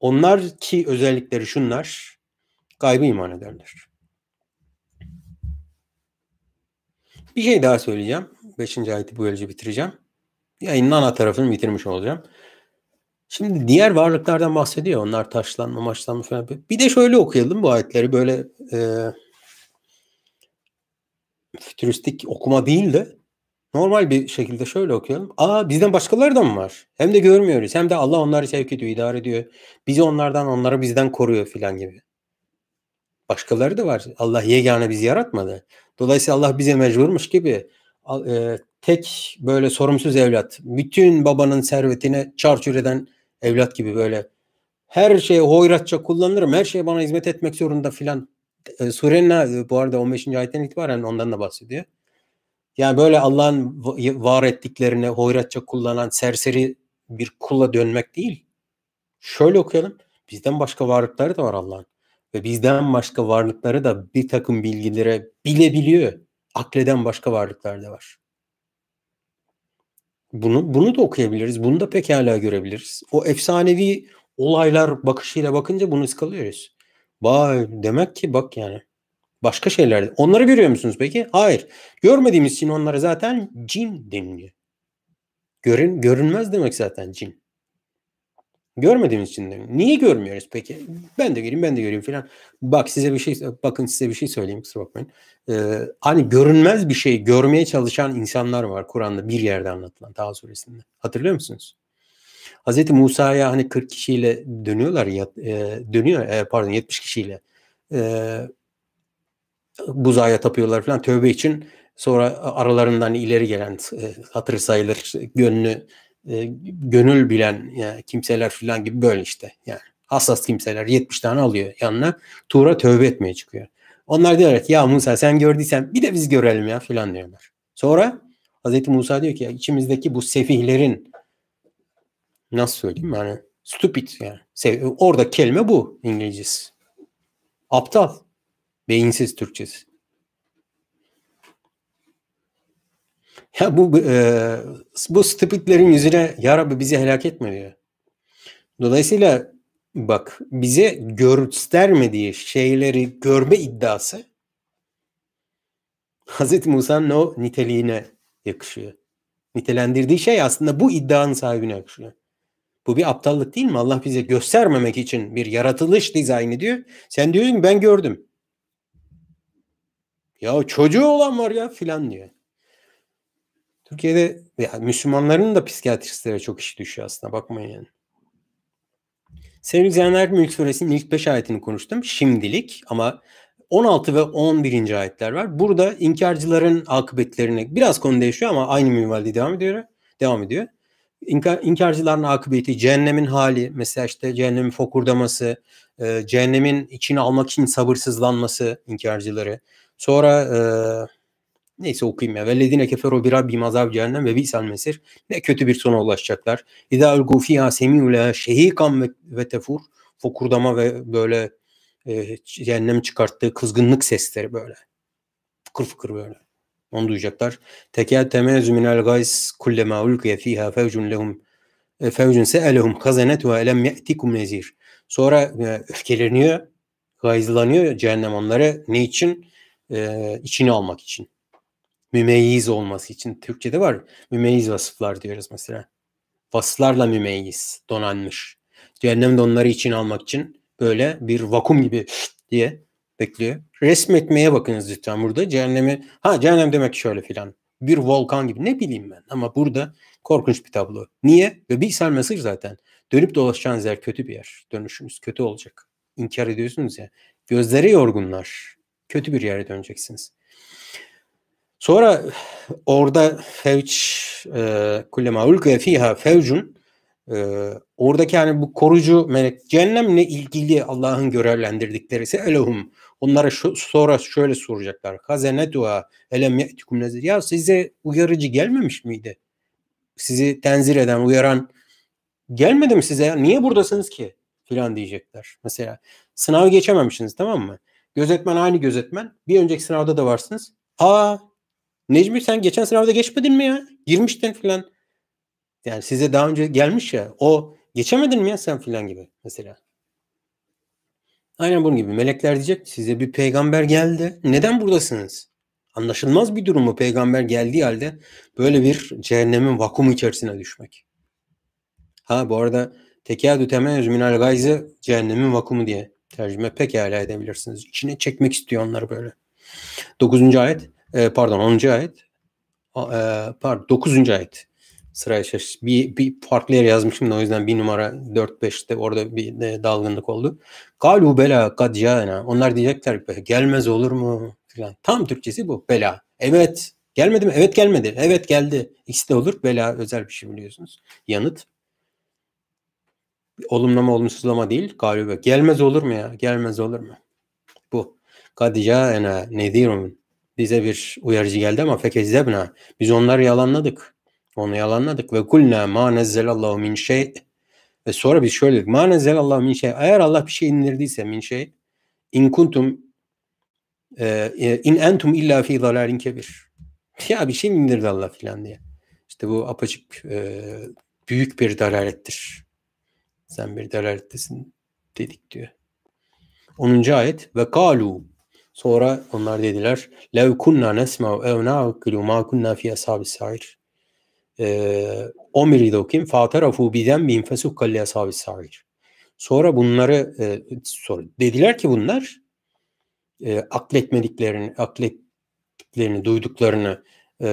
[SPEAKER 1] Onlar ki özellikleri şunlar. Gaybı iman ederler. Bir şey daha söyleyeceğim. Beşinci ayeti böylece bitireceğim. Yayının ana tarafını bitirmiş olacağım. Şimdi diğer varlıklardan bahsediyor. Onlar taşlanma, maçlanma falan. Bir de şöyle okuyalım bu ayetleri. Böyle e, fütüristik okuma değil de normal bir şekilde şöyle okuyalım. Aa bizden başkaları da mı var? Hem de görmüyoruz. Hem de Allah onları sevk ediyor, idare ediyor. Bizi onlardan, onları bizden koruyor filan gibi. Başkaları da var. Allah yegane bizi yaratmadı. Dolayısıyla Allah bize mecburmuş gibi e, tek böyle sorumsuz evlat, bütün babanın servetine çarçur eden evlat gibi böyle her şeyi hoyratça kullanırım, her şey bana hizmet etmek zorunda filan. Surenin bu arada 15. ayetten itibaren ondan da bahsediyor. Yani böyle Allah'ın var ettiklerini hoyratça kullanan serseri bir kula dönmek değil. Şöyle okuyalım. Bizden başka varlıkları da var Allah'ın ve bizden başka varlıkları da bir takım bilgilere bilebiliyor. Akleden başka varlıklar da var. Bunu bunu da okuyabiliriz. Bunu da pekala görebiliriz. O efsanevi olaylar bakışıyla bakınca bunu ıskalıyoruz. Vay demek ki bak yani başka şeyler. Onları görüyor musunuz peki? Hayır. Görmediğimiz için onlara zaten cin deniliyor. Görün, görünmez demek zaten cin. Görmediğimiz için de. Niye görmüyoruz peki? Ben de göreyim, ben de göreyim falan. Bak size bir şey, bakın size bir şey söyleyeyim kusura bakmayın. Ee, hani görünmez bir şey görmeye çalışan insanlar var Kur'an'da bir yerde anlatılan Taha suresinde. Hatırlıyor musunuz? Hazreti Musa'ya hani 40 kişiyle dönüyorlar ya, e, dönüyor e, pardon 70 kişiyle e, buzağa tapıyorlar falan tövbe için sonra aralarından ileri gelen e, hatır sayılır gönlü e, gönül bilen yani kimseler falan gibi böyle işte. Yani hassas kimseler 70 tane alıyor yanına. Tuğra tövbe etmeye çıkıyor. Onlar diyorlar ki ya Musa sen gördüysen bir de biz görelim ya falan diyorlar. Sonra Hazreti Musa diyor ki içimizdeki bu sefihlerin nasıl söyleyeyim yani stupid yani. Orada kelime bu İngilizcesi. Aptal. Beyinsiz Türkçesi. Ya bu e, bu stupidlerin yüzüne ya Rabbi bizi helak etme diyor. Dolayısıyla bak bize göstermediği şeyleri görme iddiası Hz. Musa'nın o niteliğine yakışıyor. Nitelendirdiği şey aslında bu iddianın sahibine yakışıyor. Bu bir aptallık değil mi? Allah bize göstermemek için bir yaratılış dizayn ediyor. Sen diyorsun ki ben gördüm. Ya çocuğu olan var ya filan diyor. Türkiye'de yani Müslümanların da psikiyatristlere çok iş düşüyor aslında bakmayın yani. Sevgili izleyenler Mülk Suresinin ilk 5 ayetini konuştum şimdilik ama 16 ve 11. ayetler var. Burada inkarcıların akıbetlerini biraz konu değişiyor ama aynı minvalde devam ediyor. Devam ediyor. İnkar, inkarcıların akıbeti, cehennemin hali, mesela işte cehennemin fokurdaması, e, cehennemin içine almak için sabırsızlanması inkarcıları. Sonra e, neyse okuyayım ya. Vellezine keferu bir rabbim azab cehennem ve bi'sel mesir. Ne kötü bir sona ulaşacaklar. İza ulgu fiha semi'u şehikan ve, ve tefur. Fokurdama ve böyle e, cehennem çıkarttığı kızgınlık sesleri böyle. Fıkır fıkır böyle. Onu duyacaklar. Tekel temezzü minel gays kullema ulkiye fiha fevcun lehum e, fevcun se'elehum hazanetuha elem ye'tikum nezir. Sonra e, öfkeleniyor, gayzlanıyor cehennem onları. Ne için? Ee, içine almak için. Mümeyyiz olması için. Türkçe'de var. Mümeyyiz vasıflar diyoruz mesela. Vasıflarla mümeyyiz, donanmış. Cehennem de onları içine almak için böyle bir vakum gibi diye bekliyor. Resmetmeye bakınız lütfen burada. Cehennemi, ha cehennem demek şöyle filan. Bir volkan gibi ne bileyim ben. Ama burada korkunç bir tablo. Niye? Ve bir ishal mesaj zaten. Dönüp dolaşacağınız yer kötü bir yer. Dönüşünüz kötü olacak. İnkar ediyorsunuz ya. Gözleri yorgunlar. Kötü bir yere döneceksiniz. Sonra orada fevç e, kullema ulkaya fiha fevcun e, oradaki yani bu korucu melek cehennemle ilgili Allah'ın görevlendirdikleri ise elehum onlara şu, sonra şöyle soracaklar. Hazene dua elem ye'tikum nezir. Ya size uyarıcı gelmemiş miydi? Sizi tenzir eden, uyaran gelmedi mi size ya? Niye buradasınız ki? Filan diyecekler. Mesela sınavı geçememişsiniz tamam mı? Gözetmen aynı gözetmen. Bir önceki sınavda da varsınız. Aa Necmi sen geçen sınavda geçmedin mi ya? Girmiştin filan. Yani size daha önce gelmiş ya. O geçemedin mi ya sen filan gibi mesela. Aynen bunun gibi. Melekler diyecek size bir peygamber geldi. Neden buradasınız? Anlaşılmaz bir durumu peygamber geldiği halde böyle bir cehennemin vakumu içerisine düşmek. Ha bu arada tekâdü temennüz minel gayze cehennemin vakumu diye tercüme pekala edebilirsiniz. İçine çekmek istiyor onları böyle. Dokuzuncu ayet e, pardon 10. ayet e, pardon 9. ayet sıraya şaş bir, bir farklı yer yazmışım da o yüzden bir numara 4-5'te orada bir de dalgınlık oldu. Galu bela kad cana. Onlar diyecekler gelmez olur mu filan. Tam Türkçesi bu bela. Evet gelmedi mi? Evet gelmedi. Evet geldi. İkisi de olur. Bela özel bir şey biliyorsunuz. Yanıt. Olumlama olumsuzlama değil. Galiba gelmez olur mu ya? Gelmez olur mu? Bu. Kad cana nedirun bize bir uyarıcı geldi ama fekezzebna. Biz onları yalanladık. Onu yalanladık ve kulna ma nezzelallahu min şey ve sonra biz şöyle dedik. Ma nezzelallahu min şey. Eğer Allah bir şey indirdiyse min şey in kuntum e, e, in entum illa fi dalalin kebir. Ya bir şey mi indirdi Allah filan diye. İşte bu apaçık e, büyük bir dalalettir. Sen bir dalalettesin dedik diyor. 10. ayet ve kalu Sonra onlar dediler lev kunna nesma'u ev na'kilu ma kunna fi ashabis sa'ir. Ee, 11'i de okuyayım. Fatarafu biden bin fesukka li ashabis sa'ir. Sonra bunları e, sonra dediler ki bunlar e, akletmediklerini, aklettiklerini, duyduklarını e,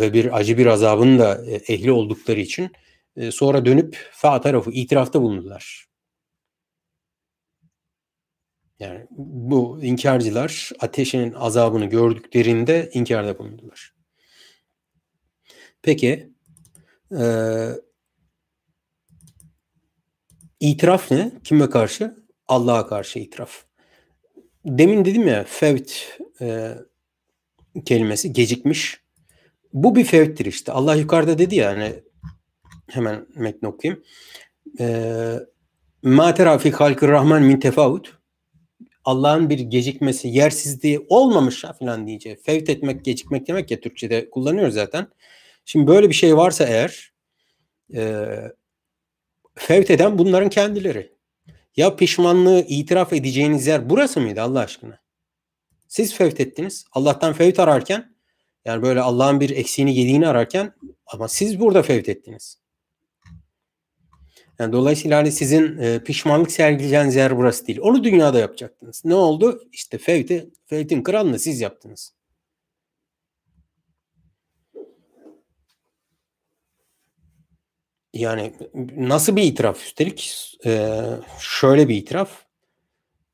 [SPEAKER 1] ve bir acı bir azabın da e, ehli oldukları için e, sonra dönüp fa tarafı itirafta bulundular. Yani bu inkarcılar ateşin azabını gördüklerinde inkarda bulundular. Peki e, itiraf ne? Kime karşı? Allah'a karşı itiraf. Demin dedim ya fevt e, kelimesi gecikmiş. Bu bir fevttir işte. Allah yukarıda dedi ya hani hemen metni okuyayım. Ma tera fi halkı rahman min tefavut Allah'ın bir gecikmesi, yersizliği olmamış ya falan diyeceği. Fevt etmek, gecikmek demek ya Türkçe'de kullanıyoruz zaten. Şimdi böyle bir şey varsa eğer e, fevt eden bunların kendileri. Ya pişmanlığı itiraf edeceğiniz yer burası mıydı Allah aşkına? Siz fevt ettiniz. Allah'tan fevt ararken yani böyle Allah'ın bir eksiğini yediğini ararken ama siz burada fevt ettiniz. Yani dolayısıyla hani sizin e, pişmanlık sergileyeceğiniz yer burası değil. Onu dünyada yapacaktınız. Ne oldu? İşte Fevti, Fevt'in kralını siz yaptınız. Yani nasıl bir itiraf üstelik? Ee, şöyle bir itiraf.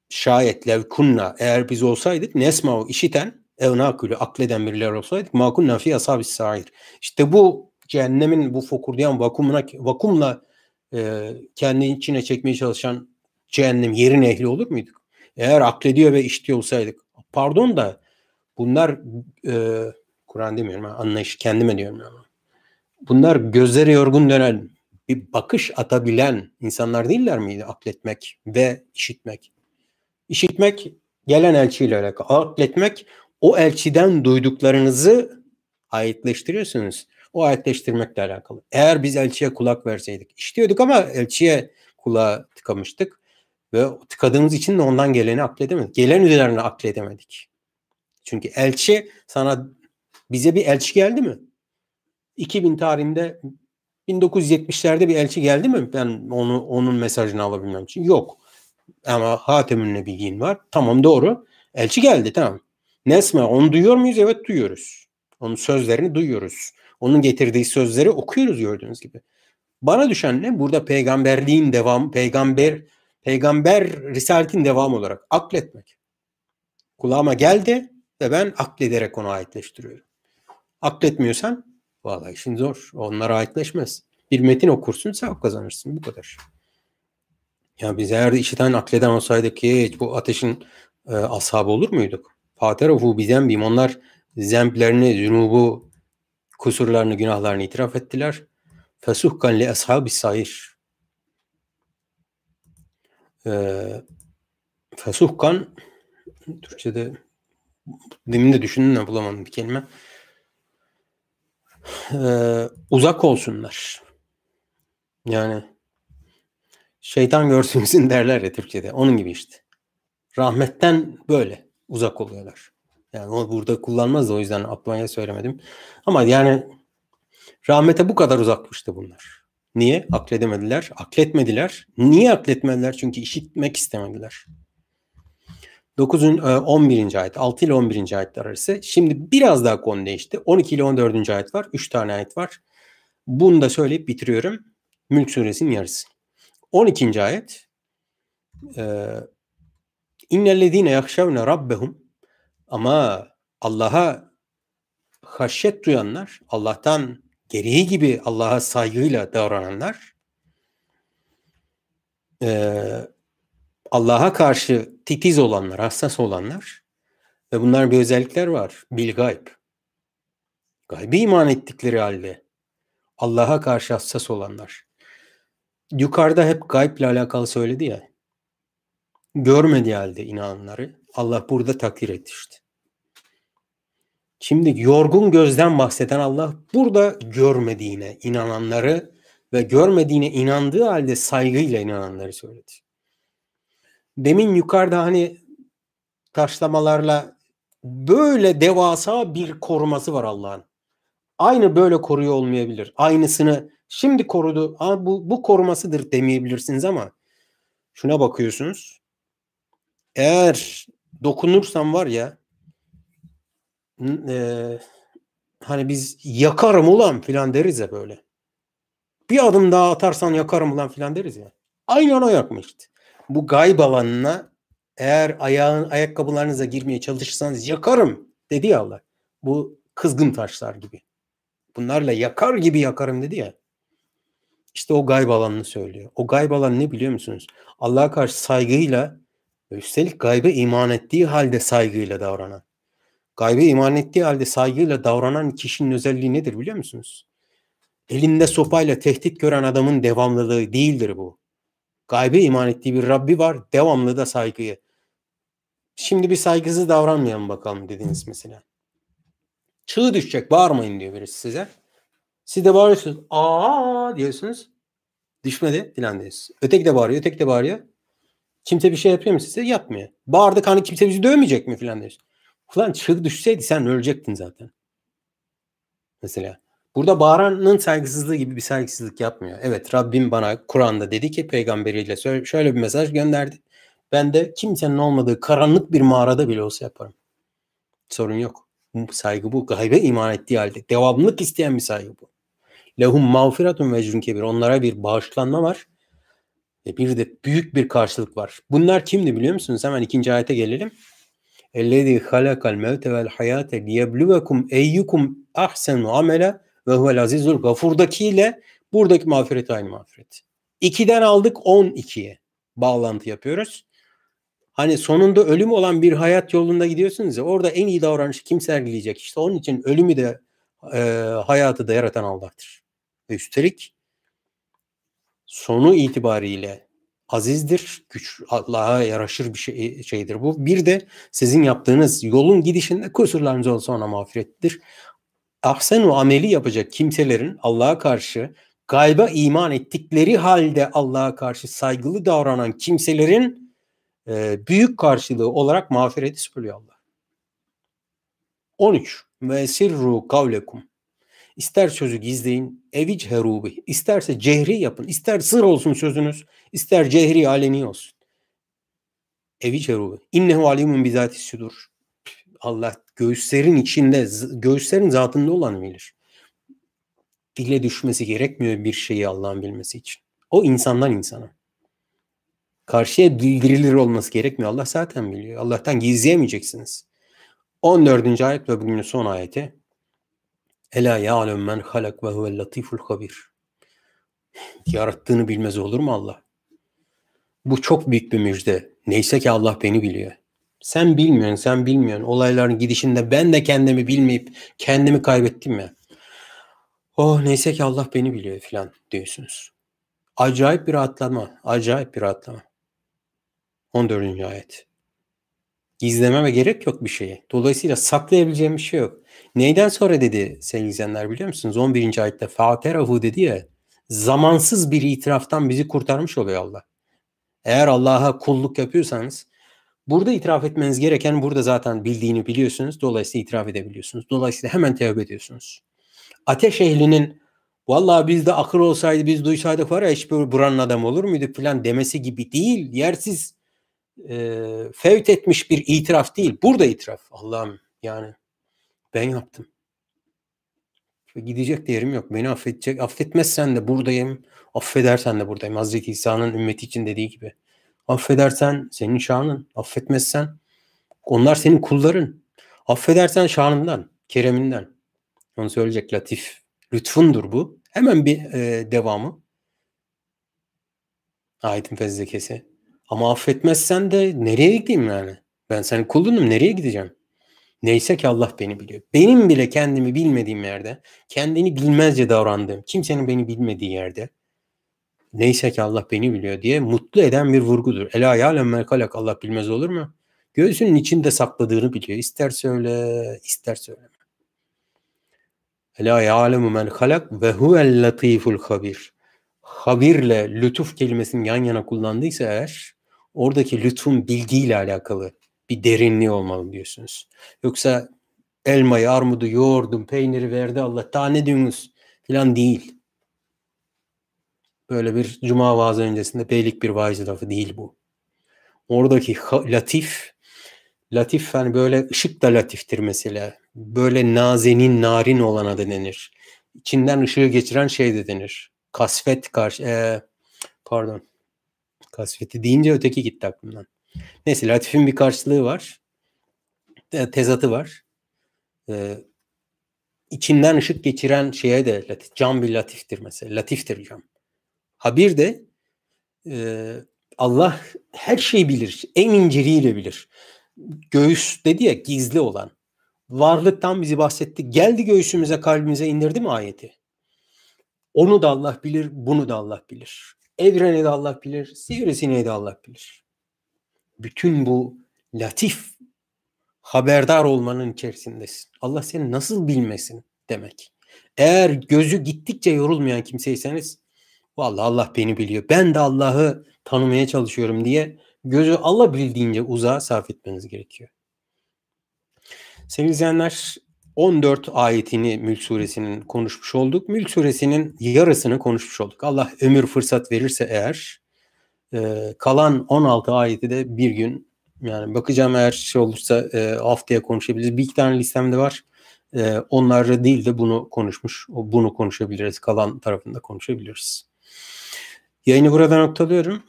[SPEAKER 1] Şayet lev kunna eğer biz olsaydık nesma o işiten ev nakülü akleden biriler olsaydık makunna fi ashabis sair. İşte bu cehennemin bu fokurdayan vakumuna, vakumla e, kendi içine çekmeye çalışan cehennem yerin ehli olur muyduk? Eğer aklediyor ve işliyor olsaydık. Pardon da bunlar e, Kur'an demiyorum anlayış kendime diyorum ama. Bunlar gözleri yorgun dönen bir bakış atabilen insanlar değiller miydi akletmek ve işitmek? İşitmek gelen elçiyle alakalı. Akletmek o elçiden duyduklarınızı ayetleştiriyorsunuz. O ayetleştirmekle alakalı. Eğer biz elçiye kulak verseydik. işliyorduk ama elçiye kulağa tıkamıştık. Ve tıkadığımız için de ondan geleni akledemedik. Gelen üzerine akledemedik. Çünkü elçi sana bize bir elçi geldi mi? 2000 tarihinde 1970'lerde bir elçi geldi mi? Ben onu onun mesajını alabilmem için. Yok. Ama Hatem'in Nebiyin var. Tamam doğru. Elçi geldi tamam. Nesme onu duyuyor muyuz? Evet duyuyoruz. Onun sözlerini duyuyoruz. Onun getirdiği sözleri okuyoruz gördüğünüz gibi. Bana düşen ne? Burada peygamberliğin devam, peygamber peygamber risaletin devamı olarak akletmek. Kulağıma geldi ve ben aklederek onu ayetleştiriyorum. Akletmiyorsan vallahi işin zor. Onlara ayetleşmez. Bir metin okursun sevap kazanırsın. Bu kadar. Ya biz eğer işiten akleden olsaydık ki bu ateşin e, ashabı olur muyduk? Faterafu bizden bim. Onlar zemplerini, zunubu, kusurlarını, günahlarını itiraf ettiler. Fesuhkan li ashabi sahir. Ee, fesuhkan Türkçe'de demin de düşündüm de bulamadım bir kelime. Ee, uzak olsunlar. Yani şeytan görsünüzün derler ya Türkçe'de. Onun gibi işte. Rahmetten böyle uzak oluyorlar. Yani o burada kullanmaz da o yüzden aklıma söylemedim. Ama yani rahmete bu kadar uzakmıştı bunlar. Niye? Akledemediler. Akletmediler. Niye akletmediler? Çünkü işitmek istemediler. 9. 11. E, ayet, 6 ile 11. ayetler arası. Şimdi biraz daha konu değişti. 12 ile 14. ayet var. 3 tane ayet var. Bunu da söyleyip bitiriyorum. Mülk suresinin yarısı. 12. ayet e, İnnellezine yakşavne rabbehum ama Allah'a haşyet duyanlar, Allah'tan gereği gibi Allah'a saygıyla davrananlar e, Allah'a karşı titiz olanlar, hassas olanlar ve bunlar bir özellikler var. Bil gayb. Gaybi iman ettikleri halde Allah'a karşı hassas olanlar. Yukarıda hep gayble alakalı söyledi ya. Görmediği halde inananları Allah burada takdir etti işte. Şimdi yorgun gözden bahseden Allah burada görmediğine inananları ve görmediğine inandığı halde saygıyla inananları söyledi. Demin yukarıda hani taşlamalarla böyle devasa bir koruması var Allah'ın. Aynı böyle koruyor olmayabilir. Aynısını şimdi korudu. bu, bu korumasıdır demeyebilirsiniz ama şuna bakıyorsunuz. Eğer dokunursam var ya e, hani biz yakarım ulan filan deriz ya böyle. Bir adım daha atarsan yakarım ulan filan deriz ya. Aynen o yakmıştı. Bu gayb alanına eğer ayağın ayakkabılarınıza girmeye çalışırsanız yakarım dedi ya Allah. Bu kızgın taşlar gibi. Bunlarla yakar gibi yakarım dedi ya. İşte o gayb alanını söylüyor. O gayb alanı ne biliyor musunuz? Allah'a karşı saygıyla üstelik gaybe iman ettiği halde saygıyla davranan. Gaybe iman ettiği halde saygıyla davranan kişinin özelliği nedir biliyor musunuz? Elinde sopayla tehdit gören adamın devamlılığı değildir bu. Gaybe iman ettiği bir Rabbi var. Devamlı da saygıyı. Şimdi bir saygısız davranmayalım bakalım dediniz mesela. Çığ düşecek bağırmayın diyor birisi size. Siz de bağırıyorsunuz. Aa diyorsunuz. Düşmedi filan diyorsunuz. Öteki de bağırıyor, öteki de bağırıyor. Kimse bir şey yapıyor mu size? Yapmıyor. Bağırdık hani kimse bizi dövmeyecek mi filan diyorsun. Ulan çığ düşseydi sen ölecektin zaten. Mesela. Burada bağıranın saygısızlığı gibi bir saygısızlık yapmıyor. Evet Rabbim bana Kur'an'da dedi ki peygamberiyle şöyle bir mesaj gönderdi. Ben de kimsenin olmadığı karanlık bir mağarada bile olsa yaparım. Sorun yok. Saygı bu. Gaybe iman ettiği halde. Devamlılık isteyen bir saygı bu. Lehum mağfiratun ve kebir. Onlara bir bağışlanma var. Ve bir de büyük bir karşılık var. Bunlar kimdi biliyor musunuz? Hemen ikinci ayete gelelim. Ellezî halakal mevte vel hayâte liyebluvekum eyyukum ahsenu amele ve huvel azizul gafurdaki ile buradaki mağfiret aynı mağfiret. 2'den aldık 12'ye bağlantı yapıyoruz. Hani sonunda ölüm olan bir hayat yolunda gidiyorsunuz ya orada en iyi davranışı kim sergileyecek? İşte onun için ölümü de e, hayatı da yaratan Allah'tır. Ve üstelik sonu itibariyle azizdir, güç Allah'a yaraşır bir şey, şeydir bu. Bir de sizin yaptığınız yolun gidişinde kusurlarınız olsa ona mağfirettir. Ahsen o ameli yapacak kimselerin Allah'a karşı gayba iman ettikleri halde Allah'a karşı saygılı davranan kimselerin e, büyük karşılığı olarak mağfireti söylüyor Allah. 13. Ve sirru kavlekum. İster sözü gizleyin, evic herubi. İsterse cehri yapın. ister sır olsun sözünüz, ister cehri aleni olsun. Evic herubi. İnnehu alimun bizati sudur. Allah göğüslerin içinde, göğüslerin zatında olanı bilir. Dile düşmesi gerekmiyor bir şeyi Allah'ın bilmesi için. O insandan insana. Karşıya bildirilir olması gerekmiyor. Allah zaten biliyor. Allah'tan gizleyemeyeceksiniz. 14. ayet ve bugünün son ayeti. Ela ya'lem men halak ve huvel latiful habir. Yarattığını bilmez olur mu Allah? Bu çok büyük bir müjde. Neyse ki Allah beni biliyor. Sen bilmiyorsun, sen bilmiyorsun. Olayların gidişinde ben de kendimi bilmeyip kendimi kaybettim ya. Oh neyse ki Allah beni biliyor filan diyorsunuz. Acayip bir rahatlama. Acayip bir rahatlama. 14. ayet. Gizlememe gerek yok bir şeyi. Dolayısıyla saklayabileceğim bir şey yok. Neyden sonra dedi sevgili izleyenler biliyor musunuz? 11. ayette Faterahu dedi ya zamansız bir itiraftan bizi kurtarmış oluyor Allah. Eğer Allah'a kulluk yapıyorsanız burada itiraf etmeniz gereken burada zaten bildiğini biliyorsunuz. Dolayısıyla itiraf edebiliyorsunuz. Dolayısıyla hemen tevbe ediyorsunuz. Ateş ehlinin vallahi bizde akıl olsaydı biz duysaydık var ya hiç buranın adam olur muydu falan demesi gibi değil. Yersiz e, fevt etmiş bir itiraf değil. Burada itiraf. Allah'ım yani ben yaptım. Gidecek değerim yok. Beni affedecek. Affetmezsen de buradayım. Affedersen de buradayım. Hazreti İsa'nın ümmeti için dediği gibi. Affedersen senin şanın. Affetmezsen onlar senin kulların. Affedersen şanından, kereminden. Onu söyleyecek latif. Lütfundur bu. Hemen bir e, devamı. Ayetin fezlekesi. Ama affetmezsen de nereye gideyim yani? Ben senin kulunum. Nereye gideceğim? Neyse ki Allah beni biliyor. Benim bile kendimi bilmediğim yerde, kendini bilmezce davrandığım, kimsenin beni bilmediği yerde neyse ki Allah beni biliyor diye mutlu eden bir vurgudur. Ela ya'lem melkalak Allah bilmez olur mu? Göğsünün içinde sakladığını biliyor. İster söyle, ister söyleme. Ela ya'lemu men halak ve huvel latiful habir. Habirle lütuf kelimesini yan yana kullandıysa eğer oradaki lütfun bilgiyle alakalı bir derinliği olmalı diyorsunuz. Yoksa elmayı, armudu yoğurdum, peyniri verdi Allah daha ne diyorsunuz filan değil. Böyle bir cuma vaazı öncesinde beylik bir vaiz lafı değil bu. Oradaki latif, latif hani böyle ışık da latiftir mesela. Böyle nazenin, narin olana da denir. İçinden ışığı geçiren şey de denir. Kasvet karşı, e, pardon. Kasveti deyince öteki gitti aklımdan. Neyse latifin bir karşılığı var. Tezatı var. Ee, içinden ışık geçiren şeye de latif. Cam bir latiftir mesela. Latiftir cam. Habir de e, Allah her şeyi bilir. En inceliğiyle bilir. Göğüs dedi ya gizli olan. Varlıktan bizi bahsetti. Geldi göğsümüze kalbimize indirdi mi ayeti? Onu da Allah bilir, bunu da Allah bilir. Evreni de Allah bilir, sivrisineği de Allah bilir bütün bu latif haberdar olmanın içerisindesin. Allah seni nasıl bilmesin demek. Eğer gözü gittikçe yorulmayan kimseyseniz vallahi Allah beni biliyor. Ben de Allah'ı tanımaya çalışıyorum diye gözü Allah bildiğince uzağa sarf etmeniz gerekiyor. Sevgili izleyenler 14 ayetini Mülk suresinin konuşmuş olduk. Mülk suresinin yarısını konuşmuş olduk. Allah ömür fırsat verirse eğer e, kalan 16 ayeti de bir gün yani bakacağım eğer şey olursa e, haftaya konuşabiliriz. Bir iki tane listemde var. E, onlarla değil de bunu konuşmuş. Bunu konuşabiliriz. Kalan tarafında konuşabiliriz. Yayını burada noktalıyorum.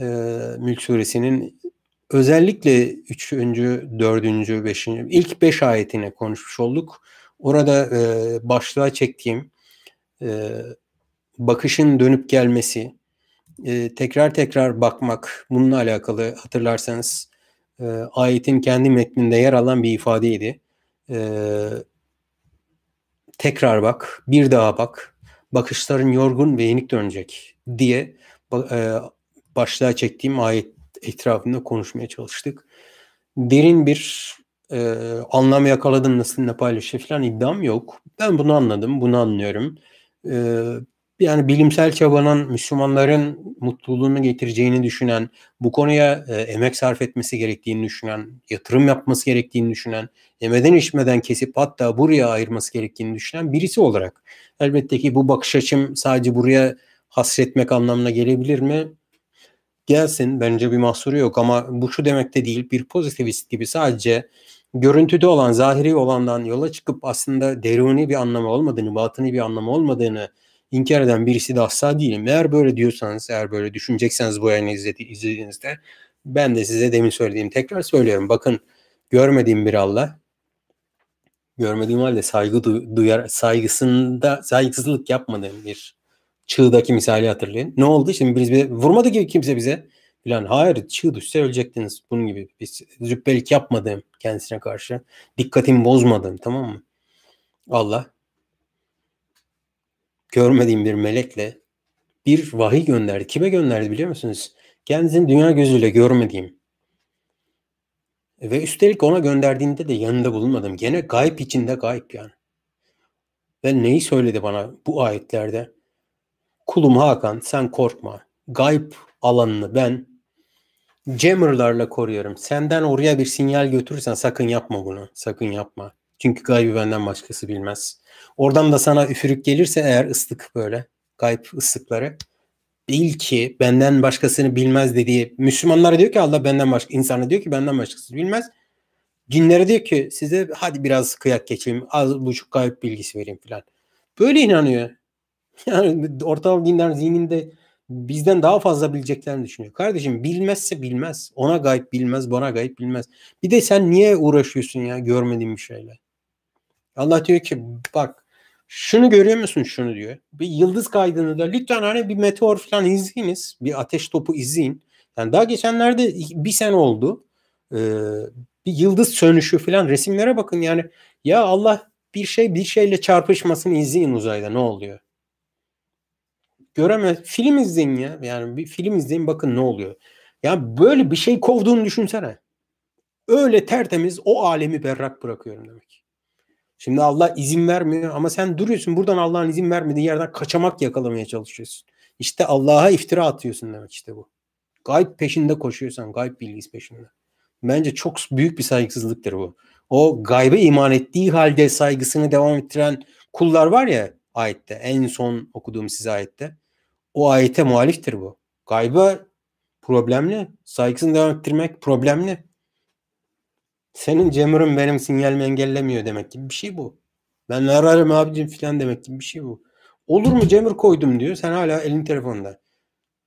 [SPEAKER 1] E, Mülk suresinin özellikle 3. 4. 5. ilk 5 ayetine konuşmuş olduk. Orada e, başlığa çektiğim e, bakışın dönüp gelmesi, e, tekrar tekrar bakmak bununla alakalı hatırlarsanız e, ayetin kendi metninde yer alan bir ifadeydi. E, tekrar bak, bir daha bak, bakışların yorgun ve yenik dönecek diye e, başlığa çektiğim ayet etrafında konuşmaya çalıştık. Derin bir e, anlam yakaladım nasıl ne paylaşıyor falan iddiam yok. Ben bunu anladım, bunu anlıyorum. E, yani bilimsel çabanın Müslümanların mutluluğunu getireceğini düşünen, bu konuya e, emek sarf etmesi gerektiğini düşünen, yatırım yapması gerektiğini düşünen, yemeden içmeden kesip hatta buraya ayırması gerektiğini düşünen birisi olarak. Elbette ki bu bakış açım sadece buraya hasretmek anlamına gelebilir mi? Gelsin bence bir mahsuru yok ama bu şu demek de değil bir pozitivist gibi sadece görüntüde olan zahiri olandan yola çıkıp aslında deruni bir anlamı olmadığını, batını bir anlamı olmadığını inkar eden birisi de asla değilim. Eğer böyle diyorsanız, eğer böyle düşünecekseniz bu yayını izledi, izlediğinizde ben de size demin söylediğim tekrar söylüyorum. Bakın görmediğim bir Allah görmediğim halde saygı duyar saygısında saygısızlık yapmadığım bir çığdaki misali hatırlayın. Ne oldu? Şimdi biz bir vurmadı gibi kimse bize. Falan. Hayır çığ düşse ölecektiniz. Bunun gibi. Biz züppelik yapmadığım kendisine karşı. Dikkatimi bozmadım tamam mı? Allah görmediğim bir melekle bir vahiy gönderdi. Kime gönderdi biliyor musunuz? Kendisini dünya gözüyle görmediğim ve üstelik ona gönderdiğinde de yanında bulunmadım. Gene gayb içinde gayb yani. Ve neyi söyledi bana bu ayetlerde? Kulum Hakan sen korkma. Gayb alanını ben jammerlarla koruyorum. Senden oraya bir sinyal götürürsen sakın yapma bunu. Sakın yapma. Çünkü gaybı benden başkası bilmez. Oradan da sana üfürük gelirse eğer ıslık böyle gayb ıslıkları değil ki benden başkasını bilmez dediği Müslümanlara diyor ki Allah benden başka insana diyor ki benden başkasını bilmez. Cinlere diyor ki size hadi biraz kıyak geçeyim az buçuk gayb bilgisi vereyim filan. Böyle inanıyor. Yani ortalama dinler zihninde bizden daha fazla bileceklerini düşünüyor. Kardeşim bilmezse bilmez. Ona gayb bilmez, bana gayb bilmez. Bir de sen niye uğraşıyorsun ya görmediğin bir şeyle? Allah diyor ki bak şunu görüyor musun şunu diyor. Bir yıldız kaydını da lütfen hani bir meteor falan izleyiniz. Bir ateş topu izleyin. Yani daha geçenlerde bir sene oldu. Ee, bir yıldız sönüşü falan resimlere bakın yani ya Allah bir şey bir şeyle çarpışmasını izleyin uzayda ne oluyor? Göremez. Film izleyin ya. Yani bir film izleyin bakın ne oluyor. Ya böyle bir şey kovduğunu düşünsene. Öyle tertemiz o alemi berrak bırakıyorum demek. Şimdi Allah izin vermiyor ama sen duruyorsun buradan Allah'ın izin vermediği yerden kaçamak yakalamaya çalışıyorsun. İşte Allah'a iftira atıyorsun demek işte bu. Gayb peşinde koşuyorsan, gayb bilgisi peşinde. Bence çok büyük bir saygısızlıktır bu. O gaybe iman ettiği halde saygısını devam ettiren kullar var ya ayette, en son okuduğum size ayette. O ayete muhaliftir bu. Gayba problemli. Saygısını devam ettirmek problemli. Senin Cemur'un benim sinyalimi engellemiyor demek gibi bir şey bu. Ben ararım abicim filan demek gibi bir şey bu. Olur mu Cemur koydum diyor. Sen hala elin telefonda.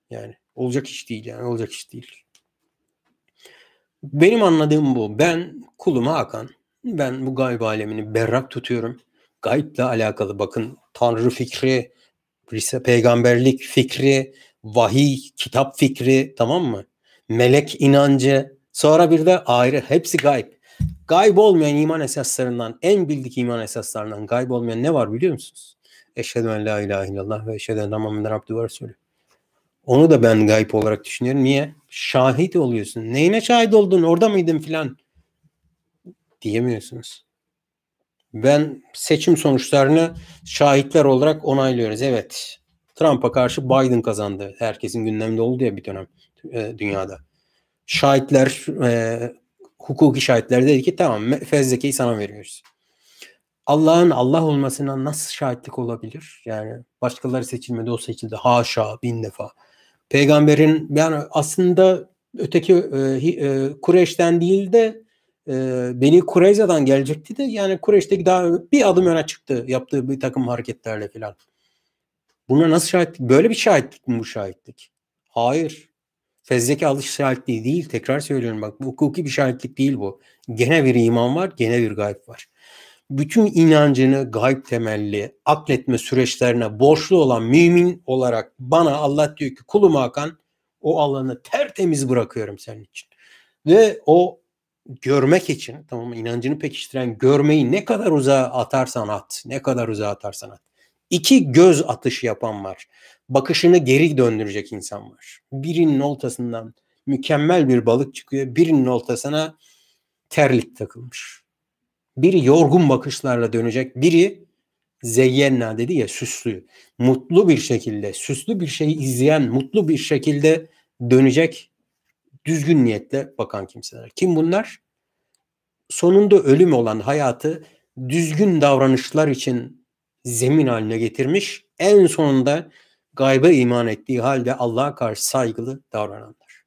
[SPEAKER 1] Yani olacak iş değil yani olacak iş değil. Benim anladığım bu. Ben kulum Hakan. Ben bu gayb alemini berrak tutuyorum. Gayble alakalı bakın Tanrı fikri, peygamberlik fikri, vahiy, kitap fikri tamam mı? Melek inancı, sonra bir de ayrı hepsi gayb. Gayb olmayan iman esaslarından, en bildik iman esaslarından gayb olmayan ne var biliyor musunuz? Eşhedü en la ilahe illallah ve eşhedü enne Muhammeden abdü ve resulü. Onu da ben gayb olarak düşünüyorum. Niye? Şahit oluyorsun. Neyine şahit oldun? Orada mıydın filan? Diyemiyorsunuz. Ben seçim sonuçlarını şahitler olarak onaylıyoruz. Evet. Trump'a karşı Biden kazandı. Herkesin gündemde oldu ya bir dönem e, dünyada. Şahitler e, hukuki şahitler dedi ki tamam fezlekeyi sana veriyoruz. Allah'ın Allah olmasına nasıl şahitlik olabilir? Yani başkaları seçilmedi o seçildi. Haşa bin defa. Peygamberin yani aslında öteki e, e, Kureyş'ten değil de e, Beni Kureyza'dan gelecekti de yani Kureyş'teki daha bir adım öne çıktı yaptığı bir takım hareketlerle filan. Buna nasıl şahitlik? Böyle bir şahitlik mi bu şahitlik? Hayır. Fezleke alış şahitliği değil. Tekrar söylüyorum bak bu hukuki bir şahitlik değil bu. Gene bir iman var, gene bir gayb var. bütün inancını gayb temelli akletme süreçlerine borçlu olan mümin olarak bana Allah diyor ki kulum Hakan o alanı tertemiz bırakıyorum senin için. Ve o görmek için tamam inancını pekiştiren görmeyi ne kadar uzağa atarsan at, ne kadar uzağa atarsan at. İki göz atışı yapan var. Bakışını geri döndürecek insan var. Birinin oltasından mükemmel bir balık çıkıyor. Birinin oltasına terlik takılmış. Biri yorgun bakışlarla dönecek. Biri zeyyenna dedi ya süslü. Mutlu bir şekilde, süslü bir şeyi izleyen, mutlu bir şekilde dönecek düzgün niyetle bakan kimseler. Kim bunlar? Sonunda ölüm olan hayatı düzgün davranışlar için zemin haline getirmiş. En sonunda gayba iman ettiği halde Allah'a karşı saygılı davrananlar.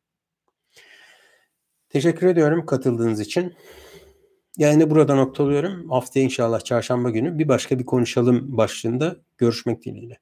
[SPEAKER 1] Teşekkür ediyorum katıldığınız için. Yani burada noktalıyorum. Haftaya inşallah çarşamba günü bir başka bir konuşalım başlığında görüşmek dileğiyle.